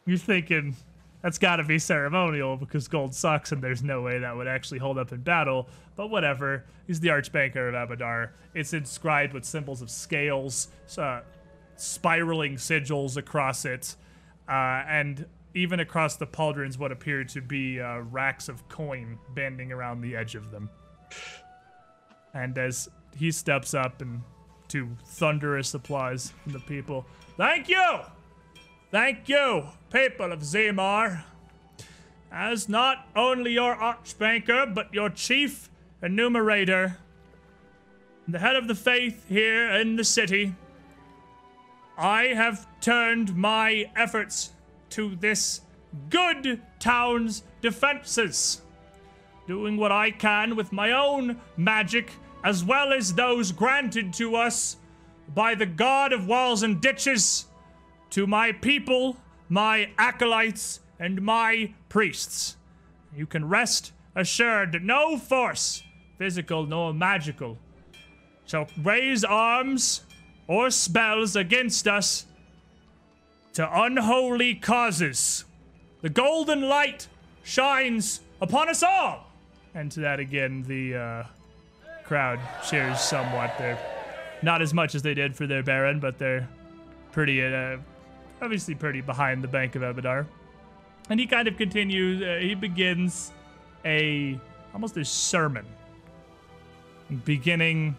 you're thinking that's got to be ceremonial because gold sucks and there's no way that would actually hold up in battle. But whatever. He's the Archbanker of Abadar. It's inscribed with symbols of scales, uh, spiraling sigils across it, uh, and even across the pauldrons, what appear to be uh, racks of coin bending around the edge of them. And as he steps up and to thunderous applause from the people, thank you! Thank you, people of Zimar. As not only your archbanker, but your chief enumerator, the head of the faith here in the city, I have turned my efforts to this good town's defenses, doing what I can with my own magic as well as those granted to us by the god of walls and ditches to my people, my acolytes, and my priests. You can rest assured no force, physical nor magical, shall raise arms or spells against us to unholy causes. The golden light shines upon us all. And to that again, the uh, crowd cheers somewhat. They're not as much as they did for their Baron, but they're pretty, uh, obviously pretty behind the Bank of Abadar. And he kind of continues. Uh, he begins a almost a sermon, beginning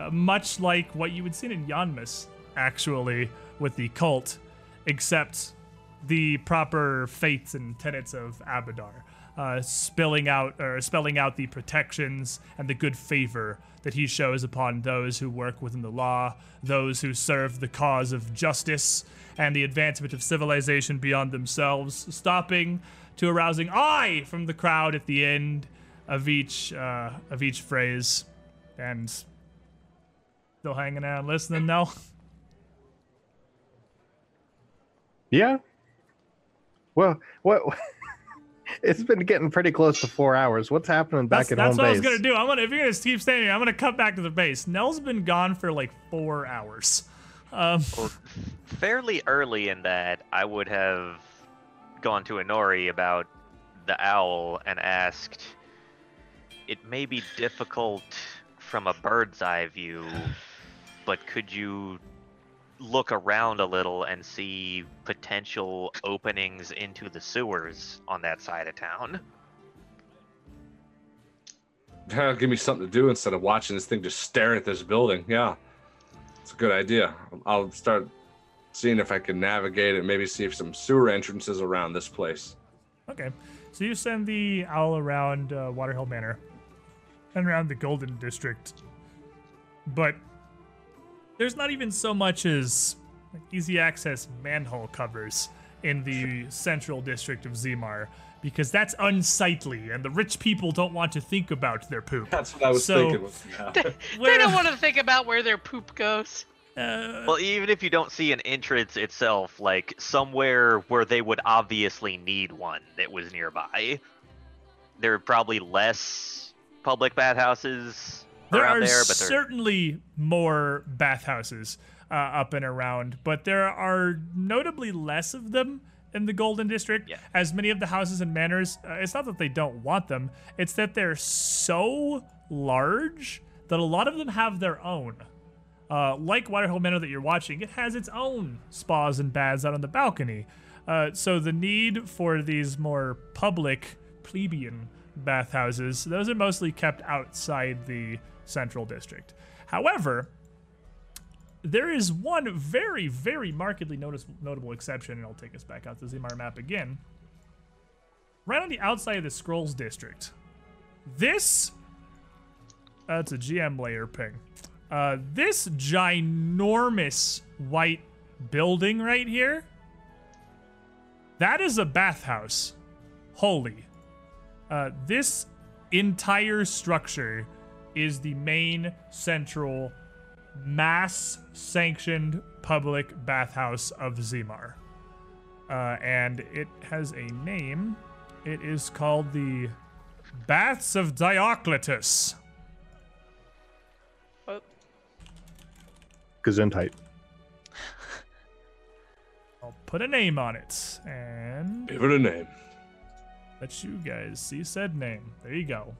uh, much like what you would see in Yanmass, actually, with the cult, except the proper faiths and tenets of Abadar, uh, spilling out or spelling out the protections and the good favor that he shows upon those who work within the law, those who serve the cause of justice and the advancement of civilization beyond themselves, stopping to arousing aye from the crowd at the end of each uh, of each phrase, and still hanging out listening now. <laughs> Yeah. Well, what? <laughs> it's been getting pretty close to four hours. What's happening back That's, at that's home what I was gonna do. I'm gonna if you're gonna keep staying here, I'm gonna cut back to the base. Nell's been gone for like four hours. Um, Well, fairly early in that, I would have gone to Inori about the owl and asked, it may be difficult from a bird's eye view, but could you look around a little and see potential openings into the sewers on that side of town? <laughs> Give me something to do instead of watching this thing just staring at this building. Yeah, it's a good idea. I'll start seeing if I can navigate it. Maybe see if some sewer entrances around this place. okay, so you send the owl around uh, Waterhill Manor and around the Golden District, but there's not even so much as like, easy access manhole covers in the central district of Zimar because that's unsightly and the rich people don't want to think about their poop. <laughs> That's what I was So- thinking. Yeah. <laughs> they <laughs> Where- don't want to think about where their poop goes. Uh, Well, even if you don't see an entrance itself, like somewhere where they would obviously need one that was nearby, there are probably less public bathhouses There are there, but certainly more bathhouses. uh, up and around, but there are notably less of them in the Golden District. Yeah. As many of the houses and manors, uh, it's not that they don't want them, it's that they're so large that a lot of them have their own. Uh, like Waterhill Manor that you're watching, it has its own spas and baths out on the balcony. Uh, so the need for these more public, plebeian bathhouses, those are mostly kept outside the central district. However, there is one very, very markedly notice- notable exception, and I'll take us back out to the Zimar map again. Right on the outside of the Scrolls district. This. That's a GM layer ping. Uh, this ginormous white building right here. That is a bathhouse. Holy. Uh, this entire structure is the main central mass sanctioned public bathhouse of Zimar. Uh, and it has a name. It is called the Baths of Diocletus. What? Gesundheit. <laughs> I'll put a name on it and Give it a name. let you guys see said name. There you go.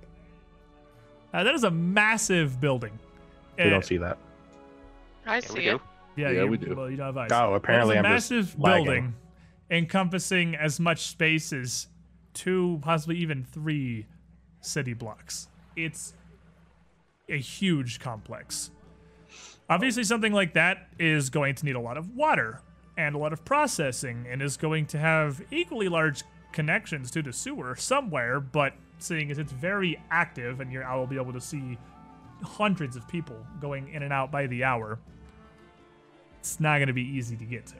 Uh, that is a massive building. We Uh, don't see that. I Yeah, see we it. Yeah, Yeah, you, we do. Well, you don't have eyes. Oh, apparently Well, I'm it's a just massive lagging. building encompassing as much space as two, possibly even three city blocks. It's a huge complex. Obviously, something like that is going to need a lot of water and a lot of processing and is going to have equally large connections to the sewer somewhere, but seeing as it's very active and you're, I will be able to see hundreds of people going in and out by the hour, it's not going to be easy to get to.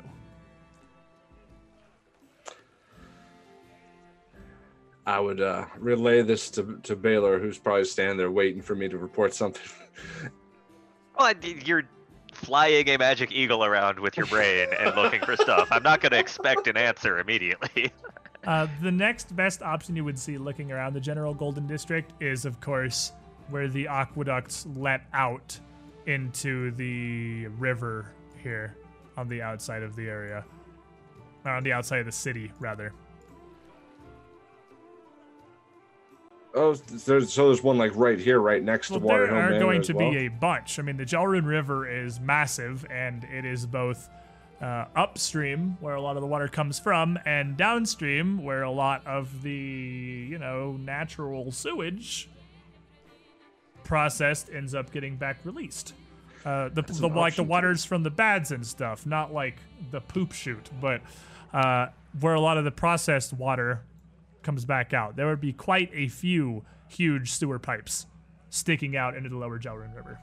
I would uh, relay this to, to Baylor, who's probably standing there waiting for me to report something. <laughs> Well, you're flying a magic eagle around with your brain and looking for stuff. I'm not going to expect an answer immediately. <laughs> Uh, the next best option you would see looking around the general Golden District is, of course, where the aqueducts let out into the river here on the outside of the area. Or on the outside of the city, rather. Oh, there's, so there's one like right here, right next Well, to there are going to well. be a bunch. I mean, the Jalrun River is massive, and it is both uh, upstream, where a lot of the water comes from, and downstream, where a lot of the, you know, natural sewage processed ends up getting back released. Uh, the, the like the option, too. waters from the bads and stuff, not like the poop shoot, but uh, where a lot of the processed water comes back out. There would be quite a few huge sewer pipes sticking out into the lower Jalrun River.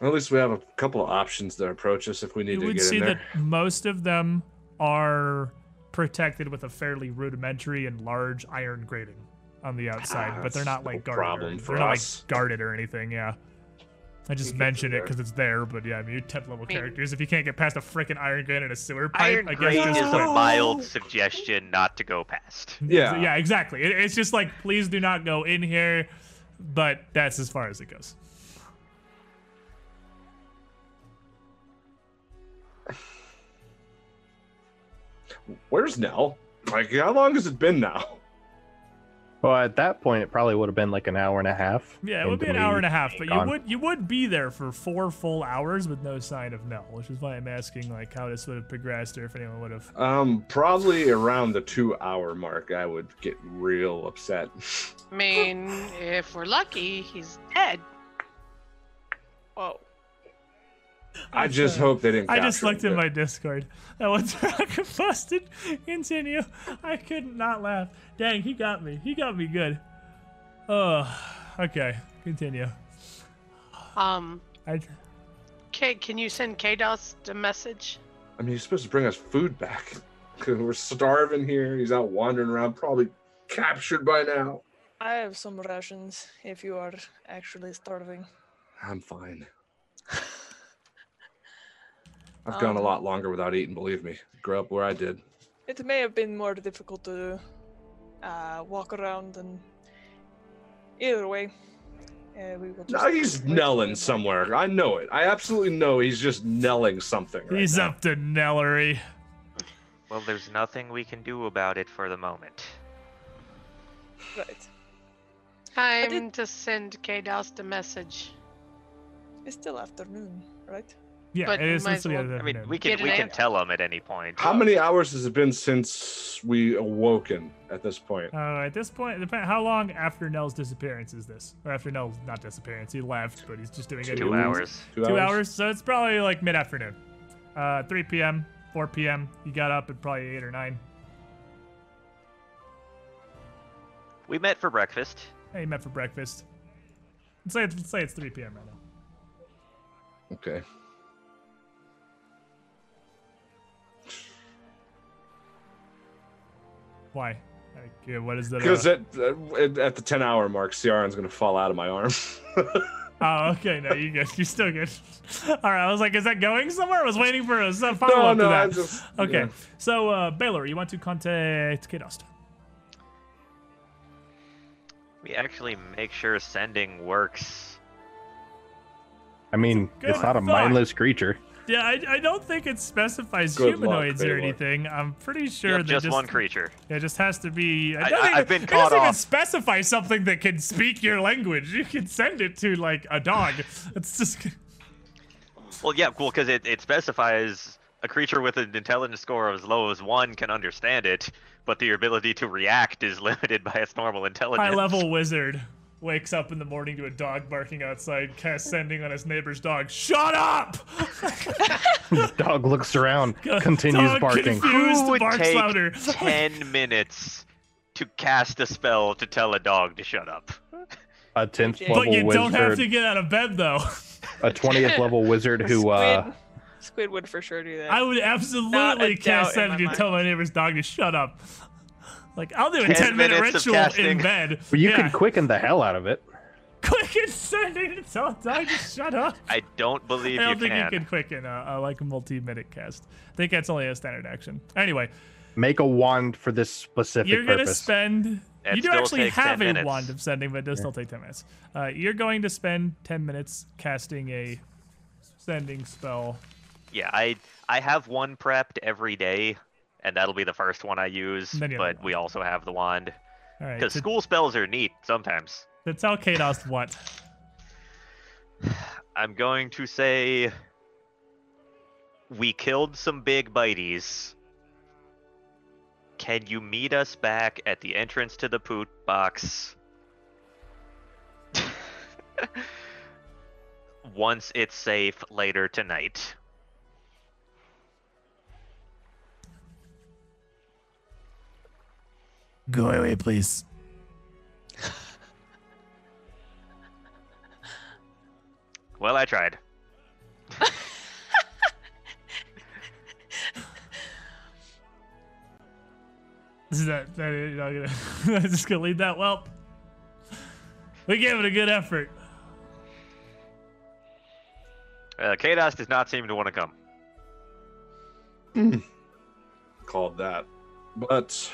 At least we have a couple of options to approach us if we need You to would get see in there. that most of them are protected with a fairly rudimentary and large iron grating on the outside, Ah, but they're not that's no like guarded. problem or, for they're not like guarded or anything. Yeah. I just can mentioned it because it's there, but yeah, I mean, you're 10th level mean- characters. If you can't get past a freaking iron grate and a sewer pipe, Iron I guess Grate just is quit. a mild suggestion not to go past. <laughs> Yeah. yeah, exactly. It, it's just like, please do not go in here, but that's as far as it goes. Where's Nell? Like, how long has it been now? Well, at that point, it probably would have been like an hour and a half. Yeah, it would be an hour and a half, but you would you would be there for four full hours with no sign of Nell, which is why I'm asking like how this would have progressed or if anyone would have. Um, probably around the two-hour mark, I would get real upset. I mean, if we're lucky, he's dead. Whoa. I just hope they didn't. I just looked him, in but- my Discord. <laughs> That one Taraka posted. Continue. I could not laugh. Dang, he got me. He got me good. Oh, okay. Continue. Um, I, K, can you send Kados a message? I mean, he's supposed to bring us food back. <laughs> 'Cause We're starving here. He's out wandering around, probably captured by now. I have some rations if you are actually starving. I'm fine. I've gone a Um, lot longer without eating, believe me. Grew up where I did. It may have been more difficult to uh, walk around and either way, Yeah, we will just No, he's wait knelling somewhere. I know it. I absolutely know he's just knelling something. Right He's now. up to Nellery. Well, there's nothing we can do about it for the moment. Right. Time did- to send Kados the message. It's still afternoon, right? Yeah, But it we is might supposed to as be. well- I mean, afternoon. we can Get we can answer. tell them at any point. How many hours has it been since we awoken at this point? Uh, at this point, depend how long after Nell's disappearance is this? Or after Nell's not disappearance, he left, but he's just doing it. Two hours. Two hours. So it's probably like mid afternoon. Uh, 3 p.m., 4 p.m. You got up at probably 8 or 9. We met for breakfast. Hey, you met for breakfast. Let's say, it's, let's say it's 3 p.m. right now. Okay. Why? Like, yeah, what is that? Because uh, at, at at the ten hour mark, Ciaran's gonna fall out of my arm. <laughs> Oh, okay. No, you good. You're still good. <laughs> All right. I was like, is that going somewhere? I was waiting for a follow up no, to I that. just <laughs> Okay. yeah. So, uh, Baylor, you want to contact Kados? We actually make sure sending works. I mean, it's not a thought. mindless creature. Yeah, I, I don't think it specifies Good luck, humanoids or Baylor. anything. I'm pretty sure Yep, that just, just one creature. It just has to be. I I- don't I- think I've it, been it caught doesn't even specify something that can speak your language. You can send it to like a dog. <laughs> It's just. Well, yeah, cool, because it, it specifies a creature with an intelligence score of as low as one can understand it, but their ability to react is <laughs> limited by its normal intelligence. High level wizard wakes up in the morning to a dog barking outside, cast sending on his neighbor's dog. Shut up! <laughs> Dog looks around, <laughs> continues Dog barking. Confused, Who would barks take louder. <laughs> 10 minutes to cast a spell to tell a dog to shut up? A tenth But level But you don't have to get out of bed though. a twentieth level wizard who uh, Squid, Squid would for sure do that. I would absolutely cast doubt in sending my to tell my neighbor's dog to shut up. Like I'll do a 10 ten minute ritual in bed. well, you yeah. could quicken the hell out of it. Quicken and sending to tell a dog shut up. I don't believe you can't. I don't you think can. you can quicken a, a like multi-minute cast. I think that's only a standard action. Anyway, Make a wand for this specific you're gonna purpose. spend. It you do actually have a minutes. wand of sending, but it does still take ten minutes. Uh, you're going to spend ten minutes casting a sending spell. Yeah, I I have one prepped every day, and that'll be the first one I use. Then you have But we also have the wand because To, school spells are neat sometimes. to tell Kados what. <sighs> I'm going to say we killed some big bites. Can you meet us back at the entrance to the poot box? <laughs> Once it's safe later tonight. Go away, please. Well, I tried. <laughs> Is that, that you're not gonna <laughs> just gonna leave that? Well, we gave it a good effort. Uh, Kados does not seem to want to come. called that. But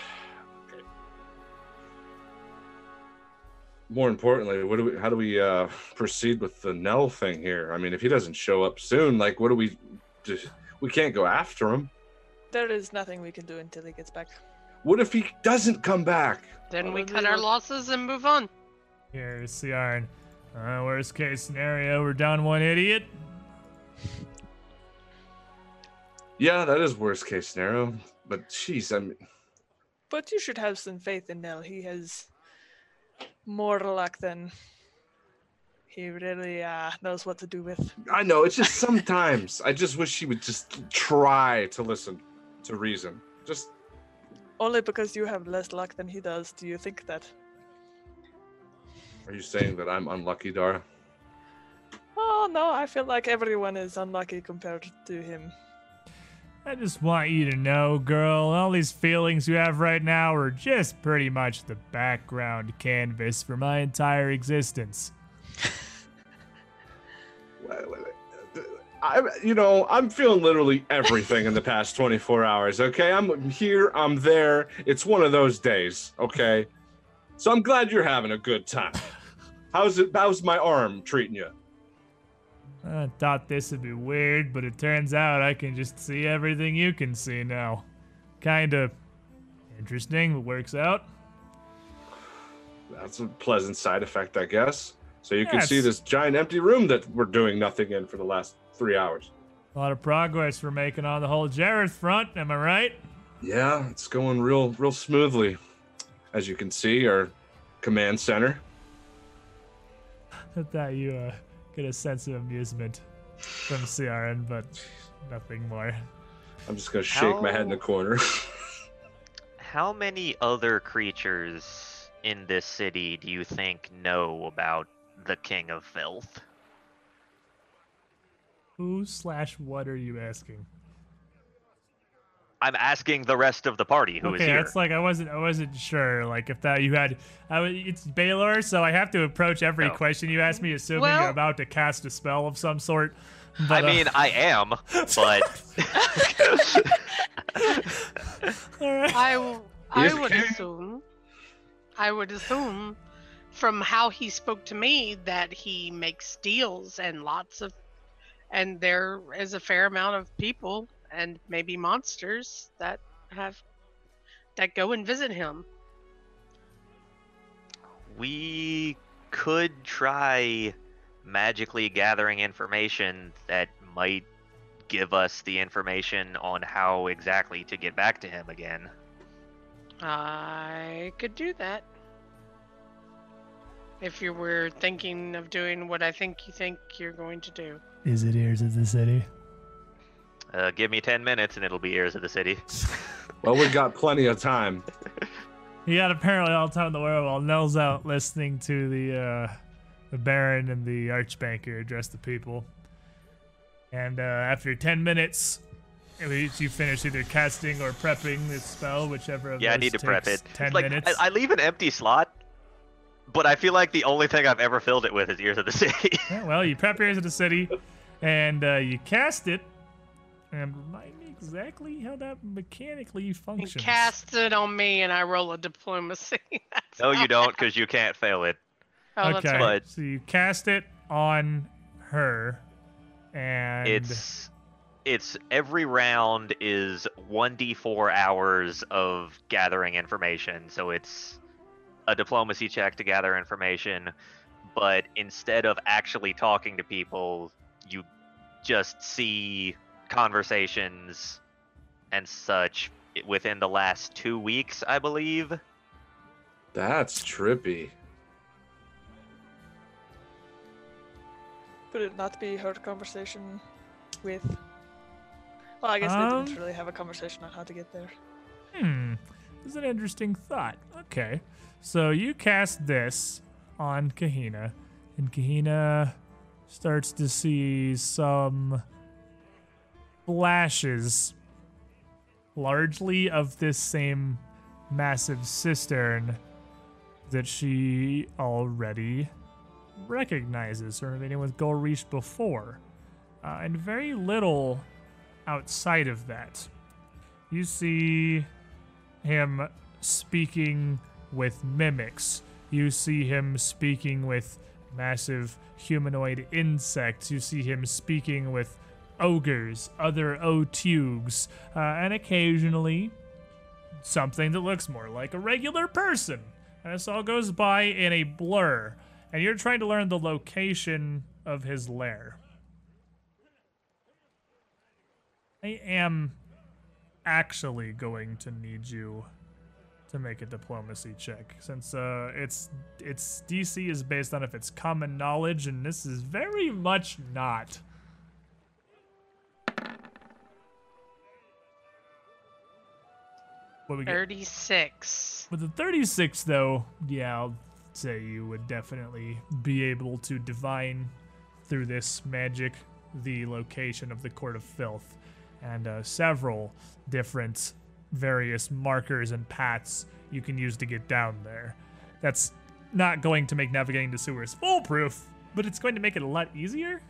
more importantly, what do we? How do we uh, proceed with the Nell thing here? I mean, if he doesn't show up soon, like, what do we? Just, we can't go after him. There is nothing we can do until he gets back. What if he doesn't come back? Then we cut our losses and move on. Here's the iron. Uh, worst case scenario, we're down one idiot. Yeah, that is worst case scenario. But jeez, I mean, But you should have some faith in Nell. He has more luck than he really uh, knows what to do with. I know it's just sometimes I just wish he would just try to listen to reason. Just Only because you have less luck than he does, do you think that? are you saying that I'm unlucky, Dara? Oh no, I feel like everyone is unlucky compared to him. I just want you to know, girl, all these feelings you have right now are just pretty much the background canvas for my entire existence. <laughs> I, you know, I'm feeling literally everything in the past 24 hours. Okay, I'm here, I'm there. It's one of those days. Okay, so I'm glad you're having a good time. How's it? How's my arm treating you? I thought this would be weird, but it turns out I can just see everything you can see now. Kinda interesting, but works out. That's a pleasant side effect, I guess. So you can see this giant empty room that we're doing nothing in for the last three hours. A lot of progress we're making on the whole Jeroth front, am I right? Yeah, it's going real, real smoothly. As you can see, our command center. <laughs> I thought you uh, get a sense of amusement from Ciaran, but nothing more. I'm just gonna shake my head in the corner. <laughs> How many other creatures in this city do you think know about the King of Filth? Who slash what are you asking? I'm asking the rest of the party who is okay, here. that's like I wasn't I wasn't sure like if that you had I w- it's Baylor, so I have to approach every No. question you ask me assuming Well- you're about to cast a spell of some sort. I But, uh, mean, I am, <laughs> but all right. I, w- I Yes, would King. assume, I would assume, from how he spoke to me, that he makes deals and lots of, and there is a fair amount of people and maybe monsters that have that go and visit him. we could try magically gathering information that might give us the information on how exactly to get back to him again. I could do that. If you were thinking of doing what I think you think you're going to do. Is it ears of the city? Uh, give me 10 minutes and it'll be Ears of the City. <laughs> well, we've got plenty of time. <laughs> He got apparently all the time in the world while Nell's out listening to the uh, the Baron and the Archbanker address the people. And uh, after ten minutes, at least you finish either casting or prepping this spell, whichever of yeah, I those need to prep takes it. Ten like, minutes. I, I leave an empty slot, but I feel like the only thing I've ever filled it with is Ears of the City. Yeah, well, you prep Ears of the City, and uh, you cast it. And remind me exactly how that mechanically He functions. casts it on me and I roll a diplomacy. <laughs> No, you don't, because you can't fail it. Oh, that's okay, right. But- so you cast it on her, and It's it's every round is 1d4 hours of gathering information. So it's a diplomacy check to gather information, but instead of actually talking to people, you just see conversations and such within the last 2 weeks, I believe. That's trippy. Could it not be her conversation with? Well, I guess they Um, didn't really have a conversation on how to get there. Hmm. This is an interesting thought. Okay. So you cast this on Kahina, and Kahina starts to see some flashes, largely of this same massive cistern that she already recognizes or meeting with Golrish before. Uh, and very little outside of that. You see him speaking with mimics. You see him speaking with massive humanoid insects. You see him speaking with ogres, other otyughs, uh, and occasionally something that looks more like a regular person. And this all goes by in a blur. And you're trying to learn the location of his lair. I am actually going to need you to make a diplomacy check since uh it's its DC is based on if it's common knowledge and this is very much not. What we get? 36. With the 36, though, yeah, I'll say you would definitely be able to divine through this magic the location of the Court of Filth and uh, several different various markers and paths you can use to get down there. That's not going to make navigating the sewers foolproof, but it's going to make it a lot easier.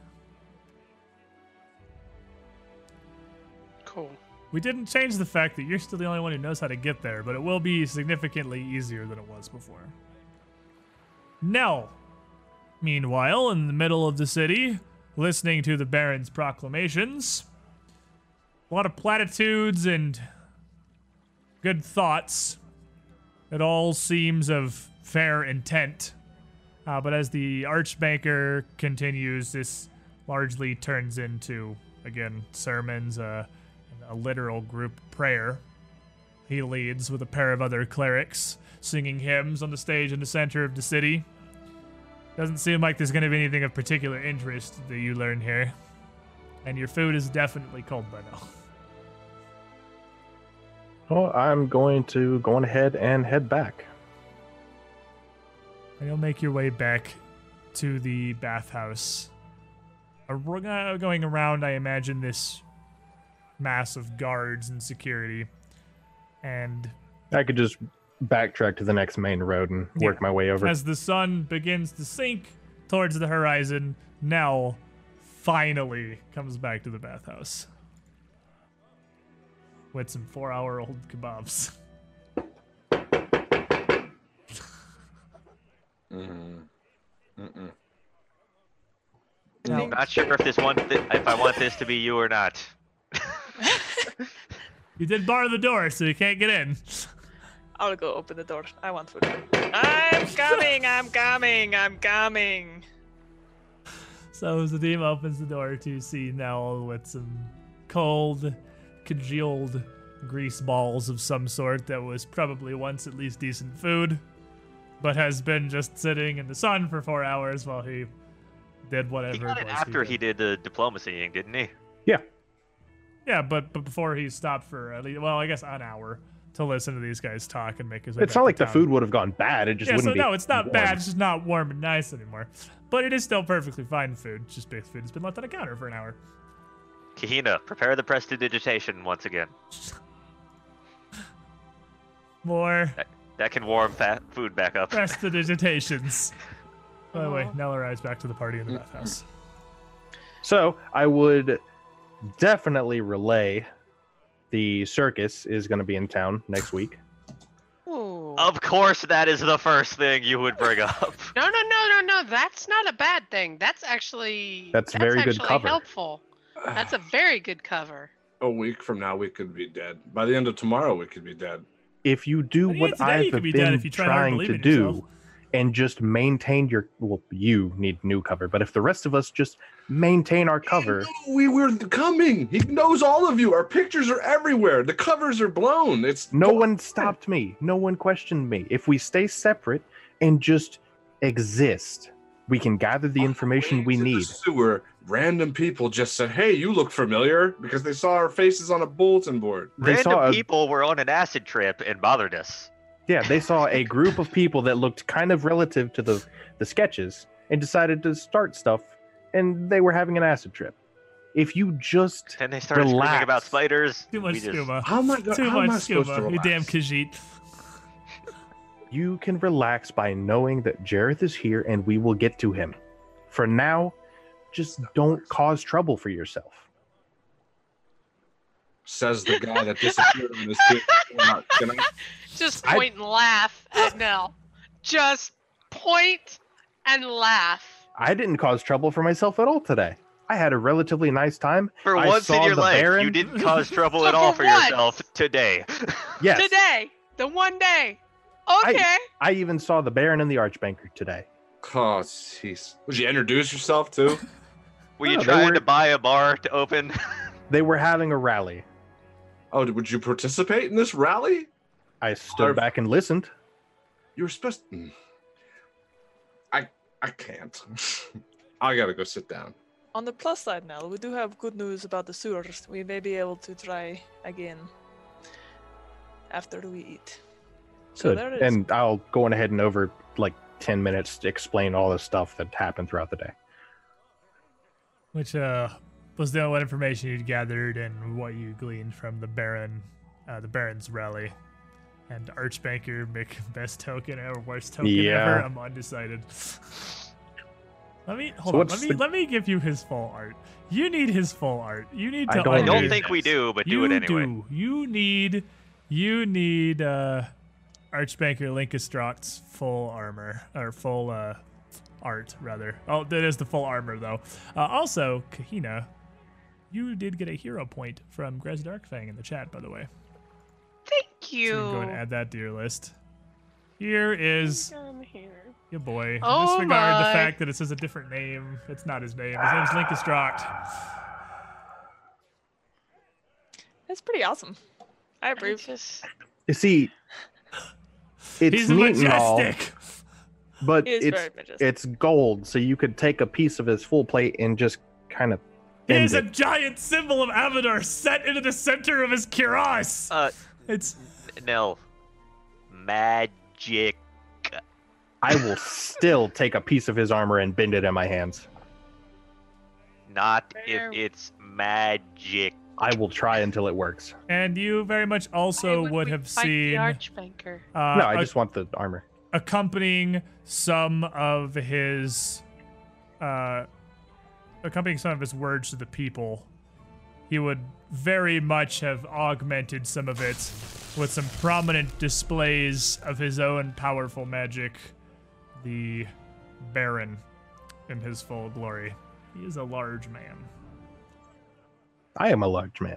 Cool. We didn't change the fact that you're still the only one who knows how to get there, but it will be significantly easier than it was before. Nell, Meanwhile, in the middle of the city, listening to the Baron's proclamations, a lot of platitudes and good thoughts. It all seems of fair intent. Uh, but as the Archbanker continues, this largely turns into, again, sermons, uh, a literal group prayer. He leads with a pair of other clerics, singing hymns on the stage in the center of the city. Doesn't seem like there's going to be anything of particular interest that you learn here. And your food is definitely cold by now. Well, I'm going to go on ahead and head back. And you'll make your way back to the bathhouse. Uh, Going around, I imagine, this mass of guards and security. And I could just backtrack to the next main road and work my way over. as the sun begins to sink towards the horizon, Nell finally comes back to the bathhouse. With some four hour old kebabs. Mm. Mm-mm. Now, Not sure if this one, th- if I want this to be you or not. <laughs> <laughs> you did bar the door, so you can't get in. I'll go open the door. I want food. I'm coming. <laughs> I'm coming. I'm coming. So Zadim opens the door to see Nell with some cold, congealed grease balls of some sort that was probably once at least decent food, but has been just sitting in the sun for four hours while he did whatever He got it it was after did. he did the diplomacying, didn't he? Yeah, but but before he stopped for at least, well, I guess an hour to listen to these guys talk and make his. way It's back not to like the food would have gone bad. It just yeah, wouldn't so be. no, it's not warm. bad. It's just not warm and nice anymore. But it is still perfectly fine food. It's Just basic food. It's been left on a counter for an hour. Kahina, prepare the prestidigitation once again. <laughs> More That can warm fat food back up. <laughs> prestidigitations. By the way, Aw. Nell arrives back to the party in the bathhouse. So I would definitely relay the circus is going to be in town next week. Ooh. Of course, that is the first thing you would bring <laughs> up. No, no, no, no, no. That's not a bad thing. That's actually That's very good cover. helpful. That's a very good cover. a week from now, we could be dead. By the end of tomorrow, we could be dead. If you do By what of today, you I've could be been dead try hard to trying to do yourself. and just maintain your well, you need new cover, but if the rest of us just maintain our cover, we were coming. He knows all of you. Our pictures are everywhere. The covers are blown. It's no one stopped me. No one questioned me. If we stay separate and just exist, we can gather the information we In the need. Sewer. Random people just said, "Hey, you look familiar," because they saw our faces on a bulletin board. They Random saw a, people were on an acid trip and bothered us. yeah, they saw a group of people that looked kind of relative to the the sketches and decided to start stuff and they were having an acid trip. If you just And they started screaming about spiders. Too much we just- skooma. How am I? go- Too how am I much supposed to skooma. You damn relax? Khajiit. you can relax by knowing that Jeroth is here and we will get to him. For now, just don't cause trouble for yourself. Says the guy that disappeared on his kid. Can I? Just I- point and laugh at Nell. Just point and laugh. I didn't cause trouble for myself at all today. I had a relatively nice time. For I once in your the life, you didn't <laughs> cause trouble at all For for yourself today. <laughs> Yes, Today, the one day. Okay. I even saw the Baron and the Archbanker today. Oh, jeez. Would you introduce yourself too? <laughs> Were you No, trying were- to buy a bar to open? They were having a rally. Oh, would you participate in this rally? I stood Arf. back and listened. You were supposed. Mm. I I can't. <laughs> I gotta go sit down. On the plus side, Nell, we do have good news about the sewers. We may be able to try again after we eat. So Good. there it is. And I'll go on ahead and over like 10 minutes to explain all the stuff that happened throughout the day. Which uh was the what information you'd gathered and what you gleaned from the Baron, uh, the Baron's rally, and Archbanker make <laughs> best token or worst token ever. I'm undecided. <laughs> Let me hold So on. Let me the- let me give you his full art. You need his full art. You need I to. don't I don't under- think we do, but do you it anyway. do. You need. You need uh, Archbanker Linkestroct's full armor or full uh, art, rather. Oh, that is the full armor, though. Uh, also, Kahina, you did get a hero point from Grez Darkfang in the chat, by the way. Thank So you can go and add that to your list. Here is here. your boy. Oh Disregard the my. fact that it says a different name. It's not his name. His name's Linkus Droct. That's pretty awesome. I I approve. just You see, it's He's neat and all, but it's it's gold, so you could take a piece of his full plate and just kind of He bend is a giant symbol of Abadar set into the center of his cuirass. Uh, It's Nell. Magic. I will still take a piece of his armor and bend it in my hands. Not Fair. if it's magic. I will try until it works. and you very much also Why would have fight the seen Archbanker. uh, no, I a- just want the armor. accompanying some of his uh accompanying some of his words to the people he would very much have augmented some of it with some prominent displays of his own powerful magic the baron in his full glory he is a large man I am a large man.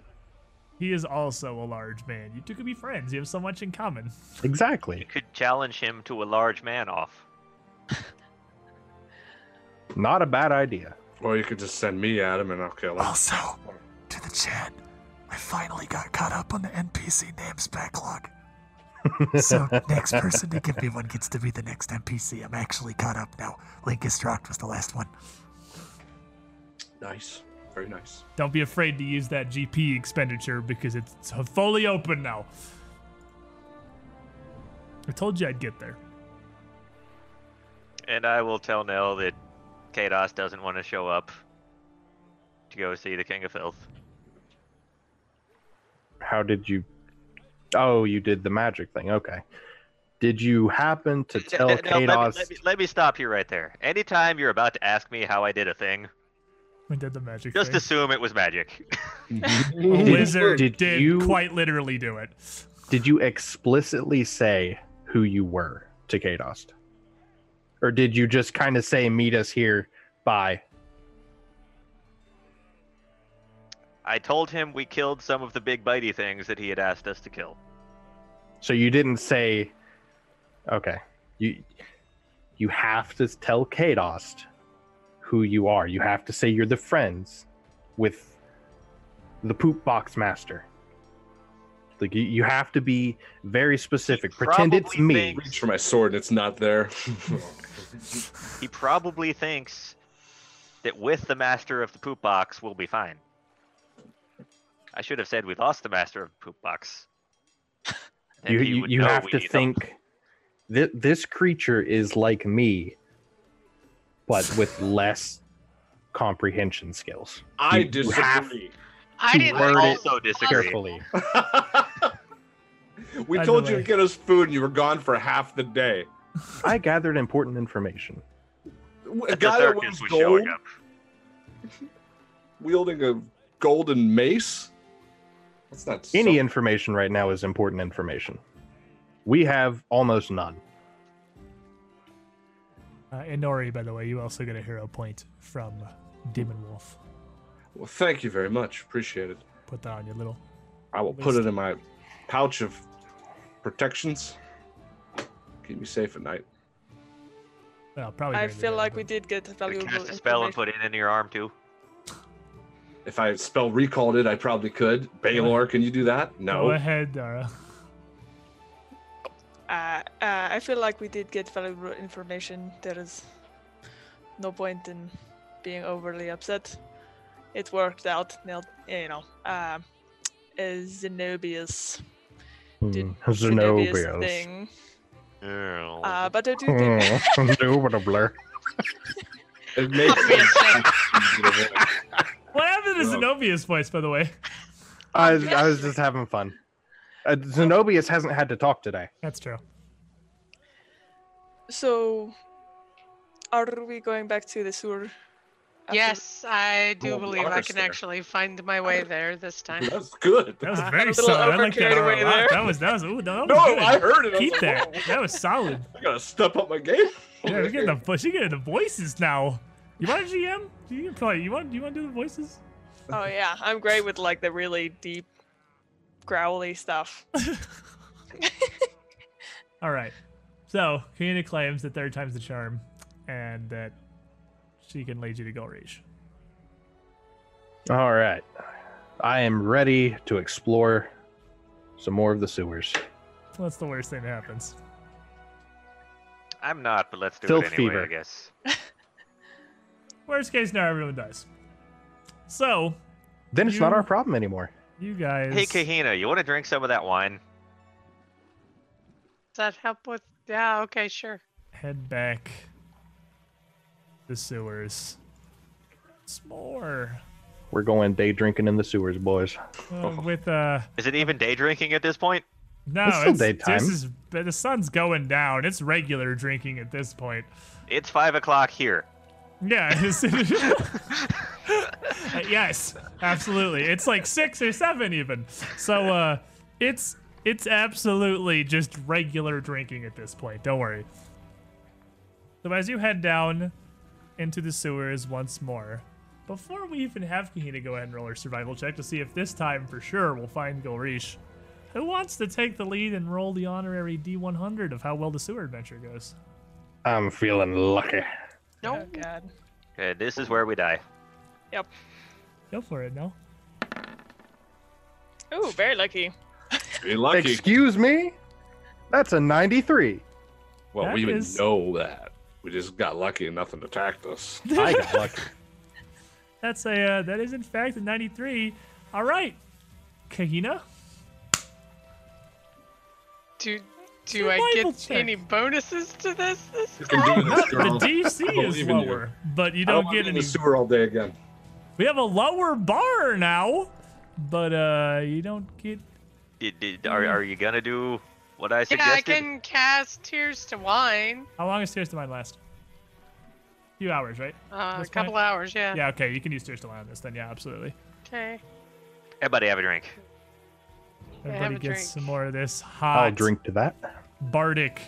he is also a large man you two could be friends you have so much in common Exactly. You could challenge him to a large man off. Not a bad idea. Or you could just send me at him and I'll kill him. Also, to the chat, I finally got caught up on the NPC names backlog. <laughs> so next person to give me one gets to be the next NPC. I'm actually caught up now. Linkus Droct was the last one. Nice. Very nice. Don't be afraid to use that GP expenditure because it's fully open now. I told you I'd get there. And I will tell Nell that Kados doesn't want to show up to go see the King of Filth. How did you? Oh, you did the magic thing. Okay. Did you happen to <laughs> tell No, let, me, Kados? let, me, let me stop you right there. Anytime you're about to ask me how I did a thing, We did the magic just thing. assume it was magic. <laughs> A wizard did did, you- quite literally do it. Did you explicitly say who you were to Kados? Or did you just kind of say, meet us here, bye? I told him we killed some of the big bitey things that he had asked us to kill. So you didn't say, okay. You you have to tell Kados who you are. You have to say you're the friends with the poop box master. Like you, you have to be very specific. Pretend it's probably me. thinks- Reach for my sword and it's not there. <laughs> He probably thinks that with the master of the poop box, we'll be fine. I should have said we lost the master of the poop box. Then you you, you have to think th- this creature is like me but with less comprehension skills I You- <laughs> you have disagree. I didn't word I it also disagree. carefully we By told you way. to get us food and you were gone for half the day. i gathered important information A The guy that circus wears was gold, showing up. <laughs> wielding a golden mace. That's not any so- information right now is important information we have almost none Uh, Inori, by the way, you also get a hero point from Demon Wolf. Well, thank you very much. Appreciate it. Put that on your little. I will put it in my pouch of protections. Keep me safe at night. Well, probably. I during the feel day, like but- we did get Could valuable cast a spell and put it in your arm too. If I spell recalled it, I probably could. Baylor, can you do that? No. Go ahead, Dara. Uh, uh, I feel like we did get valuable information. There is no point in being overly upset. It worked out. Nailed, you know. Uh, Zenobius did Hmm, Zenobius Zenobius. thing. Uh, but I do think Hmm, <laughs> Zenobius. <laughs> It makes Obviously. What happened to Well- Zenobia's voice, by the way? I was, I was just having fun. Uh, Zenobius hasn't had to talk today. That's true. so. Are we going back to the sewer That's Yes, I do Well, believe I Marcus can there. actually find my way there this time. That's good. That was <laughs> very a little solid. I like that overcarried a lot. there. That was that was ooh, that was No, good. I heard it. I was Keep like, that. "Whoa, That was solid. I gotta step up my game. Yeah, we're getting the voice. You getting the voices now. You want a GM? You can play. You want? You want to do the voices? Oh yeah, I'm great with like the really deep, growly stuff. <laughs> <laughs> All right. So Kahina claims that third time's the charm, and that she can lead you to Golrish. All right. I am ready to explore some more of the sewers. What's the worst thing that happens? I'm not, but let's do Filth it anyway, fever. I guess. <laughs> Worst case now everyone dies. So Then it's not our problem anymore. you guys. Hey, Kahina, you want to drink some of that wine? Does that help with? Yeah. Okay. Sure. head back the sewers. It's more We're going day drinking in the sewers, boys. uh, with uh Is it even day drinking at this point? no It's still daytime. This is the sun's going down. It's regular drinking at this point. It's five o'clock here. Yeah. <laughs> Uh, yes, absolutely. It's like six or seven even. So uh, it's it's absolutely just regular drinking at this point. Don't worry. So as you head down into the sewers once more, before we even have Kahina go ahead and roll her survival check to see if this time for sure we'll find Golrish, who wants to take the lead and roll the honorary D100 of how well the sewer adventure goes? I'm feeling lucky. Oh god. Okay, this is where we die. Yep. Go for it, no? Ooh, very lucky. Be lucky. Excuse me? That's a 93. well, That we even is- know that. We just got lucky and nothing attacked us. <laughs> I got lucky. That's a uh, that is in fact a 93. All right, Kahina. Do do Survival I get check. any bonuses to this? this You can do this, The. DC is believe you. lower, but you don't don't get be in any. the sewer all day again. We have a lower bar now, but uh, you don't get. Did, did, are, are you gonna do what I suggested? yeah. I can cast Tears to Wine. How long is Tears to Wine last? few hours, right? Uh, a couple point? hours. Yeah. Yeah. Okay, you can use Tears to Wine on this then. Yeah, absolutely. Okay. Everybody have a drink. Yeah, have Everybody a gets drink. some more of this hot I'll drink to that. bardic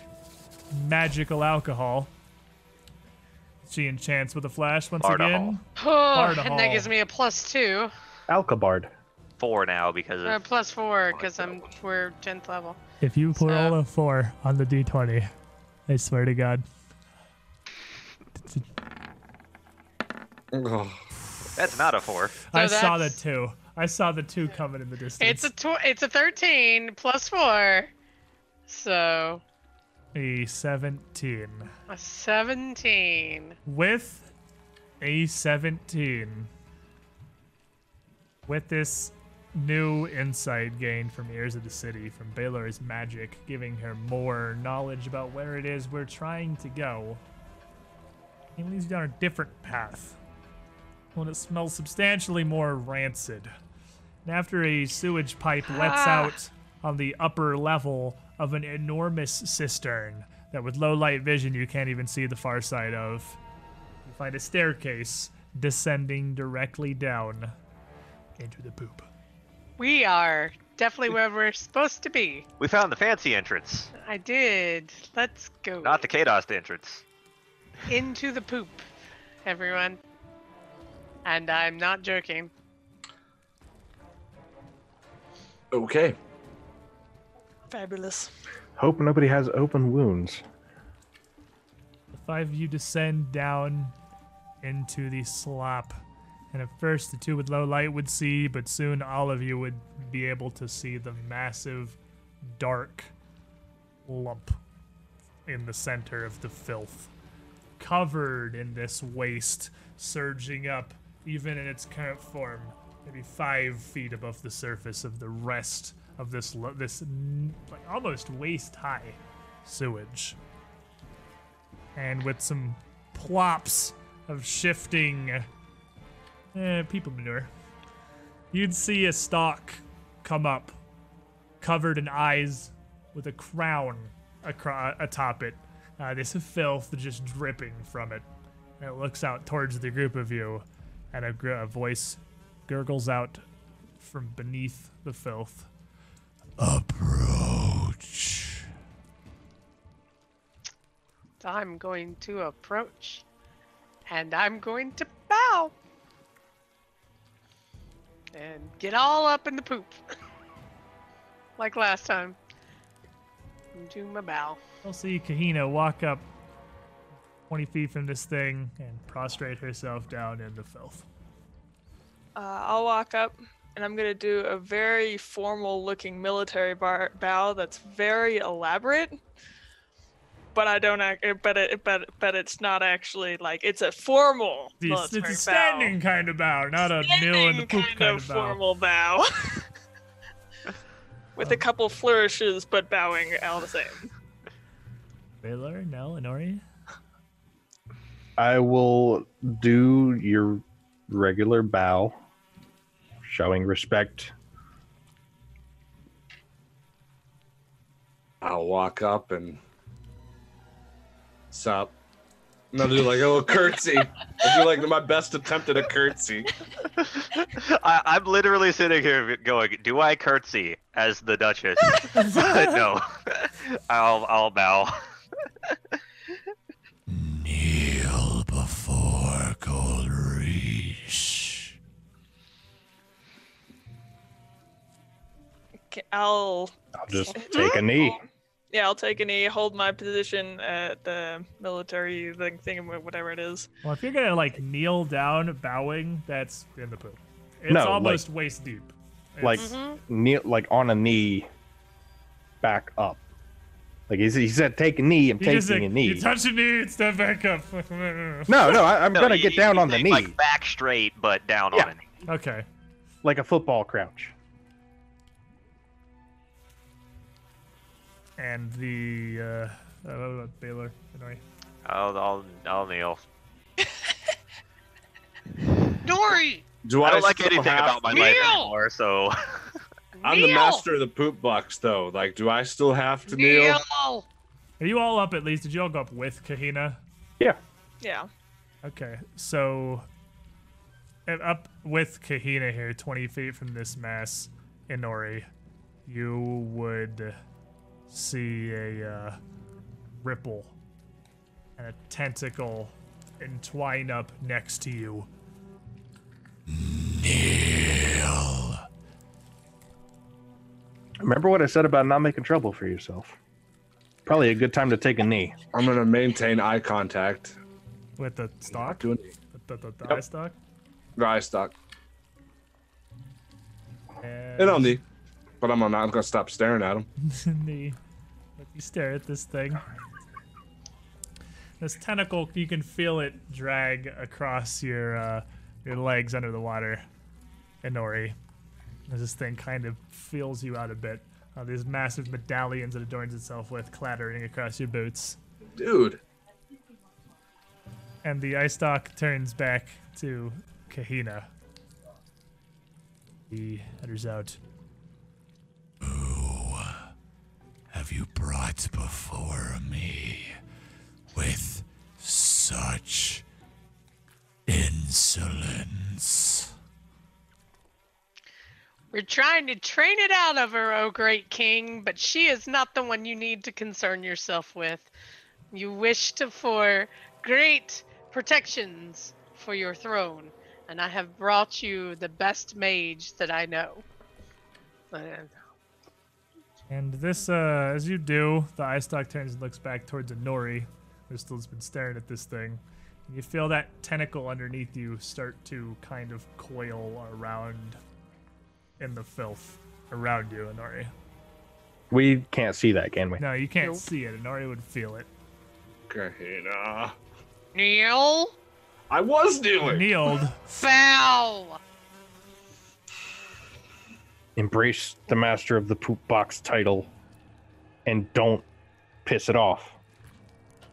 magical alcohol. She enchants with a flash once Bardahol. again. Oh, and <laughs> that gives me a plus two, Alcabard. Four now because of or plus four, because I'm we're tenth level. If you put So- roll a four on the d20, I swear to God. That's not a four. I saw that that's- too. I saw the two coming in the distance. It's a tw- it's a thirteen plus four, so a 17. a seventeen. With a 17. With this new insight gained from Ears of the City from Baylor's magic, giving her more knowledge about where it is we're trying to go, it leads you down a different path. One it smells substantially more rancid. And after a sewage pipe lets Ah. out on the upper level of an enormous cistern that with low light vision you can't even see the far side of, you find a staircase descending directly down into the poop. We are definitely where we're supposed to be. We found the fancy entrance, I did. Let's go not the Kados entrance. into the poop, everyone. And I'm not joking. okay. Fabulous. Hope nobody has open wounds. The five of you descend down into the slop. And at first, the two with low light would see, but soon all of you would be able to see the massive, dark lump in the center of the filth. Covered in this waste, surging up, even in its current form, maybe five feet above the surface of the rest of this, lo- this n- like almost waist high sewage and with some plops of shifting eh, people manure, you'd see a stalk come up, covered in eyes, with a crown acro- atop it. Uh, this filth just dripping from it. It looks out towards the group of you, and a, a voice gurgles out from beneath the filth. Approach. I'm going to approach. And I'm going to bow. And get all up in the poop. <laughs> like last time. And do my bow. You'll see Kahina walk up 20 feet from this thing and prostrate herself down in the filth. Uh, I'll walk up and I'm gonna do a very formal looking military bar- bow that's very elaborate. But I don't act. But it, but but it's not actually like it's a formal It's, it's a standing bow. kind of bow, not a kneel in the poop kind, kind of of bow. formal bow. <laughs> With a couple flourishes, but bowing all the same. Baylor, Nell, Inori. I will do your regular bow, showing respect. I'll walk up and sup. And I'll do like a little curtsy. <laughs> I'll do like my best attempt at a curtsy. <laughs> I, I'm literally sitting here going, "Do I curtsy as the Duchess?" <laughs> No, I'll I'll bow. Before Golrish. Okay, I'll I'll just take a knee. yeah, I'll take a knee, hold my position at the military thing, thing whatever it is. Well, if you're gonna like kneel down, bowing, that's in the poop. It's No, like- almost waist deep. Like It's- mm-hmm. kneel, like on a knee, back up. Like he, said- he said, take a knee. I'm you taking just like, a knee. You touch a knee, step back up. <laughs> no, no, I, I'm No, gonna you- get you down on the knee, like back straight, but down Yeah. on a knee. okay. like a football crouch. And the uh, uh Baylor, Inori. I'll I'll, I'll kneel. <laughs> Nori! Do I don't like anything have- about my life Kneel! anymore, so <laughs> I'm the master of the poop box, though. Like, do I still have to kneel? Kneel! Are you all up at least? Did you all go up with Kahina? Yeah. Yeah. Okay, so and up with Kahina here, 20 feet from this mass, Inori, you would see a uh, ripple and a tentacle entwine up next to you. Kneel. Remember what I said about not making trouble for yourself. Probably a good time to take a knee. I'm gonna maintain eye contact. With the stock? Doing The, the, the Yep. eye stock? eye stock. And And on the, but I'm not gonna stop staring at him. <laughs> the let you stare at this thing. This tentacle, you can feel it drag across your uh, your legs under the water, Inori. As this thing kind of feels you out a bit. Uh, these massive medallions it adorns itself with clattering across your boots. Dude, And the ice stock turns back to Kahina. He utters out. Who have you brought before me with such insolence? We're trying to train it out of her, O great king, but she is not the one you need to concern yourself with. You wished for great protections for your throne, and I have brought you the best mage that I know. Uh, And this, uh, as you do, the eye stalk turns and looks back towards Inori, who still has been staring at this thing. You feel that tentacle underneath you start to kind of coil around in the filth around you, Inori. We can't see that, can we? No, you can't Nope. see it. Inori would feel it. Kahina. Neil, I was kneeling. Kneeled. bow. Embrace the master of the poop box title and don't piss it off.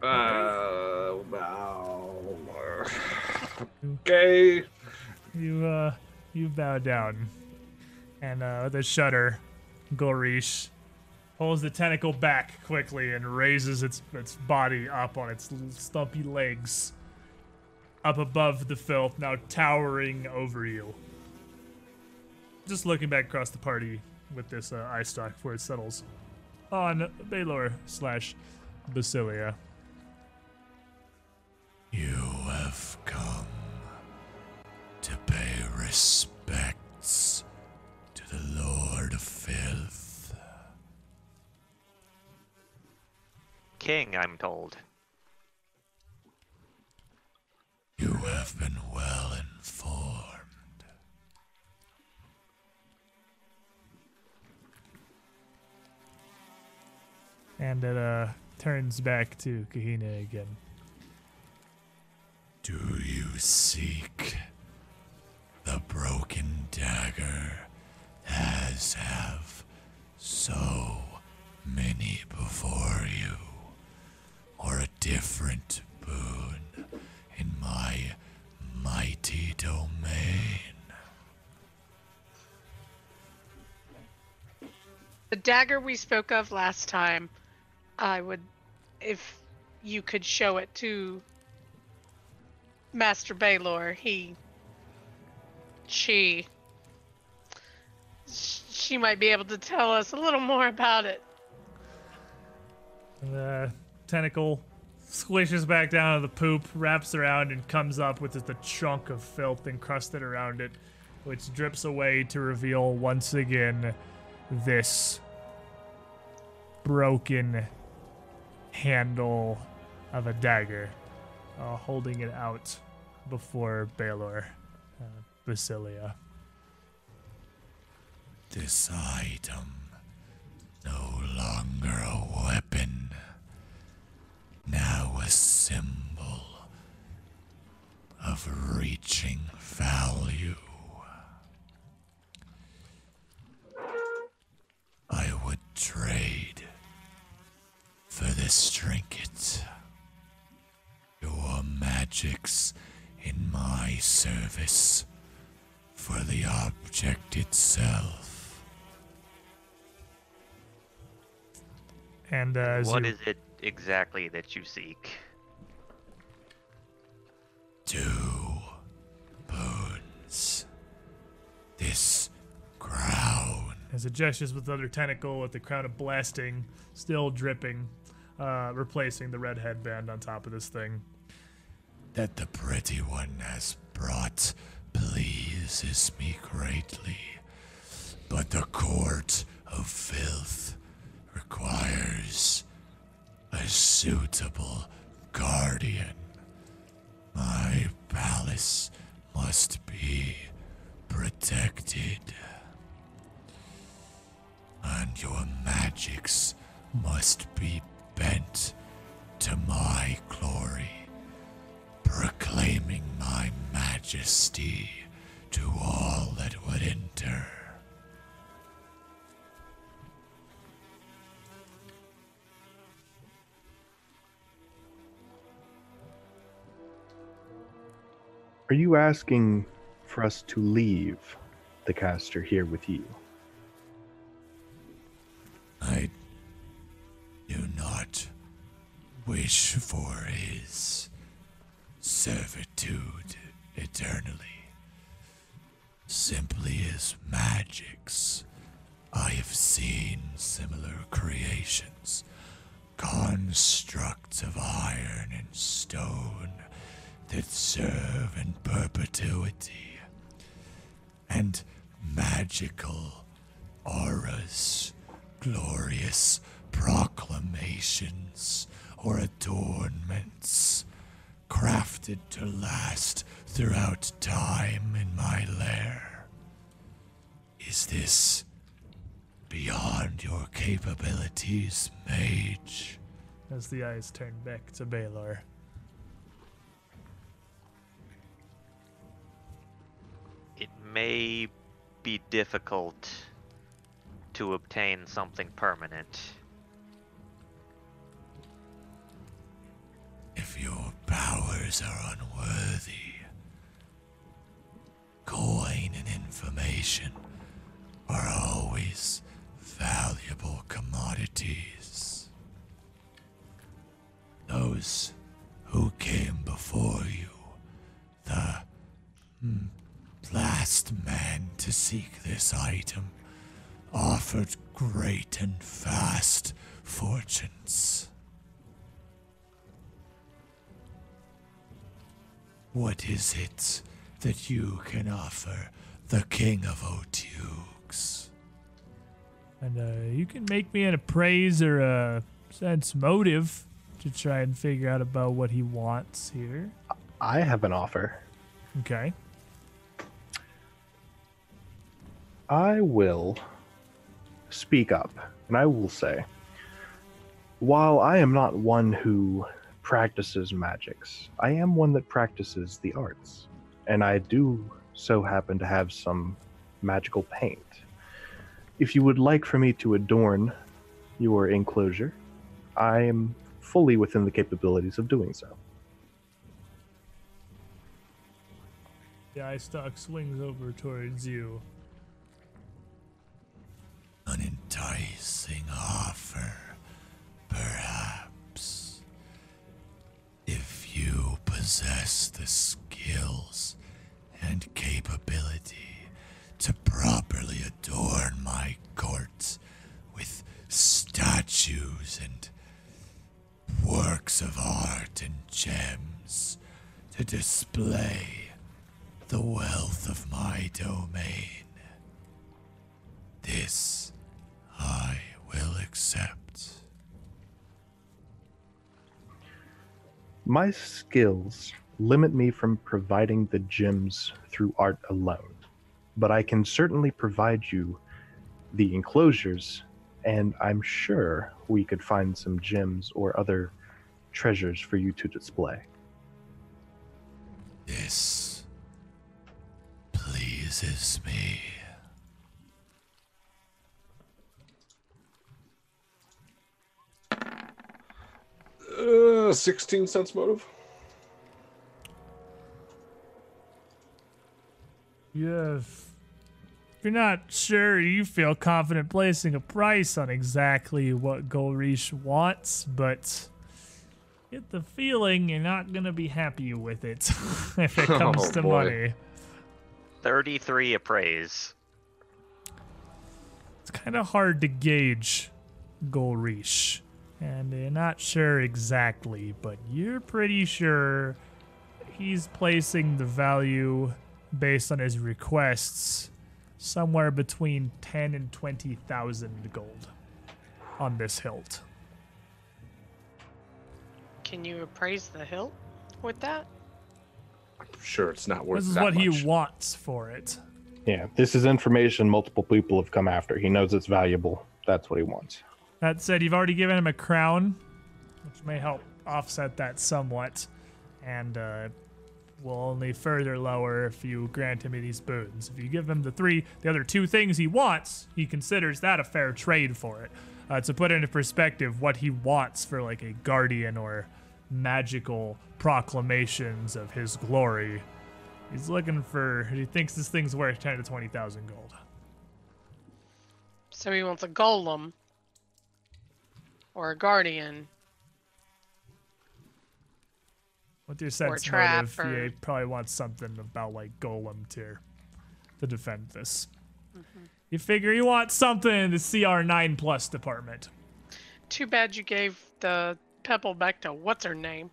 Uh, wow. Okay. You uh you bow down. And uh shudder, Golrish pulls the tentacle back quickly and raises its its body up on its stumpy legs. up above the filth, now towering over you. Just looking back across the party with this uh, eye stalk before it settles on Baylor slash Basilia. You have come to pay respects the Lord of Filth. King, I'm told. You have been well informed. And it uh, turns back to Kahina again. Do you seek the broken dagger as have so many before you, or a different boon in my mighty domain? The dagger we spoke of last time, I would, if you could show it to Master Baylor, he, she, she might be able to tell us a little more about it. The tentacle squishes back down to the poop, wraps around, and comes up with just a chunk of filth encrusted around it, which drips away to reveal once again this broken handle of a dagger, uh, holding it out before Baylor, uh, Basilia. This item no longer a weapon, now a symbol of reaching value. I would trade for this trinket your magics in my service for the object itself. And uh, as What you- is it exactly that you seek? Two boons. This crown As it gestures with the other tentacle with the crown of blasting still dripping, uh, replacing the red headband on top of this thing. that the pretty one has brought pleases me greatly. But the court of filth requires a suitable guardian. My palace must be protected. And your magics must be bent to my glory proclaiming my majesty to all that would enter. Are you asking for us to leave the caster here with you? I do not wish for his servitude eternally. Simply as magics, I have seen similar creations, constructs of iron and stone that serve in perpetuity, and magical auras, glorious proclamations or adornments, crafted to last throughout time in my lair. Is this beyond your capabilities, mage? As the eyes turn back to Baylor. May be difficult to obtain something permanent. If your powers are unworthy, coin and information are always valuable commodities. Those who came before you hmm, last man to seek this item offered great and vast fortunes. What is it that you can offer the King of Otyughs? And uh, you can make me an appraise or a sense motive to try and figure out about what he wants here. I have an offer. Okay. I will speak up, and I will say, while I am not one who practices magics, I am one that practices the arts, and I do so happen to have some magical paint. If you would like for me to adorn your enclosure, I am fully within the capabilities of doing so. The eye stalk swings over towards you. Enticing offer, perhaps. If you possess the skills and capability to properly adorn my court with statues and works of art and gems to display the wealth of my domain. This I will accept. My skills limit me from providing the gems through art alone, but I can certainly provide you the enclosures, and I'm sure we could find some gems or other treasures for you to display. This pleases me. Uh, 16 cents motive. Yeah. If if you're not sure, you feel confident placing a price on exactly what Golrish wants, but get the feeling you're not gonna be happy with it <laughs> if it comes <laughs> Oh, to boy. money. 33 appraise. It's kind of hard to gauge Golrish, and you're not sure exactly, but you're pretty sure he's placing the value based on his requests somewhere between 10 and 20,000 gold on this hilt. Can you appraise the hilt with that? I'm sure it's not worth This is that what much. he wants for it. Yeah, this is information multiple people have come after. He knows it's valuable. That's what he wants. That said, you've already given him a crown, which may help offset that somewhat, and uh, will only further lower if you grant him these boons. If you give him the three, the other two things he wants, he considers that a fair trade for it. Uh, to put into perspective, what he wants for like a guardian or magical proclamations of his glory, he's looking for. He thinks this thing's worth ten to twenty thousand gold. So he wants a golem or a guardian. With your sense trap motive, or- you probably want something about like golem tier to defend this. Mm-hmm. You figure you want something in the CR9 plus department. Too bad you gave the pebble back to what's her name.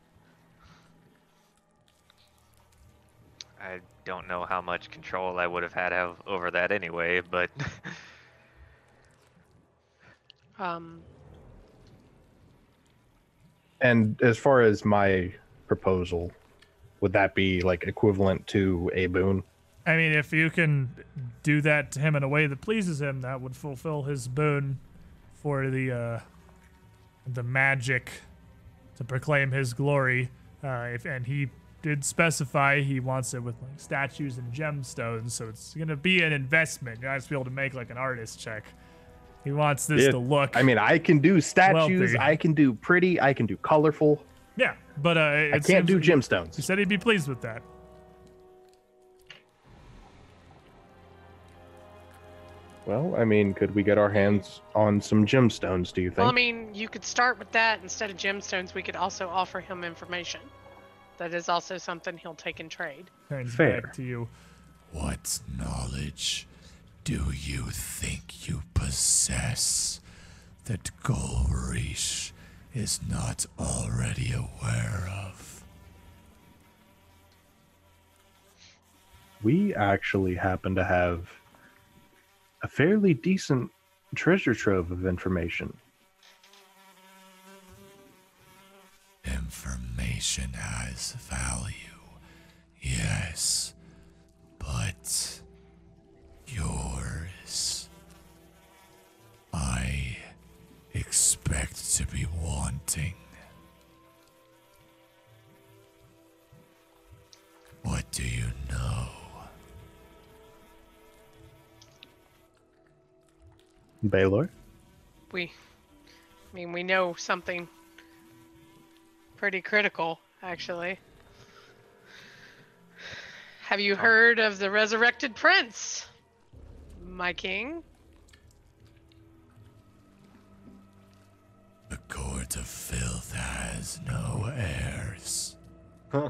I don't know how much control I would have had over that anyway, but <laughs> Um, And as far as my proposal, would that be like equivalent to a boon? I mean, if you can do that to him in a way that pleases him, that would fulfill his boon for the uh, the magic to proclaim his glory. Uh, if and he did specify he wants it with like statues and gemstones, so it's gonna be an investment. You have to be able to make like an artist check. He wants this Yeah, to look. I mean, I can do statues, Wealthy. I can do pretty, I can do colorful. yeah, but uh, it I can't do gemstones. He said he'd be pleased with that. Well, I mean, could we get our hands on some gemstones, do you think? well, I mean, you could start with that instead of gemstones. We could also offer him information. That is also something he'll take in trade. Turns Fair. back to you. What knowledge do you think you possess that Golrish is not already aware of? We actually happen to have a fairly decent treasure trove of information. Information has value, yes, but yours. I expect to be wanting. What do you know? Baylor? We, I mean, we know something pretty critical, actually. Have you oh. heard of the resurrected prince, my king? The court of filth has no heirs. Huh.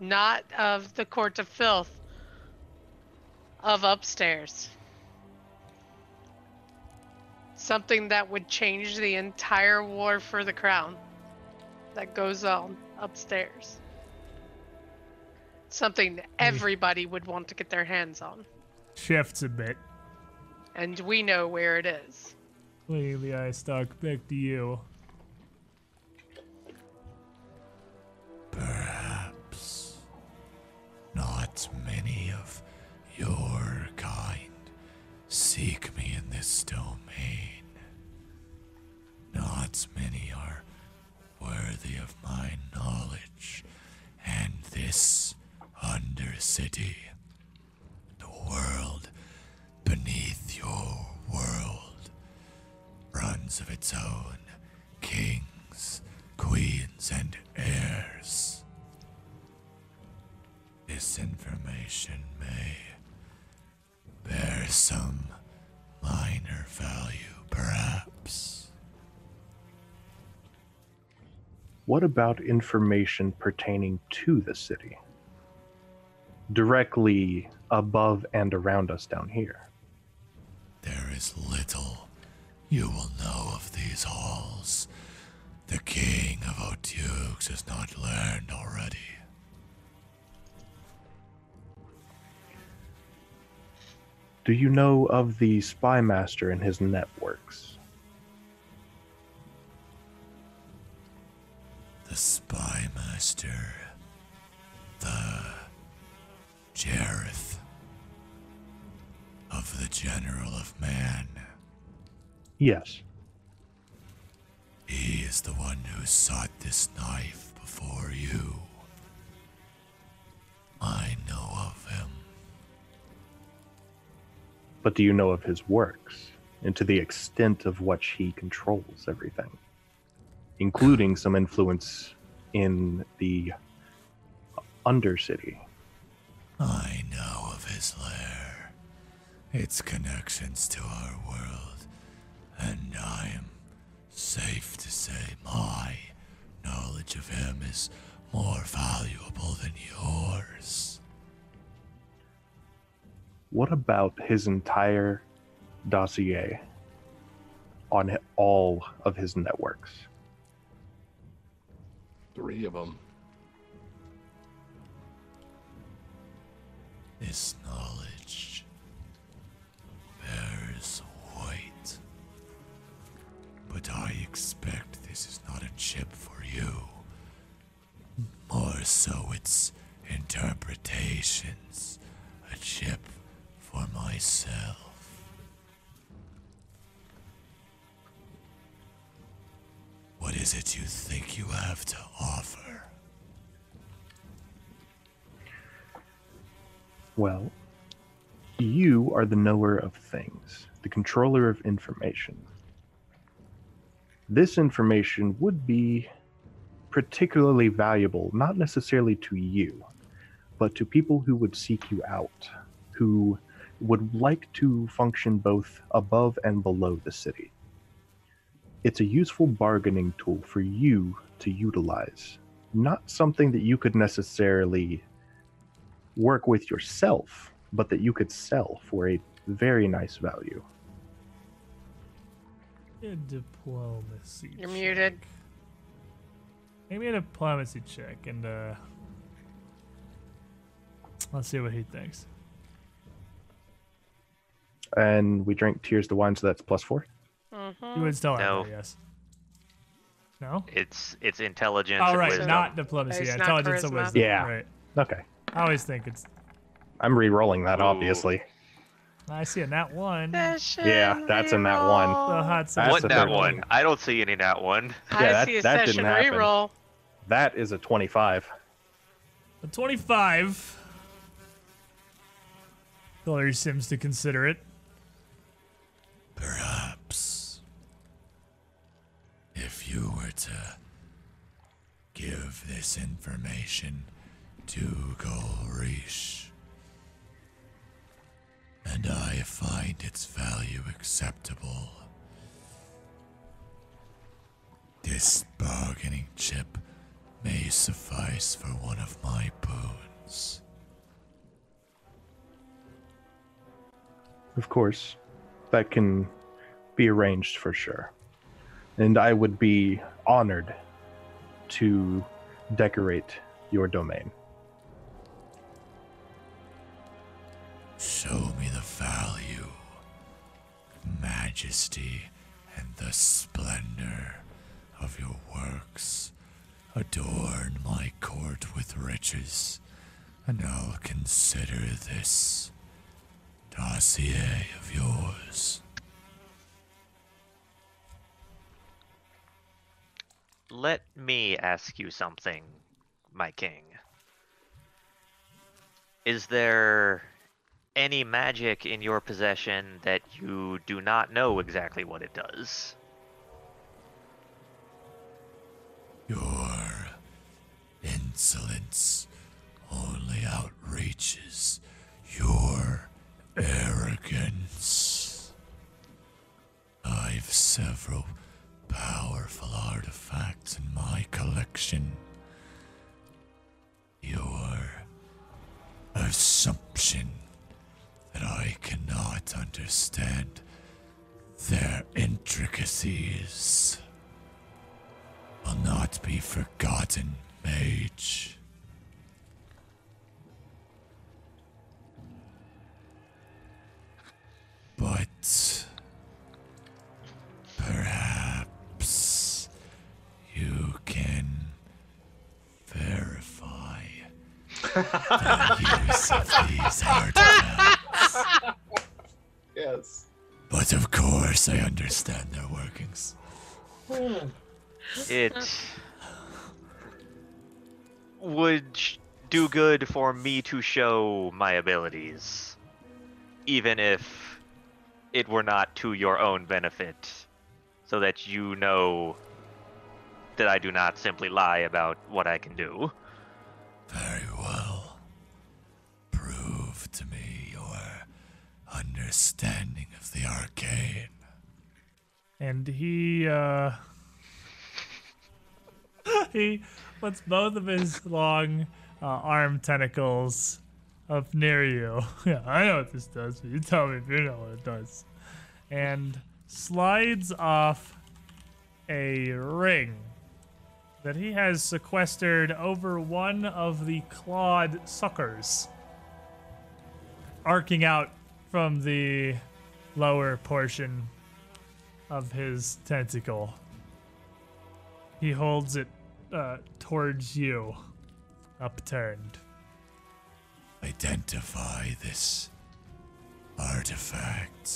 Not of the court of filth, of upstairs. Something that would change the entire war for the crown that goes on upstairs. Something hmm. everybody would want to get their hands on. Shifts a bit. And we know where it is. Lady Eye Stock, back to you. Perhaps not many of your kind seek me in this domain. Not many are worthy of my knowledge, and this undercity, the world beneath your world, runs of its own kings, queens, and heirs. This information may bear some minor value, perhaps. What about information pertaining to the city? Directly above and around us down here. Is little you will know of these halls. The king of Otyughs has not learned already. Do you know of the spy master and his networks? The spy master, the Jeroth of the General of Man. Yes. He is the one who sought this knife before you. I know of him. But do you know of his works and to the extent of which he controls everything? Including some influence in the Undercity. I know of his lair, its connections to our world, and I am safe to say my knowledge of him is more valuable than yours. What about his entire dossier on all of his networks? Three of them. This knowledge But I expect this is not a chip for you. More so, its interpretations. A chip for myself. What is it you think you have to offer? Well, you are the knower of things, the controller of information. This information would be particularly valuable, not necessarily to you, but to people who would seek you out, who would like to function both above and below the city. It's a useful bargaining tool for you to utilize, not something that you could necessarily work with yourself but that you could sell for a very nice value. A diplomacy. You're muted. check. Make me a diplomacy check and uh let's see what he thinks. And we drink tears to wine, so that's plus four. You would still have No. that, yes. No? It's it's intelligence. Oh and right, wisdom. not diplomacy, It's yeah, not intelligence and wisdom. Yeah. Right. Okay. I always think it's I'm re-rolling that, Ooh. obviously. I see a nat one. Yeah, that's in that one. The hot sauce. What the that one? one. I don't see any that one. I Yeah, that- see a that didn't session happen. reroll. That is a 25. A 25. Hillary Sims to consider it. Perhaps if you were to give this information to Golrish, and I find its value acceptable, this bargaining chip may suffice for one of my boons. Of course, that can be arranged for sure. And I would be honored to decorate your domain. Show me the value, majesty, and the splendor of your works. Adorn my court with riches, and I'll consider this dossier of yours. Let me ask you something, my king. Is there any magic in your possession that you do not know exactly what it does? Your insolence only outreaches your arrogance. I've several powerful artifacts in my collection. Your assumption that I cannot understand their intricacies will not be forgotten, mage. But perhaps you can verify the <laughs> use of these artifacts. Yes. But of course, I understand their workings. Hmm. It would do good for me to show my abilities, even if it were not to your own benefit, so that you know that I do not simply lie about what I can do. Very well. Prove to me your understanding of the arcane. And he uh <laughs> he puts both of his long uh, arm tentacles up near you. <laughs> Yeah, I know what this does, but you tell me if you know what it does. And slides off a ring that he has sequestered over one of the clawed suckers, arcing out from the lower portion of his tentacle. He holds it uh, towards you, upturned. Identify this artifact.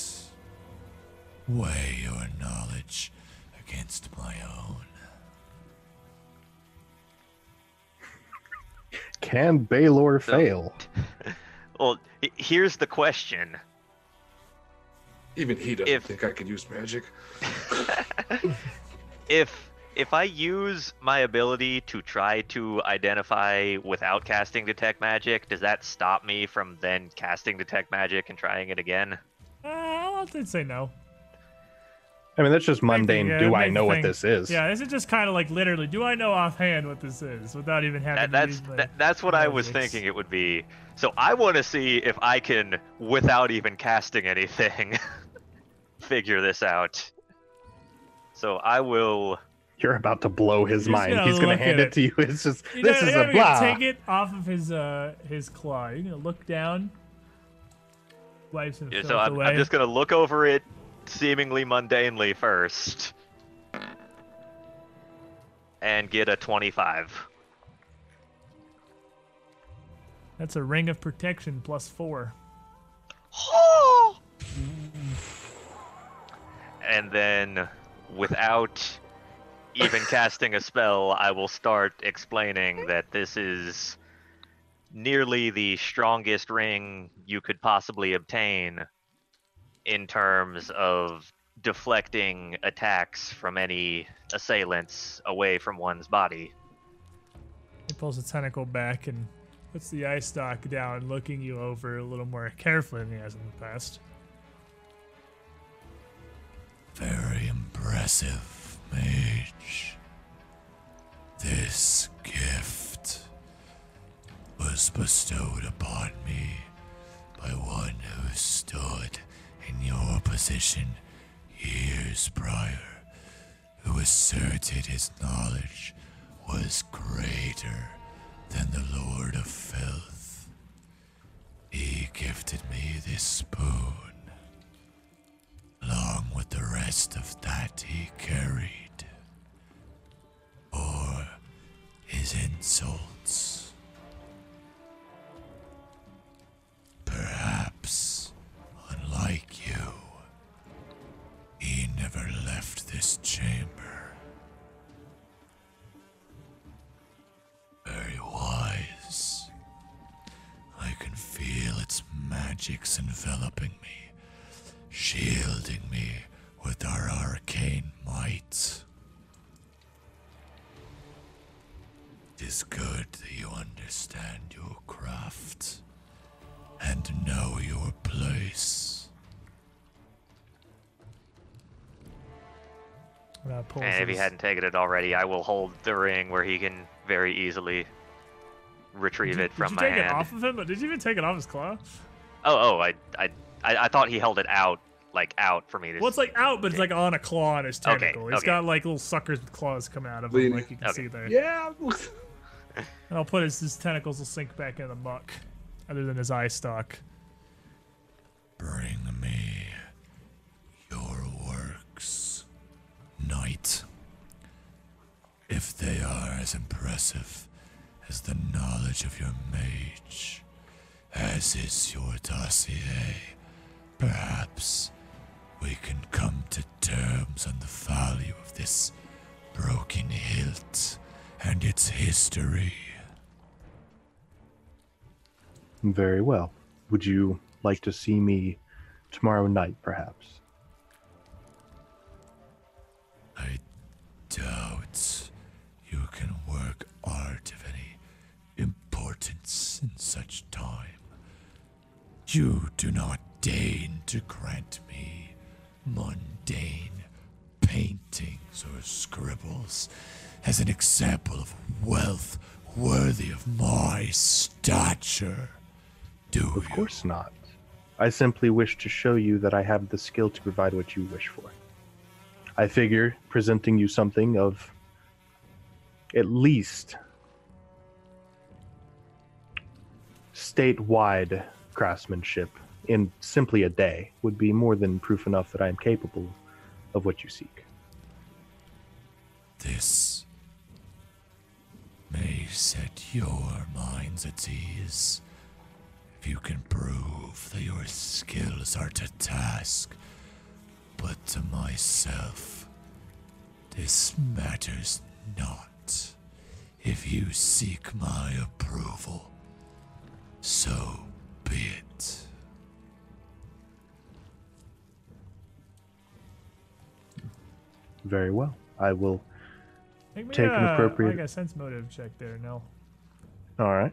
Weigh your knowledge against my own. Can Baylor fail? <laughs> Well, here's the question. Even he doesn't If- think I could use magic. <laughs> if if I use my ability to try to identify without casting detect magic, does that stop me from then casting detect magic and trying it again? Uh, I'll have to say no. I mean, that's just Make the- mundane. yeah, Do I make the know what this is? Yeah, this is just kind of like literally. Do I know offhand what this is without even having? That, to that's use that, that's what I was analytics? thinking it would be. So I want to see if I can, without even casting anything, <laughs> figure this out. So I will. You're about to blow his Just mind. gonna He's gonna hand at it to you. <laughs> It's just You this know, is you're a gonna blah. Take it off of his uh his claw. You're gonna look down. Wipes some Yeah, filth So I'm, away. I'm just gonna look over it, seemingly mundanely first, and get a 25. That's a ring of protection plus four. <gasps> and then without even casting a spell, I will start explaining that this is nearly the strongest ring you could possibly obtain in terms of deflecting attacks from any assailants away from one's body. He pulls a tentacle back and puts the eye stalk down, looking you over a little more carefully than he has in the past. Very impressive, mage. This gift was bestowed upon me by one who stood in your position years prior, who asserted his knowledge was greater than the Lord of Filth. He gifted me this spoon along with the rest of that he carried. Or his insults. Magics enveloping me shielding me with our arcane might. It is good that you understand your craft and know your place. Uh, And if he hadn't taken it already, I will hold the ring where he can very easily retrieve did, it from did my you take hand. it off of him? Did you even take it off his claw? Oh, oh, I, I, I, I thought he held it out, like out for me to. Well, it's like out, but it's like on a claw on his tentacle. Okay, tentacle. He's okay. got like little suckers with claws coming out of him, like you can Okay. see there. Yeah. And I'll put his, his tentacles will sink back in the muck, other than his eye stalk. Bring me your works, knight. If they are as impressive as the knowledge of your mage, as is your dossier, perhaps we can come to terms on the value of this broken hilt and its history. Very well. Would you like to see me tomorrow night, perhaps? I doubt you can work art of any importance in such time. You do not deign to grant me mundane paintings or scribbles as an example of wealth worthy of my stature. Do Of you? course not. I simply wish to show you that I have the skill to provide what you wish for. I figure presenting you something of at least statewide craftsmanship in simply a day would be more than proof enough that I am capable of what you seek. This may set your minds at ease if you can prove that your skills are to task. But to myself, this matters not. If you seek my approval, so be it. Very well. I will. Make me Take an a, appropriate- like a sense motive check there, no. All right.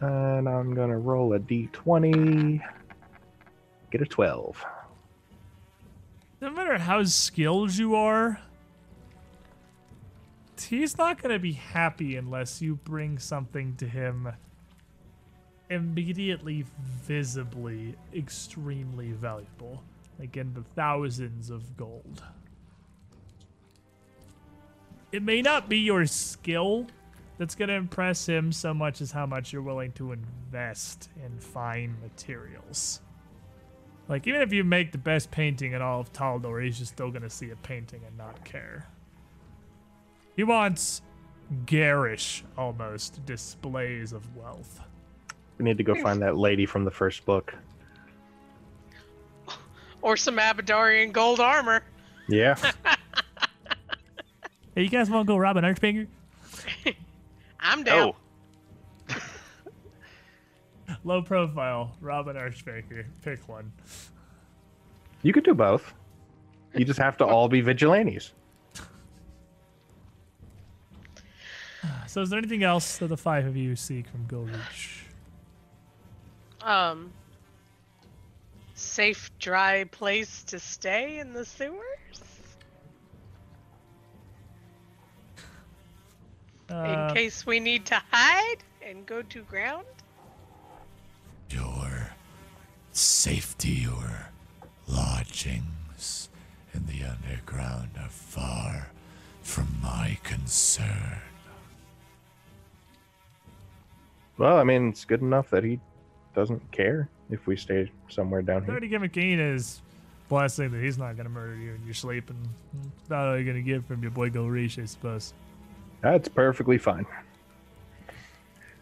And I'm going to roll a d20. Get a 12. no matter how skilled you are, he's not going to be happy unless you bring something to him immediately, visibly, extremely valuable. Like in the thousands of gold. It may not be your skill that's going to impress him so much as how much you're willing to invest in fine materials. Like, even if you make the best painting in all of Taldor, he's just still gonna see a painting and not care. He wants garish, almost, displays of wealth. We need to go hmm. find that lady from the first book. Or some Abadarian gold armor. Yeah. <laughs> Hey, you guys want to go rob an archfinger? <laughs> I'm down. Oh, <laughs> Low profile, rob an archfinger. Pick one. You could do both. You just have to all be vigilantes. <sighs> So, is there anything else that the five of you seek from Golrish? Um, safe, dry place to stay in the sewers. Uh, in case we need to hide and go to ground. Your safety, your lodgings in the underground are far from my concern. Well, I mean, it's good enough that he doesn't care if we stay somewhere down I've here. already given Keen his blessing that he's not going to murder you in your sleep, and it's about all you're going to get from your boy Golrish, I suppose. That's perfectly fine.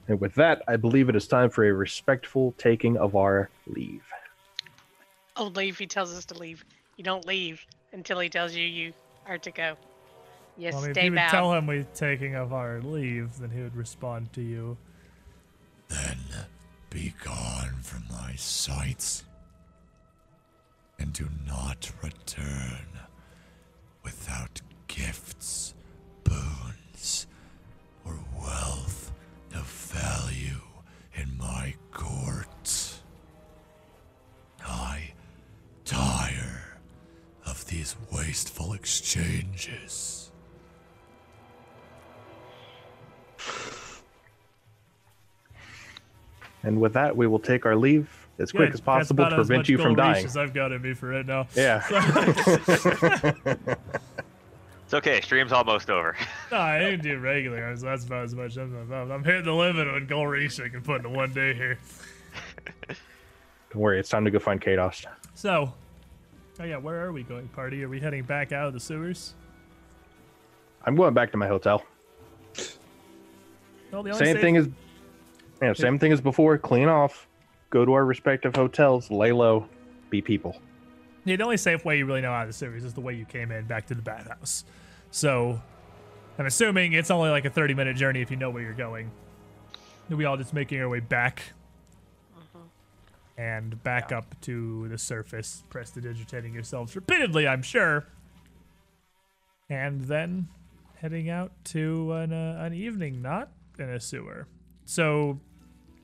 And with that, I believe it is time for a respectful taking of our leave. Oh, only if he tells us to leave. You don't leave until he tells you you are to go. Yes, Well, I mean, if stay you would tell him we're taking of our leave, then he would respond to you. Then be gone from my sights, and do not return without gifts, boons, or wealth of value in my court. I tire of these wasteful exchanges. And with that, we will take our leave as quick Good. as possible to about as prevent much you from dying. As I've got in me for right now. Yeah. <laughs> <laughs> it's okay. Stream's almost over. <laughs> No, I didn't do regular. so That's about as much. I'm, I'm, I'm hitting the limit on Golrish I can put in one day here. Don't worry, it's time to go find Kados. So, oh yeah, where are we going, party? Are we heading back out of the sewers? I'm going back to my hotel. Well, the only Same safe- thing as yeah, same thing as before. Clean off, go to our respective hotels, lay low, be people. Yeah, the only safe way you really know out of the sewers is the way you came in back to the bathhouse. So, I'm assuming it's only like a 30 minute journey if you know where you're going. Are we all just making our way back? And back up to the surface, prestidigitating yourselves repeatedly, I'm sure. And then heading out to an, uh, an evening, not in a sewer. So,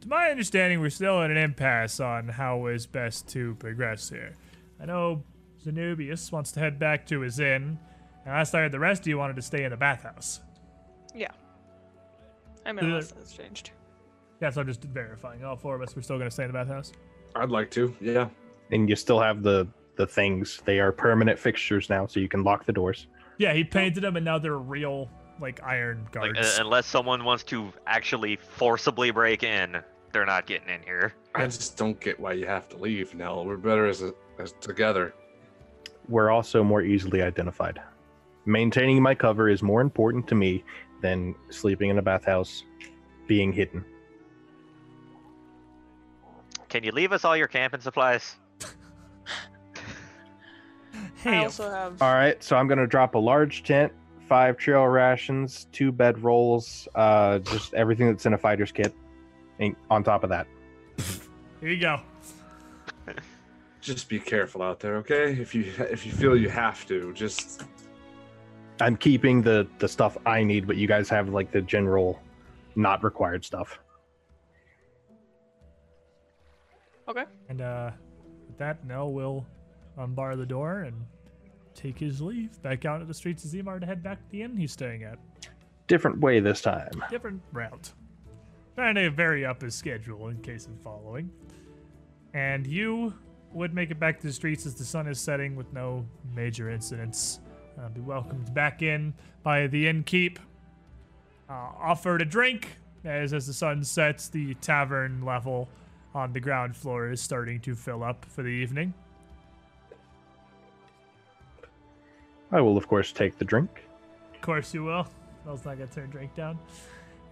to my understanding, we're still at an impasse on how is best to progress here. I know Zenubius wants to head back to his inn, and last I heard, the rest of you wanted to stay in the bathhouse. Yeah. I mean, unless that's changed. Yeah, so I'm just verifying. All four of us, we're still going to stay in the bathhouse. I'd like to. Yeah. And you still have the the things. They are permanent fixtures now, so you can lock the doors. Yeah, he painted them, and now they're real, like iron Like, guards. uh, unless someone wants to actually forcibly break in, they're not getting in here. I just don't get why you have to leave, Nell. We're better as, a, as together. We're also more easily identified. Maintaining my cover is more important to me than sleeping in a bathhouse, being hidden. Can you leave us all your camping supplies? <laughs> I also have. All right, so I'm gonna drop a large tent, five trail rations, two bed rolls, uh, just everything that's in a fighter's kit. And on top of that, here you go. <laughs> Just be careful out there, okay? If you if you feel you have to, just I'm keeping the the stuff I need, but you guys have like the general, not required stuff. Okay. And uh, with that, Nell will unbar the door and take his leave back out into the streets of Zimar to head back to the inn he's staying at. Different way this time. Different route. Trying to vary up his schedule in case of following. And you would make it back to the streets as the sun is setting with no major incidents. Uh, be welcomed back in by the innkeep. Uh, offered a drink as as the sun sets. The tavern level on the ground floor is starting to fill up for the evening. I will, of course, take the drink. Of course you will. Mel's not gonna turn drink down.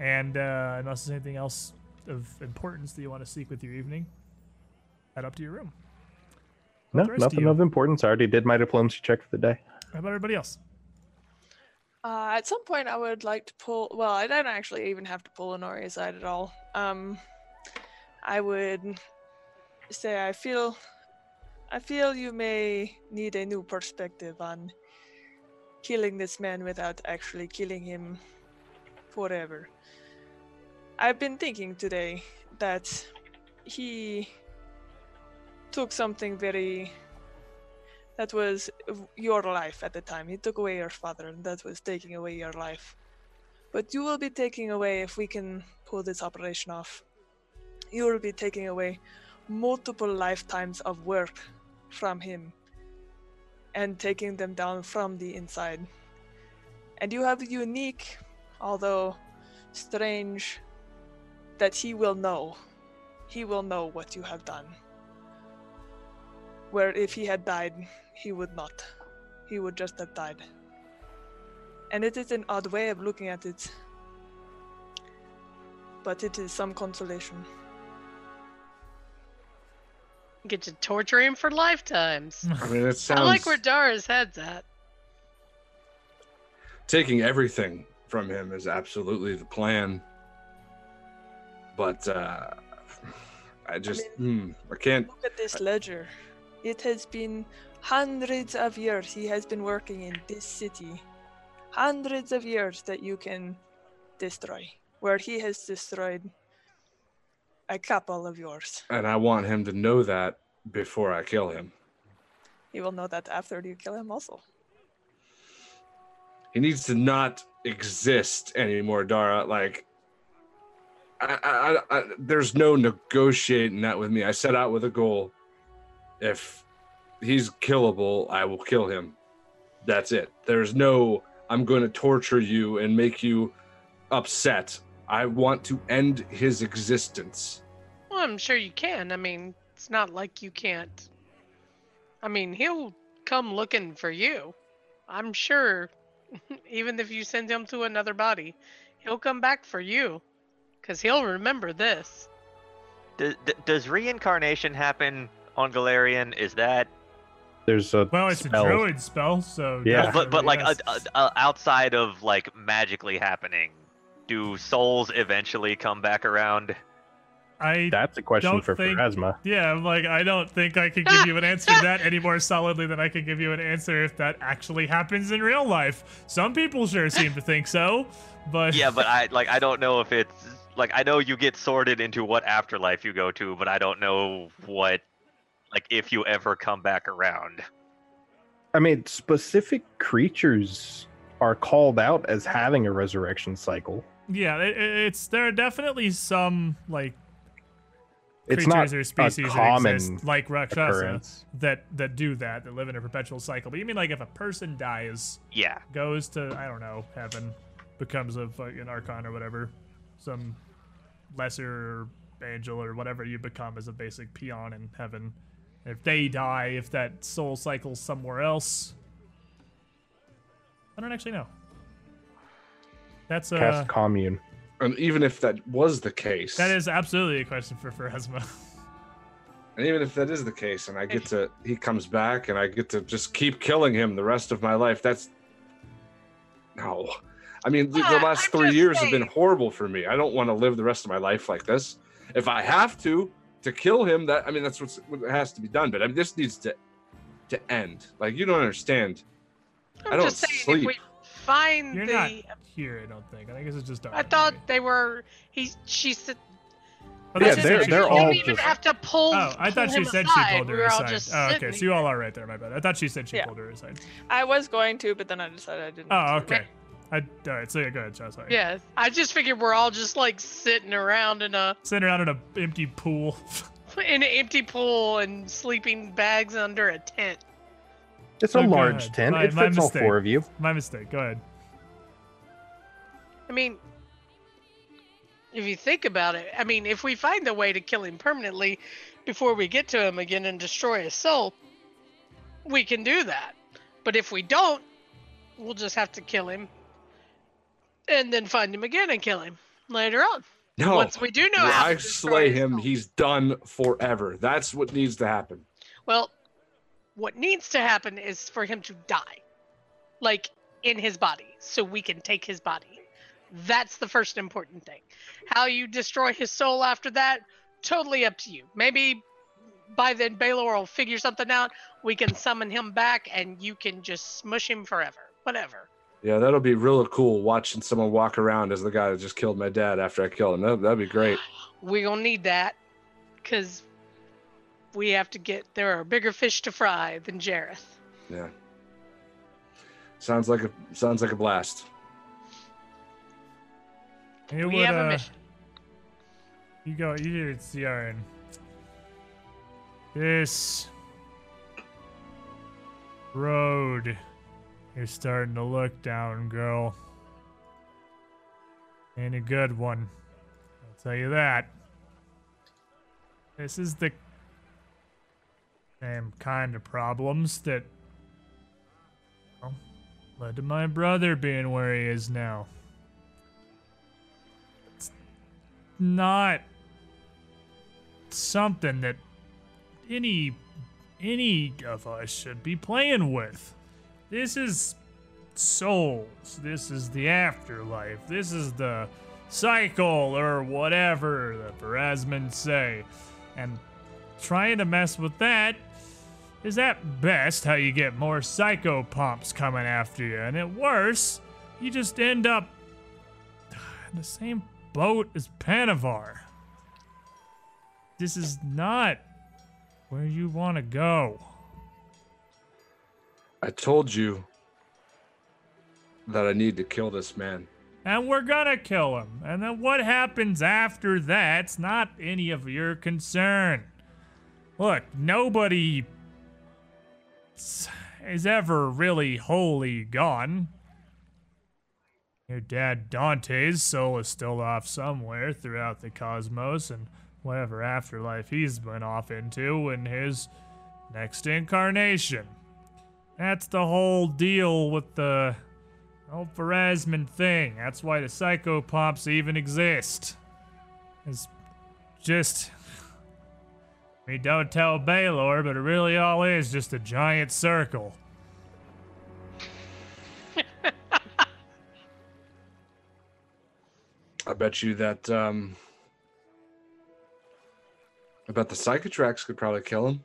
And uh, unless there's anything else of importance that you want to seek with your evening, head up to your room. No, About of nothing of importance. I already did my diplomacy check for the day. How about everybody else? Uh, at some point, I would like to pull. Well, I don't actually even have to pull Honori aside at all. Um, I would say I feel, I feel you may need a new perspective on killing this man without actually killing him forever. I've been thinking today that he took something very that was your life at the time. He took away your father, and that was taking away your life. But you will be taking away, if we can pull this operation off, you will be taking away multiple lifetimes of work from him and taking them down from the inside. And you have unique, although strange, that he will know. He will know what you have done where if he had died, he would not. He would just have died. And it is an odd way of looking at it, but it is some consolation. Get to torture him for lifetimes. <laughs> I mean, it sounds I like where Dara's head's at. taking everything from him is absolutely the plan. But uh, I just, hmm, I can't. Look at this ledger. It has been hundreds of years he has been working in this city. Hundreds of years that you can destroy, where he has destroyed a couple of yours. And I want him to know that before I kill him. He will know that after you kill him, also. He needs to not exist anymore, Dara. Like, I, I, I, there's no negotiating that with me. I set out with a goal. If he's killable, I will kill him. That's it. There's no, I'm going to torture you and make you upset. I want to end his existence. Well, I'm sure you can. I mean, it's not like you can't. I mean, he'll come looking for you. I'm sure, <laughs> even if you send him to another body, he'll come back for you. Because he'll remember this. Does, does reincarnation happen on Golarion? Is that There's a Well, it's spell. a druid spell, so Yeah. but but like uh, yes. uh, uh, outside of like magically happening, do souls eventually come back around? I That's a question for think- Pharasma. yeah, I'm like I don't think I can give you an answer to <laughs> that any more solidly than I can give you an answer if that actually happens in real life. Some people sure seem to think so, but Yeah, but I like I don't know if it's like I know you get sorted into what afterlife you go to, but I don't know what like if you ever come back around. I mean, specific creatures are called out as having a resurrection cycle. yeah, it, it- it's there are definitely some like It's creatures not or species a that exist, like Rakshasa occurrence. that that do that that live in a perpetual cycle. But you mean like if a person dies, Yeah. goes to I don't know heaven, becomes a fucking archon or whatever, some lesser angel or whatever you become as a basic peon in heaven. If they die, if that soul cycles somewhere else, I don't actually know. That's a. Cast uh, commune. And even if that was the case, that is absolutely a question for Pharasma. <laughs> and even if that is the case, and I get to, he comes back, and I get to just keep killing him the rest of my life. That's no. I mean, the, the last I'm three just years have been horrible for me. I don't want to live the rest of my life like this. If I have to to kill him, that I mean, that's what's, what has to be done. But I mean, this needs to to end. Like you don't understand. I'm I don't just saying, sleep. if we find You're the. not here, I don't think. I think this is just. I thought they were. He. She said. Oh, Yeah, they're- they're don't all even just- have to pull. Oh, I thought she said aside. she pulled we her were all aside. just Oh, okay, so you all are right there. My bad. I thought she said she Yeah. pulled her aside. I was going to, but then I decided I didn't. Oh, want to. okay. <laughs> I, all right, so yeah, go ahead, Josh. Sorry. Yeah, I just figured we're all just like sitting around in a Sitting around in an empty pool. <laughs> in an empty pool and sleeping bags under a tent. It's Oh, a go large ahead. tent. My- it fits all mistake. four of you. My mistake. Go ahead. I mean, if you think about it, I mean, if we find a way to kill him permanently before we get to him again and destroy his soul, we can do that. But if we don't, we'll just have to kill him and then find him again and kill him later on. No. Once we do know how I slay him, he's done forever. That's what needs to happen. Well, what needs to happen is for him to die, like in his body, so we can take his body. That's the first important thing. How you destroy his soul after that, totally up to you. Maybe by then Baylor will figure something out. We can summon him back, and you can just smush him forever. Whatever. Yeah, that'll be real cool watching someone walk around as the guy that just killed my dad after I killed him. That, that'd be great. <sighs> We gonna need that, cause we have to get. There are bigger fish to fry than Jeroth. Yeah. Sounds like a sounds like a blast. It we would, have a uh, mission. You go. You hear it's Yarn. This road you're starting to look down, girl. Ain't a good one. I'll tell you that. This is the same kind of problems that well, led to my brother being where he is now. It's not something that any any of us should be playing with. This is souls. This is the afterlife. This is the cycle or whatever the Pharasmans say. And trying to mess with that is at best how you get more psychopomps coming after you. And at worst, you just end up in the same boat as Panavar. This is not where you want to go. I told you that I need to kill this man. And we're gonna kill him. And then what happens after that's not any of your concern. Look, nobody is ever really wholly gone. Your dad Dante's soul is still off somewhere throughout the cosmos and whatever afterlife he's been off into in his next incarnation. That's the whole deal with the whole Pharasman thing. That's why the psychopomps even exist. It's just. Mean, don't tell Baylor, but it really all is just a giant circle. <laughs> I bet you that um I bet the psychotrax could probably kill him.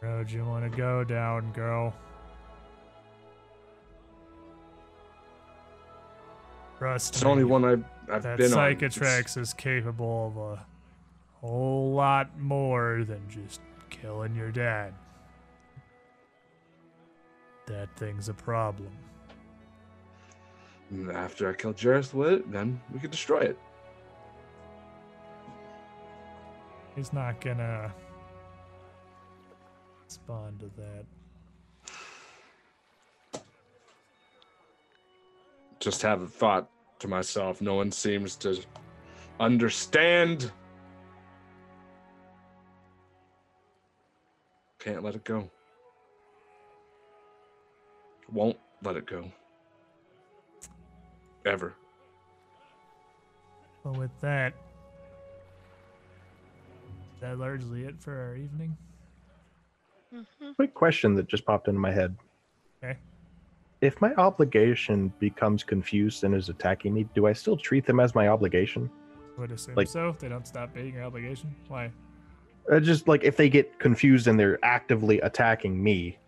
Road you want to go down, girl? Trust It's the only one I've I've That been on. Psychotrax is capable of a whole lot more than just killing your dad. That thing's a problem. And After I kill Jeroth with it, then we could destroy it. He's not gonna respond to that. Just have a thought to myself. No one seems to understand. Can't let it go. Won't let it go. Ever. Well, with that, is that largely it for our evening? Quick question that just popped into my head. Okay. If my obligation becomes confused and is attacking me, do I still treat them as my obligation? I Would assume Like- so. If they don't stop being your obligation. Why? Uh, just like if they get confused and they're actively attacking me,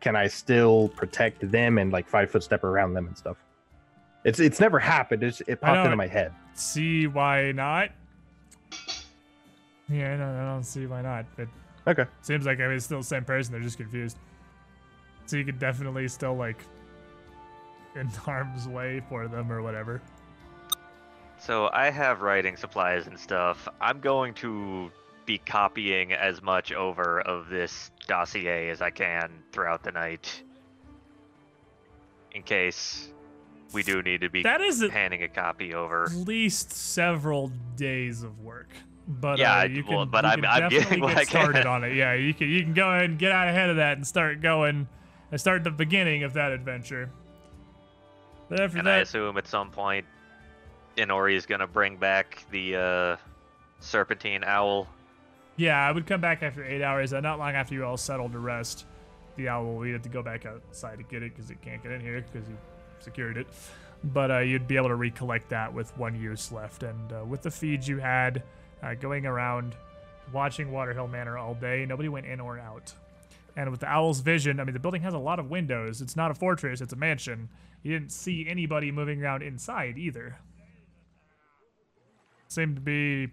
can I still protect them and like five foot step around them and stuff? It's it's never happened. It's, it popped into my head. See why not? Yeah, I don't, I don't see why not. But Okay. seems like I mean, it's still the same person. They're just confused. So you could definitely still like <laughs> in harm's way for them or whatever. So I have writing supplies and stuff. I'm going to be copying as much over of this dossier as I can throughout the night. In case we do need to be That is handing a copy over. At least several days of work. But Yeah, uh, you can, well, but you I'm- can I'm <laughs> definitely get can. started <laughs> on it. Yeah, you can you can go ahead and get out ahead of that and start going and start the beginning of that adventure. But after And I assume at some point Inori is gonna bring back the uh, serpentine owl. Yeah, I would come back after eight hours. Uh, not long after you all settled to rest. The owl will have to go back outside to get it because it can't get in here because you secured it. But uh, you'd be able to recollect that with one use left. And uh, with the feeds you had uh, going around watching Waterhill Manor all day, nobody went in or out. And with the owl's vision, I mean, the building has a lot of windows. It's not a fortress, it's a mansion. You didn't see anybody moving around inside either. Seemed to be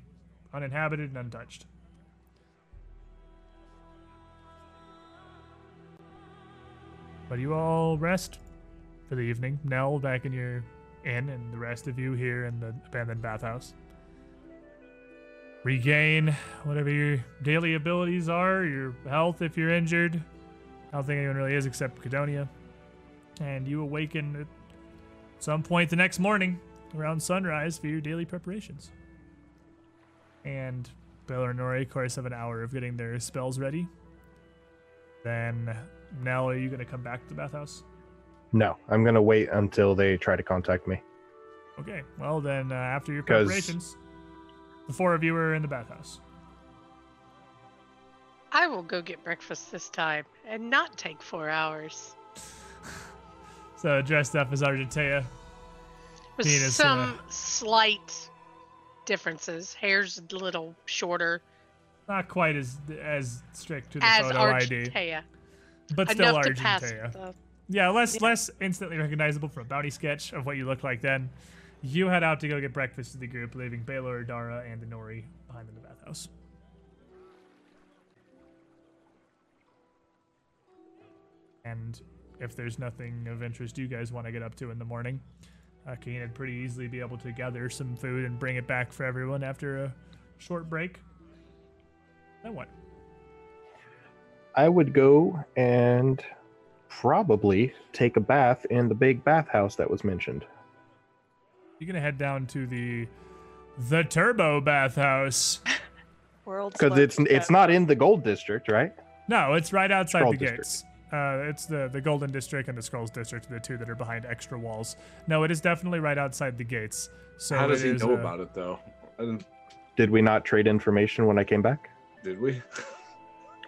uninhabited and untouched. But you all rest for the evening. Nell back in your inn, and the rest of you here in the abandoned bathhouse. Regain whatever your daily abilities are, your health if you're injured. I don't think anyone really is except Cadonia. And you awaken at some point the next morning around sunrise for your daily preparations. And Baylor and Nori, of course, have an hour of getting their spells ready. Then, Nell, are you going to come back to the bathhouse? No, I'm gonna wait until they try to contact me. Okay, well, then, uh, after your preparations, the four of you are in the bathhouse. I will go get breakfast this time and not take four hours. <sighs> So, dressed up as Argentea. With Being as, uh, some slight differences. Hair's a little shorter Not quite as as strict to the as photo ID, but still Enough Argentea. the Yeah, less Yeah. less instantly recognizable from a bounty sketch of what you look like then. You head out to go get breakfast with the group, leaving Baylor, Dara, and Inori behind in the bathhouse. And if there's nothing of interest you guys want to get up to in the morning, uh, Keen would pretty easily be able to gather some food and bring it back for everyone after a short break. Then what? I would go and probably take a bath in the big bathhouse that was mentioned. You're gonna head down to the the Turbo Bathhouse. <laughs> World Because it's largest it's not in the gold district, right? No, it's right outside Scroll the District. gates. Uh, it's the the Golden District and the Scrolls District, the two that are behind extra walls. No, it is definitely right outside the gates. So How does it he know uh, about it though? Did we not trade information when I came back? did we? <laughs>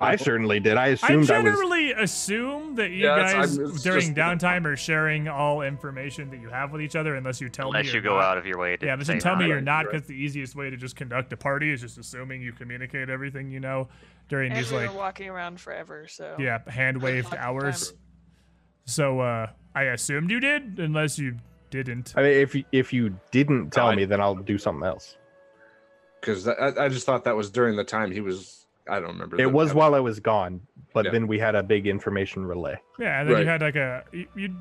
I certainly did. I I assumed I was. generally assume that you Yeah, guys I'm- it's during just- downtime are sharing all information that you have with each other, unless you tell me Unless you you're go not. out of your way to Yeah, unless you tell me you're Right, not, right. because the easiest way to just conduct a party is just assuming you communicate everything you know during And these we like were walking around forever, so yeah hand waved hours. time. So uh, I assumed you did, unless you didn't. I mean, if you, if you didn't tell I- me, then I'll do something else. Because I, I just thought that was during the time he was. I don't remember. It was while I was gone, but Yeah. then we had a big information relay. Yeah, and then you had like a you, you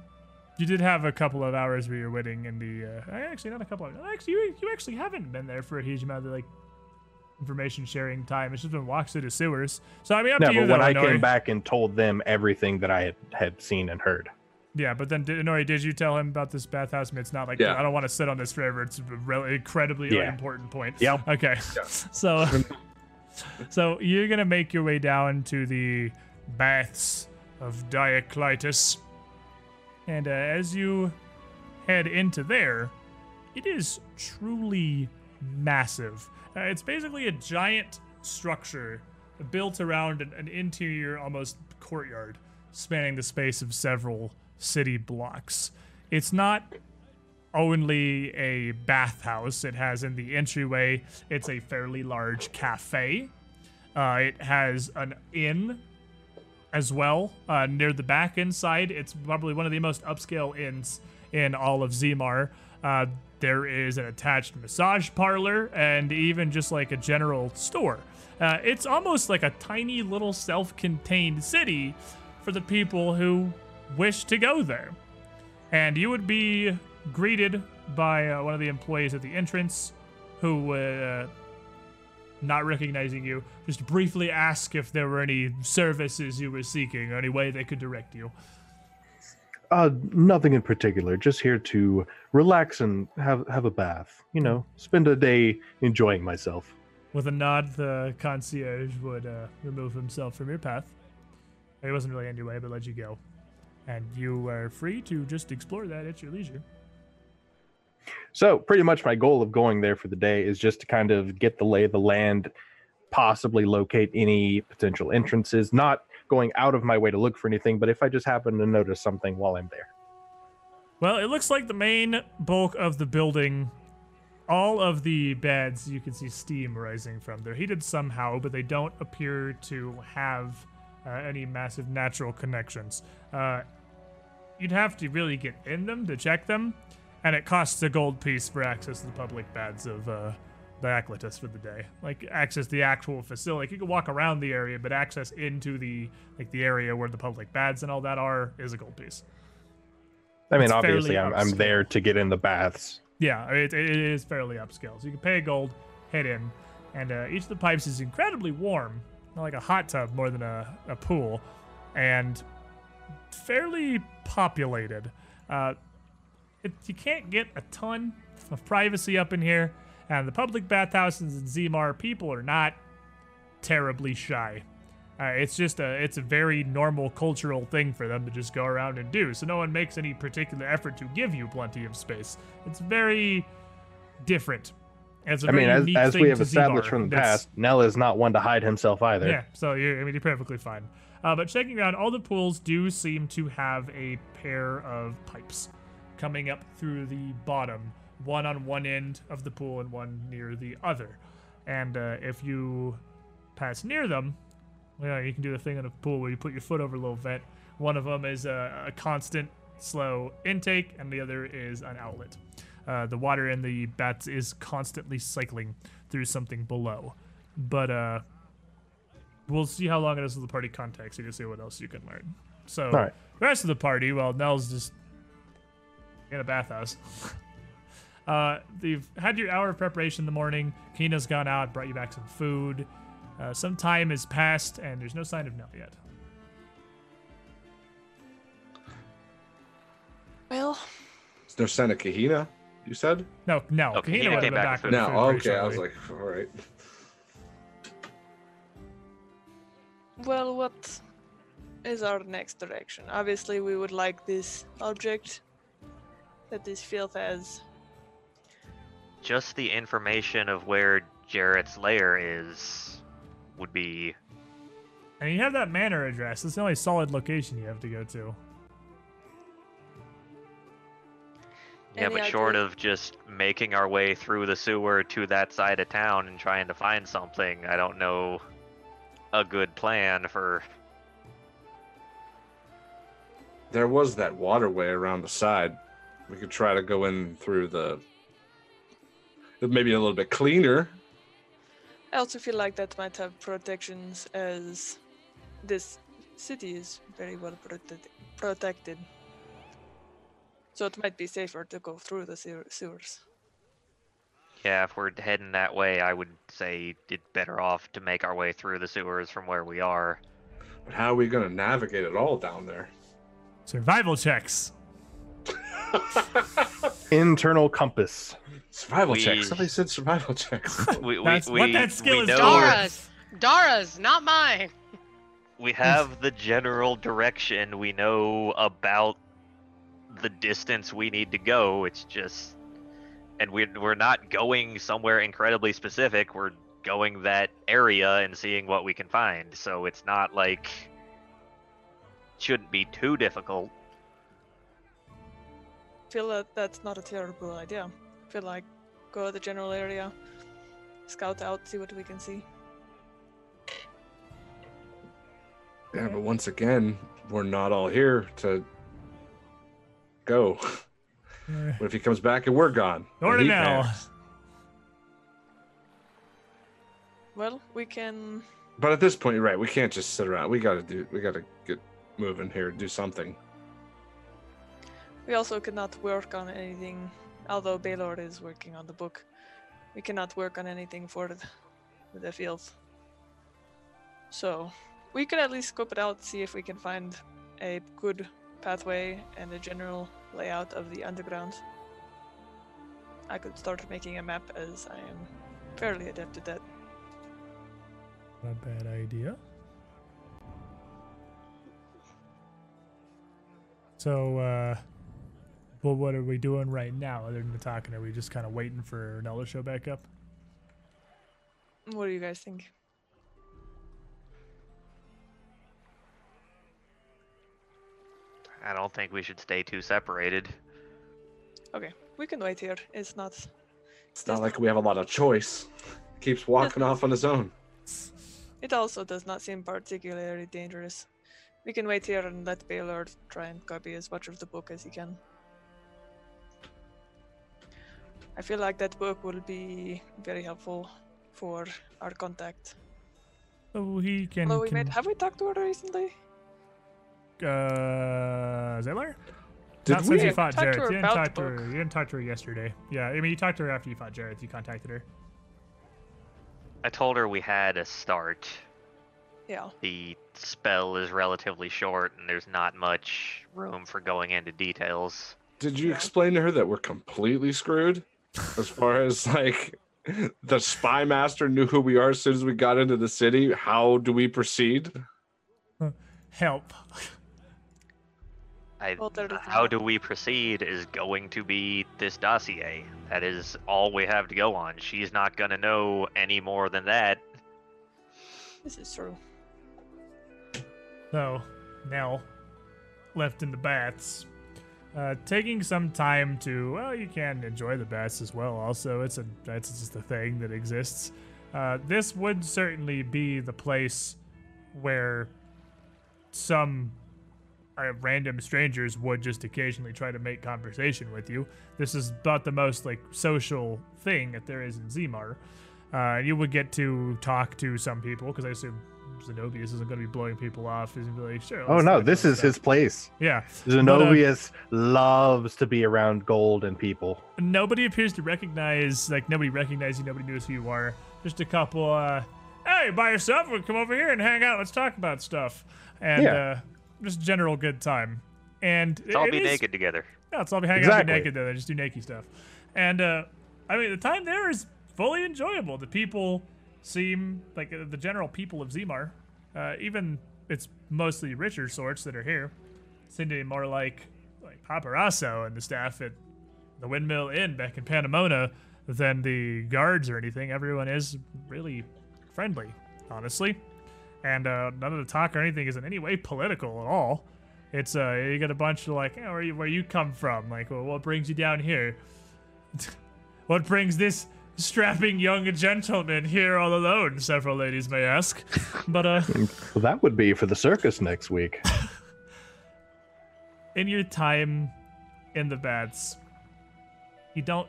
you did have a couple of hours where you're waiting in the uh, actually not a couple of actually you, you actually haven't been there for a huge amount of like information sharing time. It's just been walks through the sewers. So I mean up No, to you but though, when I Inori. came back and told them everything that I had, had seen and heard. Yeah, but then did, Inori, did you tell him about this bathhouse? I mean, it's not like Yeah. I don't want to sit on this forever. It's a really incredibly Yeah. important point. Yeah. Okay. <laughs> So, <laughs> so you're gonna make your way down to the baths of Dioclitus, and uh, as you head into there, it is truly massive. Uh, it's basically a giant structure built around an, an interior, almost courtyard, spanning the space of several city blocks. It's not only a bathhouse. It has in the entryway, it's a fairly large cafe. Uh, it has an inn as well uh, near the back inside. It's probably one of the most upscale inns in all of Zimar. Uh, there is an attached massage parlor and even just like a general store. Uh, it's almost like a tiny little self contained city for the people who wish to go there. And you would be greeted by uh, one of the employees at the entrance who, uh, not recognizing you, just briefly ask if there were any services you were seeking or any way they could direct you. Uh, nothing in particular. Just here to relax and have have a bath. You know, spend a day enjoying myself. With a nod, the concierge would uh, remove himself from your path. He wasn't really in your way, but let you go. And you are free to just explore that at your leisure. So, pretty much my goal of going there for the day is just to kind of get the lay of the land, possibly locate any potential entrances, not going out of my way to look for anything, but if I just happen to notice something while I'm there. Well, it looks like the main bulk of the building, all of the beds, you can see steam rising from. They're heated somehow, but they don't appear to have uh, any massive natural connections. Uh, you'd have to really get in them to check them, and it costs a gold piece for access to the public baths of uh, the Acletus for the day. Like access the actual facility. Like, you can walk around the area, but access into the like the area where the public baths and all that are is a gold piece. I mean, It's obviously, I'm, I'm there to get in the baths. Yeah, it, it is fairly upscale. So you can pay a gold, head in, and uh, each of the pipes is incredibly warm, like a hot tub more than a, a pool, and fairly populated. Uh, it, you can't get a ton of privacy up in here, and the public bathhouses in Zimar people are not terribly shy. Uh, it's just a it's a very normal cultural thing for them to just go around and do. So no one makes any particular effort to give you plenty of space. It's very different. It's a I mean, as, as we have established Zimar. from the That's- past, Nell is not one to hide himself either. yeah, so you're, I mean, you're perfectly fine. Uh, but checking around, all the pools do seem to have a pair of pipes coming up through the bottom, one on one end of the pool and one near the other. And uh, if you pass near them, well, you can do the thing in a pool where you put your foot over a little vent. One of them is a, a constant, slow intake, and the other is an outlet. Uh, the water in the bats is constantly cycling through something below. But uh, we'll see how long it is with the party context here to see what else you can learn. So right. the rest of the party, well, Nell's just in a bathhouse. <laughs> uh, you've had your hour of preparation in the morning. Kahina's gone out, brought you back some food. Uh, some time has passed, and there's no sign of Nell yet. Well, Is there Santa Kahina? You said? No, no. Oh, Kahina Kahina would have came been back back with with No. food pretty Okay. I was like, <laughs> all right. well, what is our next direction? Obviously, we would like this object that this filth has. Just the information of where Jeroth's lair is would be and you have that manor address. It's the only solid location you have to go to. Yeah, Any but short of just making our way through the sewer to that side of town and trying to find something, I don't know a good plan for. There was that waterway around the side. We could try to go in through the. Maybe a little bit cleaner. I also feel like that might have protections as this city is very well protected. protected. So it might be safer to go through the sewer- sewers. Yeah, if we're heading that way, I would say it's better off to make our way through the sewers from where we are. But how are we going to navigate it all down there? Survival checks. Internal compass. Survival We- checks. Somebody said survival checks. <laughs> We, we, That's we, what that skill we is know. Dara's, Dara's, not mine. we have the general direction. We know about the distance we need to go. It's just, and we're we're not going somewhere incredibly specific. We're going that area and seeing what we can find. So it's not like shouldn't be too difficult. Feel that that's not a terrible idea. feel like go to the general area, scout out, see what we can see. yeah, but once again, we're not all here to go. <laughs> What if he comes back and we're gone? And he Ordinel. panics? Well, we can. But at this point, you're right. We can't just sit around. We gotta do. We gotta get moving here. Do something. We also cannot work on anything. Although Baylor is working on the book, we cannot work on anything for the, the field. So, we could at least scope it out, see if we can find a good pathway and a general layout of the underground. I could start making a map as I am fairly adept at that. Not a bad idea. So, uh, well, what are we doing right now other than talking? Are we just kind of waiting for Nella to show back up? What do you guys think? I don't think we should stay too separated. Okay, we can wait here. It's not. It's not like we have a lot of choice. Keeps walking off on his own. It also does not seem particularly dangerous. We can wait here and let Baylor try and copy as much of the book as he can. I feel like that book will be very helpful for our contact. So he can. Although we can made, have we talked to her recently? uh, Zaylar? Did Not we? since you fought talked to Jeroth. her You didn't talk to her. You didn't talk to her yesterday. Yeah, I mean, you talked to her after you fought Jeroth. You contacted her. I told her we had a start. Yeah. The spell is relatively short, and there's not much room for going into details. Did you Yeah. explain to her that we're completely screwed? As far as like the spy master knew who we are as soon as we got into the city. How do we proceed? <laughs> Help. I, Well, there is how do we proceed is going to be this dossier. That is all we have to go on. She's not going to know any more than that. This is true. So, now, left in the baths, uh, taking some time to well, you can enjoy the baths as well. Also, it's a that's just a thing that exists. Uh, this would certainly be the place where some uh, random strangers would just occasionally try to make conversation with you. This is about the most like social thing that there is in Zimar. Uh, you would get to talk to some people because I assume Zenobius isn't going to be blowing people off. He's going to be like, sure. Oh no, this is stuff." his place. Yeah. Zenobius loves to be around gold and people. Nobody appears to recognize, like, nobody recognizes you. Nobody knows who you are. Just a couple, uh, hey, by yourself? We'll come over here and hang out. Let's talk about stuff. And, Yeah. uh, just general good time. And Let's all be is- naked together. Yeah, let's all be hanging Exactly. out be naked though. They Just do naked stuff. And uh I mean the time there is fully enjoyable. The people seem like uh, the general people of Zimar, uh, even it's mostly richer sorts that are here, seem to be more like like Paparazzo and the staff at the Windmill Inn back in Panamona than the guards or anything. Everyone is really friendly, honestly. And uh, none of the talk or anything is in any way political at all. It's uh, you get a bunch of like, oh, where you where you come from? Like, well, what brings you down here? <laughs> what brings this strapping young gentleman here all alone? Several ladies may ask. But uh, <laughs> that would be for the circus next week. <laughs> in your time in the bats, you don't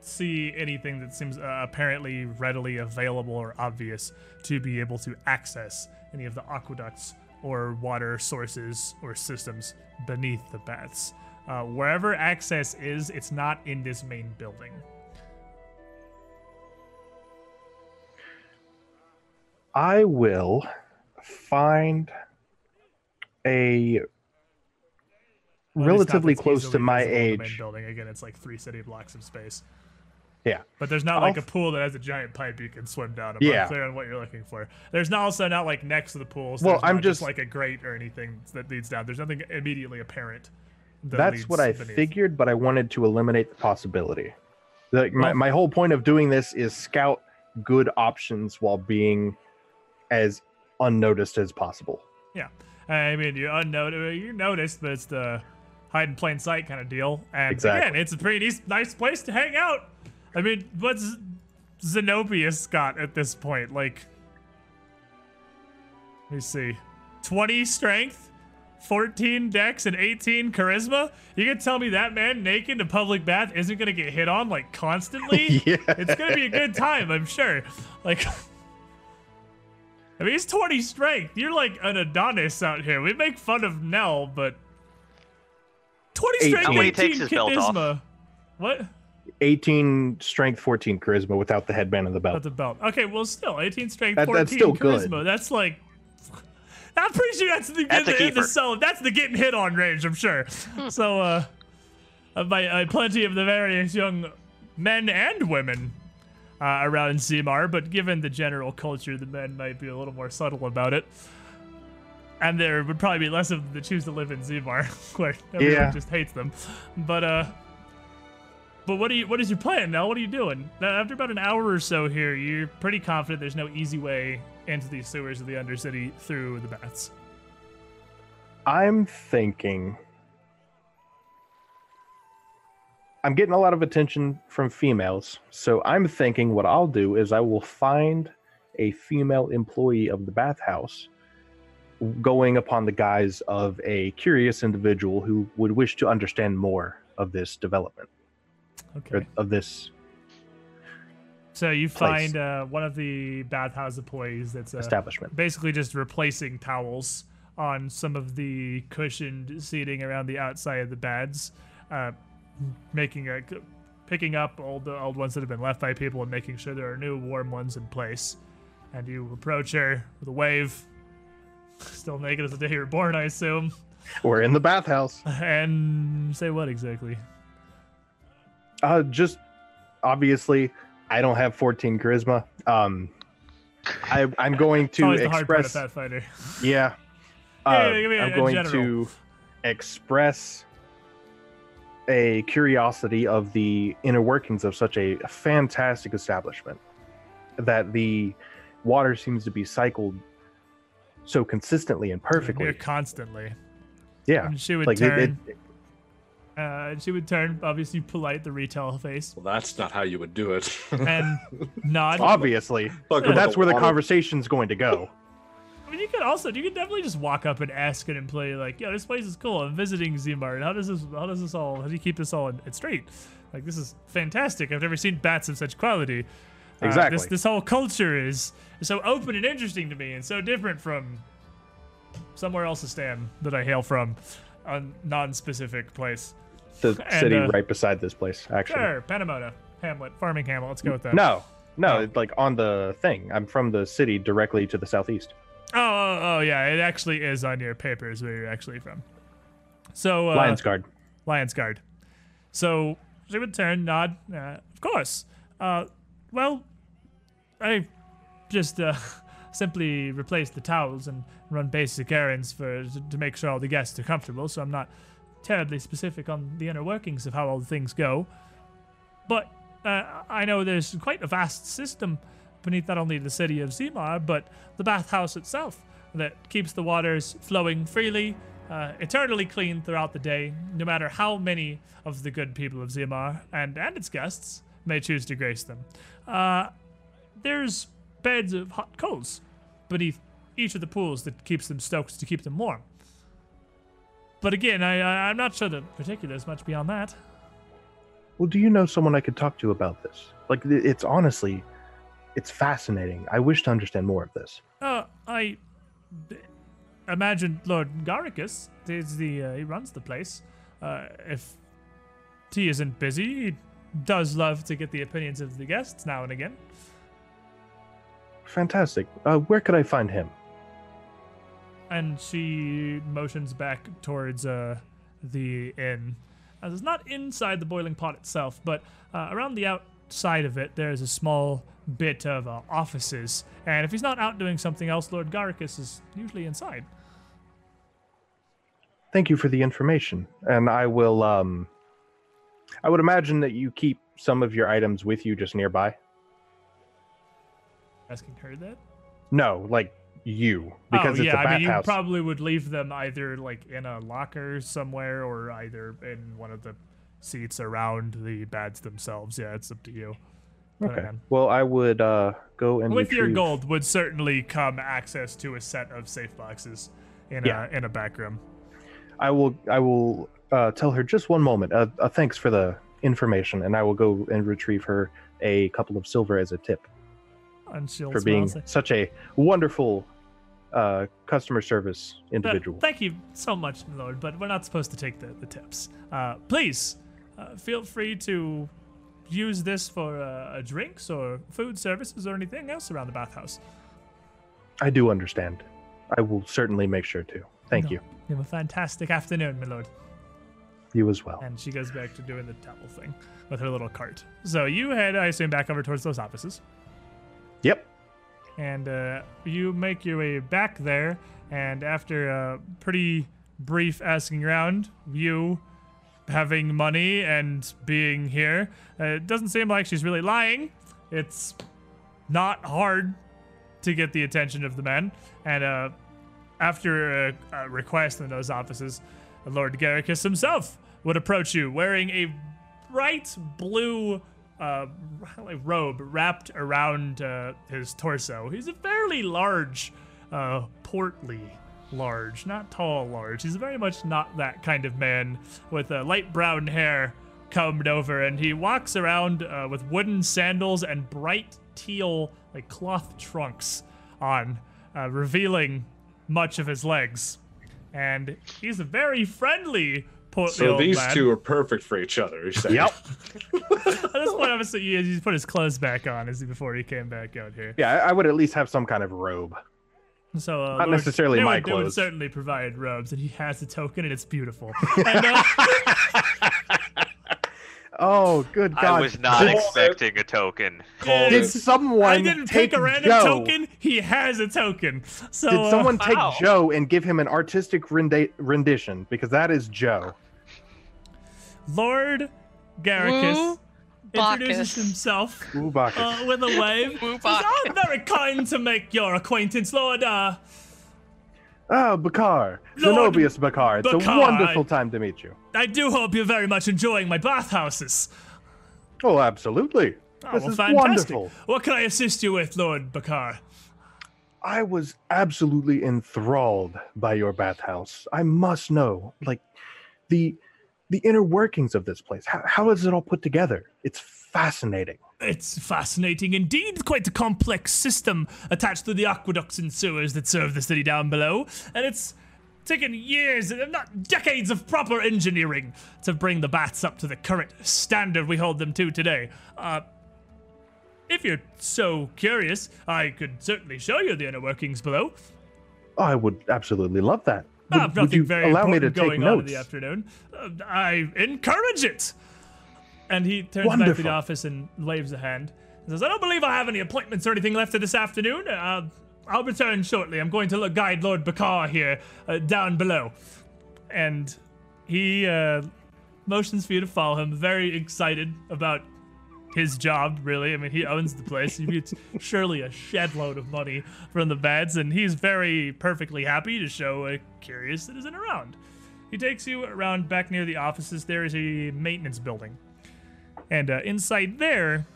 see anything that seems uh, apparently readily available or obvious to be able to access any of the aqueducts or water sources or systems beneath the baths. Uh, wherever access is, it's not in this main building. I will find a relatively it's not that's close to my visible in the main age. building again, it's like three city blocks of space. Yeah. But there's not like I'll a pool that has a giant pipe you can swim down. I'm Yeah. unclear on what you're looking for. There's not also not like next to the pools. Well, I'm not just- like a grate or anything that leads down. There's nothing immediately apparent. that That's what I beneath. figured, but I wanted to eliminate the possibility. Like my, Well- my whole point of doing this is scout good options while being as unnoticed as possible. Yeah, I mean, you unnoticed, you noticed, but it's the hide in plain sight kind of deal. And Exactly. again, it's a pretty nice, nice place to hang out. I mean, what's Zenobius got at this point? Like, let me see, 20 strength, 14 dex, and 18 charisma. You can tell me that man naked in a public bath isn't gonna get hit on like constantly? <laughs> yeah. it's gonna be a good time, I'm sure. Like, <laughs> I mean, he's 20 strength. You're like an Adonis out here. We make fun of Nell, but 20 strength, 18. He takes his belt off. charisma. What? 18 strength, 14 charisma without the headband and the belt. Not the belt. Okay, well, still 18 strength, That- 14 that's still good. That's like. <laughs> I'm pretty sure that's the, That's the, the, keeper. so that's the getting hit on range. I'm sure. so, uh, uh, by uh, plenty of the various young men and women uh, around Zimar, but given the general culture, the men might be a little more subtle about it. And there would probably be less of them that choose to live in Zimar, where <laughs> everyone Yeah. just hates them. But uh, but what do you? What is your plan now? What are you doing? Now, after about an hour or so here, you're pretty confident there's no easy way into these sewers of the Undercity through the baths. I'm thinking. I'm getting a lot of attention from females, so I'm thinking what I'll do is I will find a female employee of the bathhouse going upon the guise of a curious individual who would wish to understand more of this development Okay. of this So you place. find uh, one of the bathhouse employees that's uh, establishment. basically just replacing towels on some of the cushioned seating around the outside of the beds, uh, making a picking up old the old ones that have been left by people and making sure there are new warm ones in place. And you approach her with a wave, still naked as the day you were born, I assume, We're in the bathhouse. <laughs> and say what exactly? Uh, just obviously, I don't have 14 charisma. Um, I, I'm going <laughs> to always the hard part of express. Yeah. Yeah, Uh, yeah, give me a- I'm going general. to express a curiosity of the inner workings of such a fantastic establishment that the water seems to be cycled so consistently and perfectly. Near constantly. Yeah. And she would Like it, turn. it, uh, she would turn, obviously polite, the retail face, Well, that's not how you would do it. and <laughs> nod. obviously, but about that's where the water. conversation's going to go. I mean, you could also, you could definitely just walk up and ask an employee, like, "Yeah, this place is cool. I'm visiting Zimar. How does this, how does this all, how do you keep this all in, in straight? Like, this is fantastic. I've never seen bats of such quality. Uh, Exactly. this, this whole culture is so open and interesting to me, and so different from somewhere else to stand that I hail from, a non-specific place. The And, city uh, right beside this place, actually. Sure, Panamona, Hamlet, Farming Hamlet. Let's go with that. No, no, Oh. like on the thing. I'm from the city directly to the southeast. Oh, oh, oh, yeah. It actually is on your papers where you're actually from. So, uh, Lions Guard. Lions Guard. So she would turn, nod. Uh, of course. Uh, well, I just uh, <laughs> simply replace the towels and run basic errands for to make sure all the guests are comfortable. So I'm not terribly specific on the inner workings of how all the things go. But uh, I know there's quite a vast system beneath not only the city of Zimar, but the bathhouse itself that keeps the waters flowing freely, uh, eternally clean throughout the day, no matter how many of the good people of Zimar and, and its guests may choose to grace them. Uh, there's beds of hot coals beneath each of the pools that keeps them stoked to keep them warm. But again, I, I, I'm not sure the particulars much beyond that. Well, do you know someone I could talk to about this? Like, it's honestly, it's fascinating. I wish to understand more of this. Uh, I imagine Lord Garicus is the uh, he runs the place. Uh, if he isn't busy, he does love to get the opinions of the guests now and again. Fantastic. Uh, where could I find him? And she motions back towards uh, the inn. As it's not inside the boiling pot itself, but uh, around the outside of it, there's a small bit of uh, offices. And if he's not out doing something else, Lord Garicus is usually inside. Thank you for the information. And I will, um, I would imagine that you keep some of your items with you just nearby. Asking her that. No, like you, because oh, it's yeah, a I mean, you bathhouse. probably would leave them either like in a locker somewhere or either in one of the seats around the beds themselves. Yeah, it's up to you. Okay. Well, I would uh, go and With your gold would certainly come access to a set of safe boxes in Yeah. a in a back room. I will I will uh, tell her just one moment. Uh, uh, thanks for the information, and I will go and retrieve her a couple of silver as a tip for being such a wonderful uh, customer service "Uh, individual. Thank you so much, my lord, but we're not supposed to take the, the tips. Uh, please, uh, feel free to use this for uh, drinks or food services or anything else around the bathhouse. I do understand. I will certainly make sure to. Thank No. you. You have a fantastic afternoon, my lord. You as well. And she goes back to doing the towel thing with her little cart. So you head, I assume, back over towards those offices. Yep. and uh, you make your way back there. And after a pretty brief asking around, you having money and being here, uh, it doesn't seem like she's really lying. It's not hard to get the attention of the men. And uh, after a, a request in those offices, Lord Garricus himself would approach you wearing a bright blue uh, robe wrapped around uh, his torso. He's a fairly large, uh, portly large, not tall large. He's very much not that kind of man with uh, light brown hair combed over, and he walks around uh, with wooden sandals and bright teal, like cloth trunks on, uh, revealing much of his legs. And he's a very friendly portly So old these man. two are perfect for each other. You're? Yep. <laughs> At this point, obviously, he, he's put his clothes back on as he, before he came back out here. Yeah, I, I would at least have some kind of robe. So, uh, Not Lord necessarily my Newman would clothes. certainly provide robes, and he has a token, and it's beautiful. <laughs> and, uh, <laughs> Oh, good God! I was not Did, expecting a token. yeah, did someone I didn't take pick a random Joe? token. He has a token. So, Did uh, someone take Wow. Joe and give him an artistic rendi- rendition? Because that is Joe. Lord Garricus Woo introduces himself uh, with a wave. Woo Says, "Oh, Bacchus." very kind to make your acquaintance, Lord. Uh, Ah, Bakar. Lord Zenobius Bakar. It's Bakar, a wonderful I- time to meet you. I do hope you're very much enjoying my bathhouses. Oh, absolutely. Oh, this well, is fantastic. wonderful. What can I assist you with, Lord Bakar? I was absolutely enthralled by your bathhouse. I must know, like, the the inner workings of this place. How, how is it all put together? It's fascinating. It's fascinating indeed. Quite a complex system attached to the aqueducts and sewers that serve the city down below. And it's taken years, if not decades, of proper engineering to bring the baths up to the current standard we hold them to today. Uh, if you're so curious, I could certainly show you the inner workings below. I would absolutely love that. Would, have would nothing you very allow me to take going on in notes? the afternoon. Uh, I encourage it. And he turns back to the office and waves a hand. He says, "I don't believe I have any appointments or anything left for this afternoon. Uh, I'll return shortly. I'm going to look, guide Lord Bakar here uh, down below." And he uh, motions for you to follow him. Very excited about his job, really. I mean, he owns the place. He gets <laughs> surely a shed load of money from the beds, and he's very perfectly happy to show a curious citizen around. He takes you around back near the offices. There is a maintenance building. And uh, inside there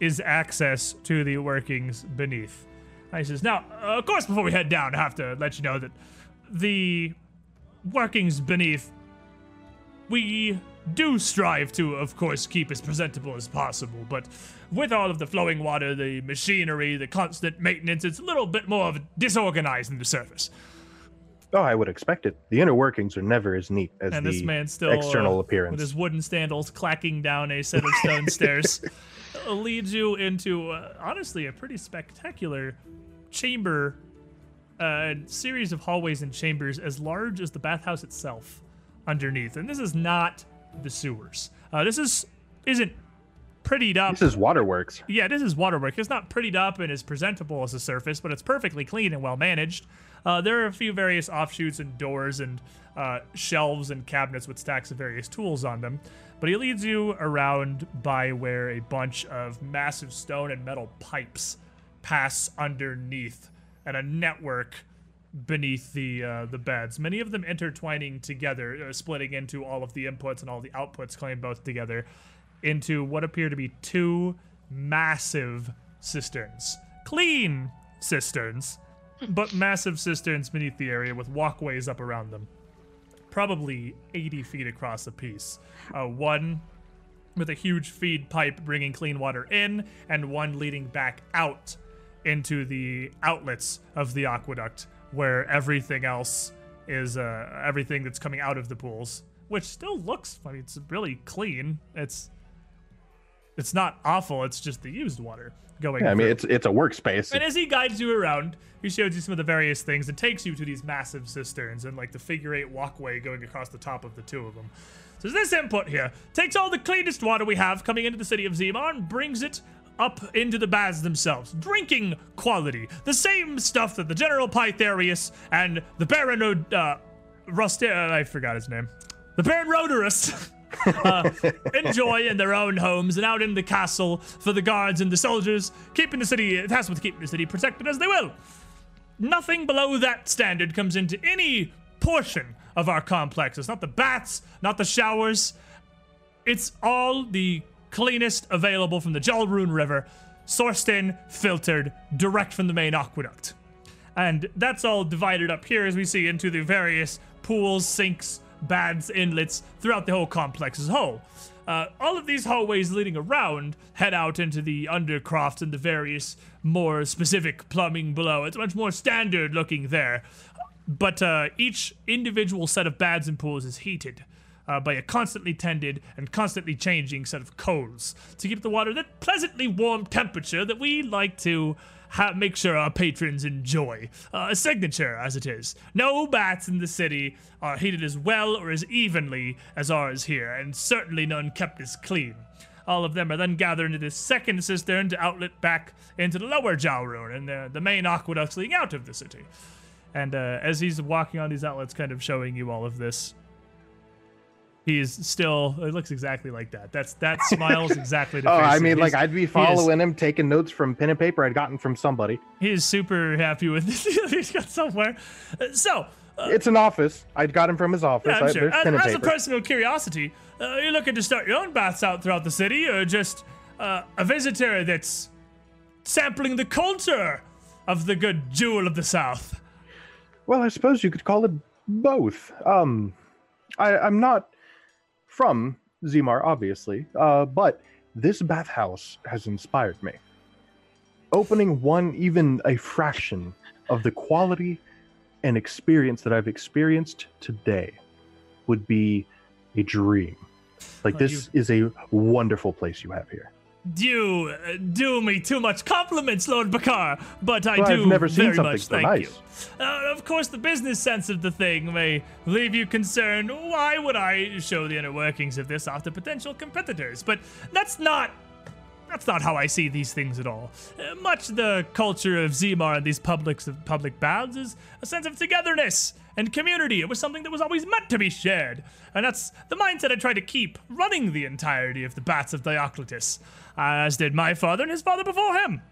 is access to the workings beneath. He says, Now, uh, of course, before we head down, I have to let you know that the workings beneath we do strive to, of course, keep as presentable as possible, but with all of the flowing water, the machinery, the constant maintenance, it's a little bit more of disorganized than the surface. Oh, I would expect it. The inner workings are never as neat as And the this man still, external uh, appearance. with his wooden sandals clacking down a set of stone <laughs> stairs, uh, leads you into, uh, honestly, a pretty spectacular chamber, uh, series of hallways and chambers as large as the bathhouse itself underneath. And this is not the sewers. Uh, this is isn't prettied up. This is waterworks. Yeah, this is waterworks. It's not prettied up and as presentable as the surface, but it's perfectly clean and well managed. Uh, there are a few various offshoots and doors and uh, shelves and cabinets with stacks of various tools on them. But he leads you around by where a bunch of massive stone and metal pipes pass underneath and a network beneath the uh, the beds. Many of them intertwining together, uh, splitting into all of the inputs and all the outputs coming both together into what appear to be two massive cisterns. Clean cisterns, but massive cisterns beneath the area with walkways up around them. probably 80 feet across a piece. Uh, one with a huge feed pipe bringing clean water in, and one leading back out into the outlets of the aqueduct, where everything else is uh, everything that's coming out of the pools, which still looks. I mean, it's really clean. It's it's not awful. It's just the used water going. Yeah, I mean, through. it's it's a workspace. And as he guides you around, he shows you some of the various things and takes you to these massive cisterns and like the figure eight walkway going across the top of the two of them. So this input here takes all the cleanest water we have coming into the city of Zimar and brings it up into the baths themselves. Drinking quality. The same stuff that the General Pytharius and the Baron uh, Rust- uh, I forgot his name. The Baron Rhodorus <laughs> uh, enjoy in their own homes and out in the castle for the guards and the soldiers, keeping the city, tasked with keeping the city protected as they will. Nothing below that standard comes into any portion of our complex. It's not the baths, not the showers. It's all the cleanest available from the Jalrune River, sourced in, filtered, direct from the main aqueduct. And that's all divided up here as we see into the various pools, sinks, baths, inlets throughout the whole complex as a whole. Uh, all of these hallways leading around head out into the undercroft and the various more specific plumbing below. It's much more standard looking there. But uh, each individual set of baths and pools is heated uh, by a constantly tended and constantly changing set of coals to keep the water that pleasantly warm temperature that we like to make sure our patrons enjoy. Uh, a signature, as it is. No baths in the city are heated as well or as evenly as ours here, and certainly none kept as clean. All of them are then gathered into this second cistern to outlet back into the lower Jalrune and the, the main aqueducts leading out of the city. And uh, as he's walking on these outlets, kind of showing you all of this, he's still. It looks exactly like that. That's that smile is <laughs> exactly. The oh, I mean, like I'd be following him, taking notes from pen and paper I'd gotten from somebody. He is super happy with <laughs> this. he's got somewhere. Uh, So, uh, It's an office. I'd got him from his office. yeah, I'm sure. there's As, as a personal curiosity, uh, you're looking to start your own baths out throughout the city, or just uh, a visitor that's sampling the culture of the good jewel of the South? Well, I suppose you could call it both. Um, I, I'm not from Zimar, obviously, uh, but this bathhouse has inspired me. Opening one, even a fraction of the quality and experience that I've experienced today would be a dream. Like, Well, this is a wonderful place you have here. You uh, do me too much compliments, Lord Bakar, but I Well, do I've never seen very much so thank nice. you. Uh, of course, the business sense of the thing may leave you concerned. Why would I show the inner workings of this off to potential competitors? But that's not. That's not how I see these things at all. Uh, much the culture of Zimar and these publics of public baths is a sense of togetherness and community. It was something that was always meant to be shared, and that's the mindset I try to keep running the entirety of the Baths of Diocletus, as did my father and his father before him.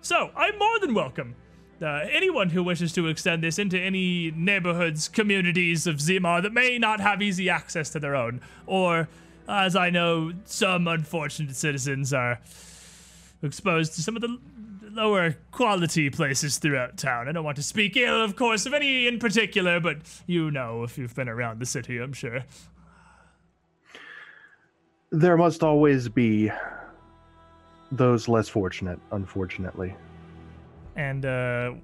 So I'm more than welcome. Uh, anyone who wishes to extend this into any neighborhoods, communities of Zimar that may not have easy access to their own, or, as I know, some unfortunate citizens are exposed to some of the lower quality places throughout town. I don't want to speak ill, of course, of any in particular, but you know if you've been around the city, I'm sure. There must always be those less fortunate, unfortunately. And uh,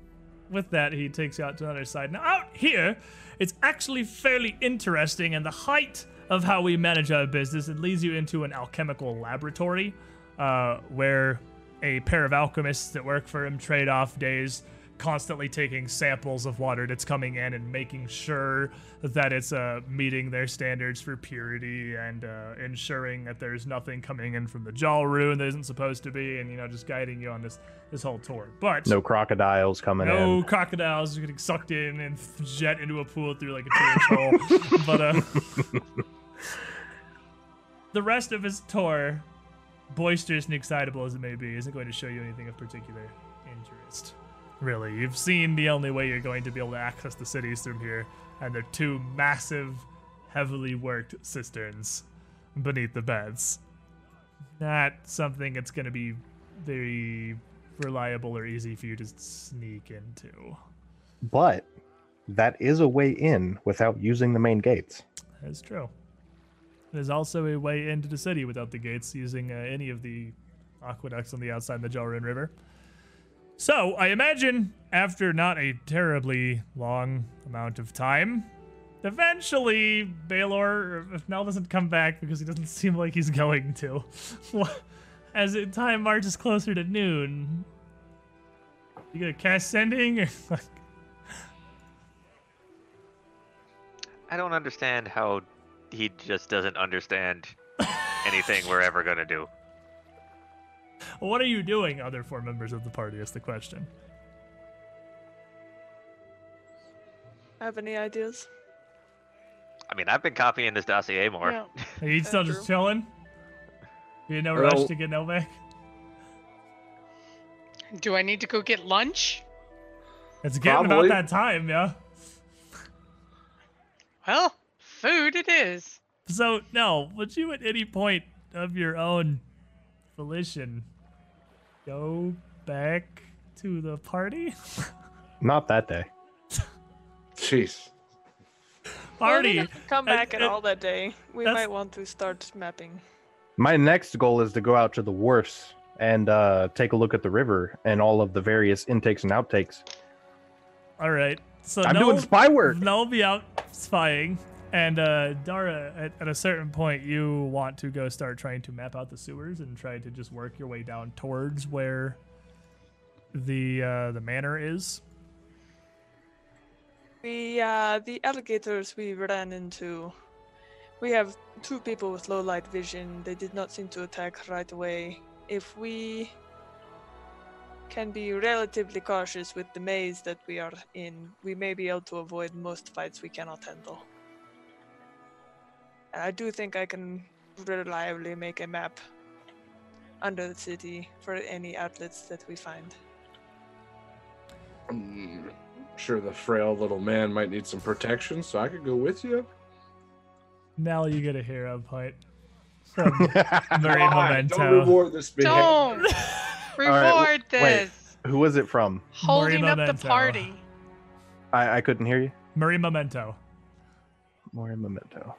with that, he takes you out to another side. Now, out here, it's actually fairly interesting, and the height of how we manage our business, it leads you into an alchemical laboratory uh, where a pair of alchemists that work for him trade off days, constantly taking samples of water that's coming in and making sure that it's uh, meeting their standards for purity and uh, ensuring that there's nothing coming in from the jaw Jalrune that isn't supposed to be, and you know, just guiding you on this this whole tour. But No crocodiles coming no in. No crocodiles getting sucked in and jet into a pool through like a tourist hole. <laughs> But uh, the rest of his tour, boisterous and excitable as it may be, isn't going to show you anything of particular interest. Really, you've seen the only way you're going to be able to access the cities from here, and they're two massive, heavily worked cisterns beneath the beds. Not something that's going to be very reliable or easy for you to sneak into. But that is a way in without using the main gates. That's true. There's also a way into the city without the gates using uh, any of the aqueducts on the outside of the Jalrune River. So, I imagine after not a terribly long amount of time, eventually Baylor, if Mel doesn't come back because he doesn't <laughs> seem like he's going to, <laughs> as time marches closer to noon, you gonna cast sending? <laughs> I don't understand how he just doesn't understand anything we're ever gonna do. What are you doing, other four members of the party? Is the question. Have any ideas? I mean, I've been copying this dossier more. Yeah. Are you still just chilling? You in no Well- rush to get no back? Do I need to go get lunch? It's getting Probably. about that time, yeah. Well, food it is. So, no, would you at any point of your own volition go back to the party? Not that day. Jeez. Party! Well, we can come back at all that day. We that's- might want to start mapping. My next goal is to go out to the wharfs and uh, take a look at the river and all of the various intakes and outtakes. All right. So I'm no, doing spy work. They'll be out spying. And uh, Dara, at, at a certain point, you want to go start trying to map out the sewers and try to just work your way down towards where the uh, the manor is. We, uh, the alligators we ran into, we have two people with low light vision. They did not seem to attack right away. If we can be relatively cautious with the maze that we are in, we may be able to avoid most fights we cannot handle. And I do think I can reliably make a map under the city for any outlets that we find. I'm sure the frail little man might need some protection, so I could go with you. Now you get a hero point from <laughs> Murray Come Memento. Don't reward this behavior. Don't reward wait. this. Who was it from? Holding up the party. I, I couldn't hear you. Marie Memento. Marie memento.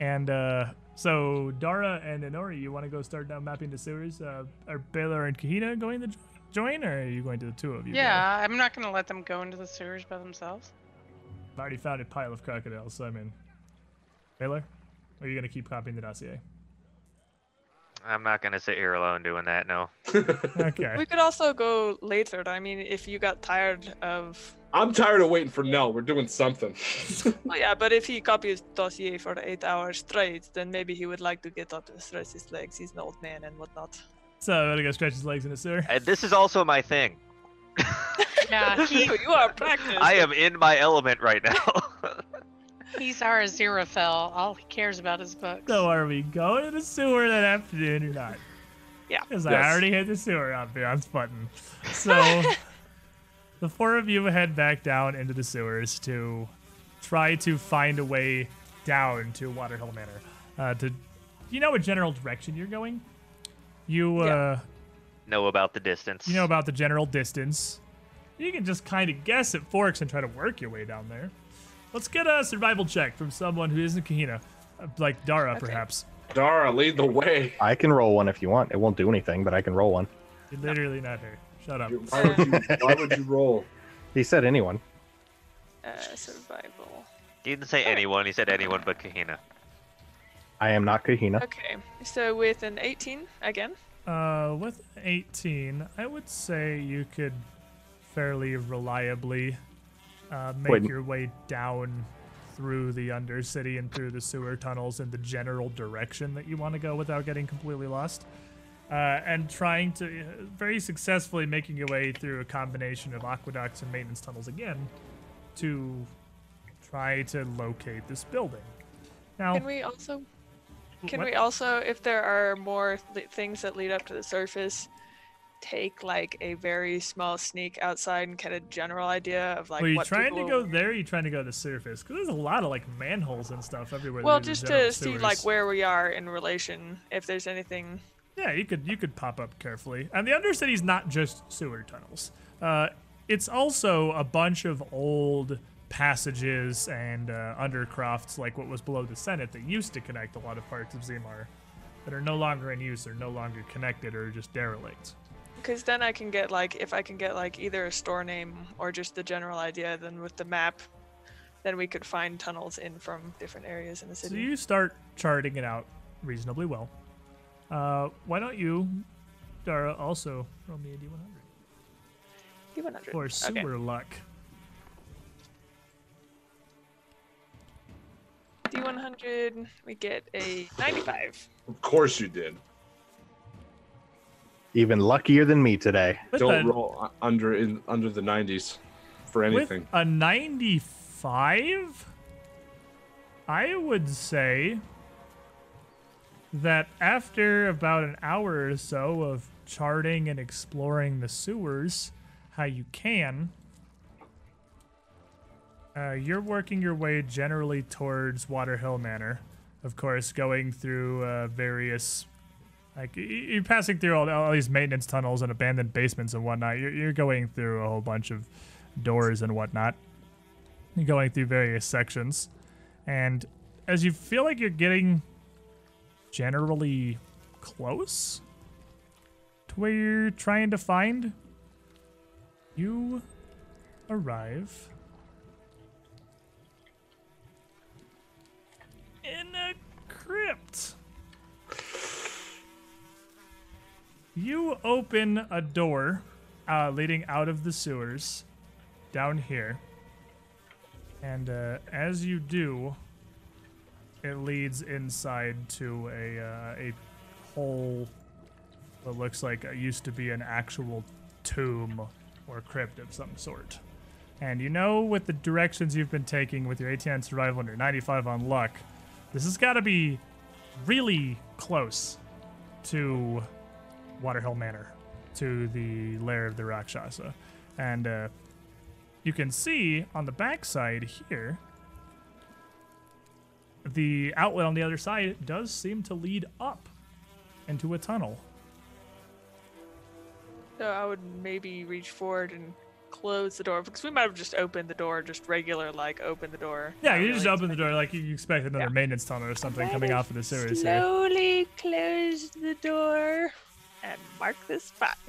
And uh, so Dara and Inori, you want to go start down mapping the sewers? Uh, are Baylor and Kahina going to join, or are you going to the two of you? go? Yeah, I'm not gonna let them go into the sewers by themselves. I've already found a pile of crocodiles, so I mean, Baylor, are you going to keep copying the dossier? I'm not gonna sit here alone doing that. No. <laughs> Okay. We could also go later. I mean, if you got tired of. I'm tired of waiting for Nell. We're doing something. <laughs> Well, yeah, but if he copies dossier for eight hours straight, then maybe he would like to get up and stretch his legs. He's an old man and whatnot. so I'm going to go stretch his legs in the sewer. And this is also my thing. <laughs> Yeah, <laughs> he, you are practiced. I am in my element right now. he's our Aziraphale. All he cares about is books. So are we going to the sewer that afternoon or not? Yeah. Because I already hit the sewer ambiance button. So the four of you head back down into the sewers to try to find a way down to Waterhill Manor. Uh, to you know what general direction you're going? You uh, Yeah. know about the distance. you know about the general distance. You can just kind of guess at forks and try to work your way down there. Let's get a survival check from someone who isn't Kahina, uh, like Dara, Okay. perhaps. Dara, lead the way. I can roll one if you want. It won't do anything, but I can roll one. You're literally not her. Shut up. Why would you, why would you roll? He said anyone. Uh, survival. He didn't say anyone. He said anyone but Kahina. I am not Kahina. Okay, so with an 18 again. Uh, with 18, I would say you could fairly reliably uh, make Wait. your way down through the Undercity and through the sewer tunnels in the general direction that you want to go without getting completely lost. Uh, and trying to uh, very successfully making your way through a combination of aqueducts and maintenance tunnels again to try to locate this building. Now, Can we also? Can what- we also, if there are more things that lead up to the surface, take like a very small sneak outside and get a general idea of like Were you what trying to go there? Or are you trying to go to the surface? Because there's a lot of like manholes and stuff everywhere. Well, just to see like where we are in relation, if there's anything. Yeah, you could you could pop up carefully. And the Undercity's not just sewer tunnels. Uh, it's also a bunch of old passages and uh, undercrofts like what was below the Senate that used to connect a lot of parts of Zimar that are no longer in use, or no longer connected, or just derelict. Because then I can get like if I can get like either a store name or just the general idea, then with the map, then we could find tunnels in from different areas in the city. So you start charting it out reasonably well. Uh, why don't you, Dara, also roll me a d100 D100. for sewer Okay. luck? D100, we get a 95. Of course you did. Even luckier than me today. With Don't a, roll under in under the 90s for with anything. a 95, I would say that after about an hour or so of charting and exploring the sewers, how you can, uh, you're working your way generally towards Waterhill Manor. Of course, going through uh, various, like you're passing through all, all these maintenance tunnels and abandoned basements and whatnot. You're, you're going through a whole bunch of doors and whatnot. You're going through various sections, and as you feel like you're getting generally close to where you're trying to find, you arrive in a crypt. You open a door uh, leading out of the sewers down here. And uh, as you do, it leads inside to a, uh, a hole that looks like it used to be an actual tomb or crypt of some sort. And you know, with the directions you've been taking with your 18 on survival and your 95 on luck, this has got to be really close to Waterhill Manor, to the lair of the Rakshasa. And uh, you can see on the backside here, the outlet on the other side does seem to lead up into a tunnel. So I would maybe reach forward and close the door because we might have just opened the door, just regular like open the door. Yeah, you just really open the door like you you expect another Yeah. maintenance tunnel or something coming off of the sewers here. Slowly close the door and mark the spot. <laughs>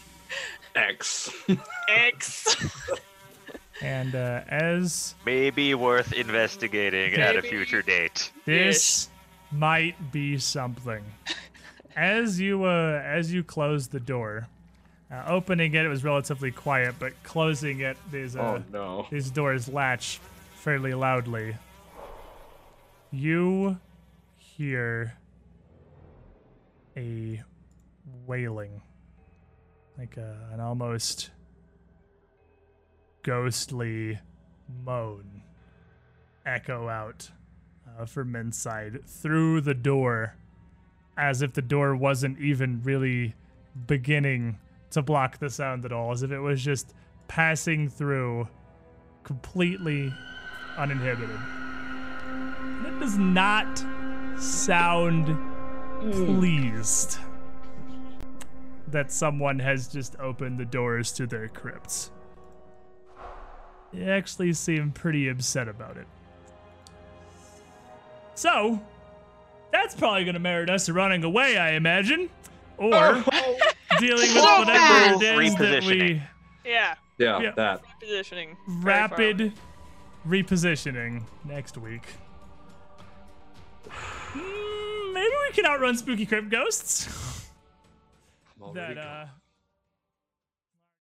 <laughs> X. X. <laughs> And uh, as Maybe worth investigating at a future date. this might be something. <laughs> As you uh, as you close the door, uh, opening it, it was relatively quiet, but closing it, these uh, Oh no. these doors latch fairly loudly. You hear a wailing, like a, an almost ghostly moan, echo out uh, from inside through the door, as if the door wasn't even really beginning to block the sound at all, as if it was just passing through completely uninhibited. And it does not sound pleased that someone has just opened the doors to their crypts. They actually seem pretty upset about it. So, that's probably going to merit us running away, I imagine. Or <laughs> dealing with So whatever fast. it is that we yeah. Yeah, Yeah. that. Positioning. rapid repositioning next week. Mm, maybe we can outrun spooky crypt ghosts I'm already that gone. uh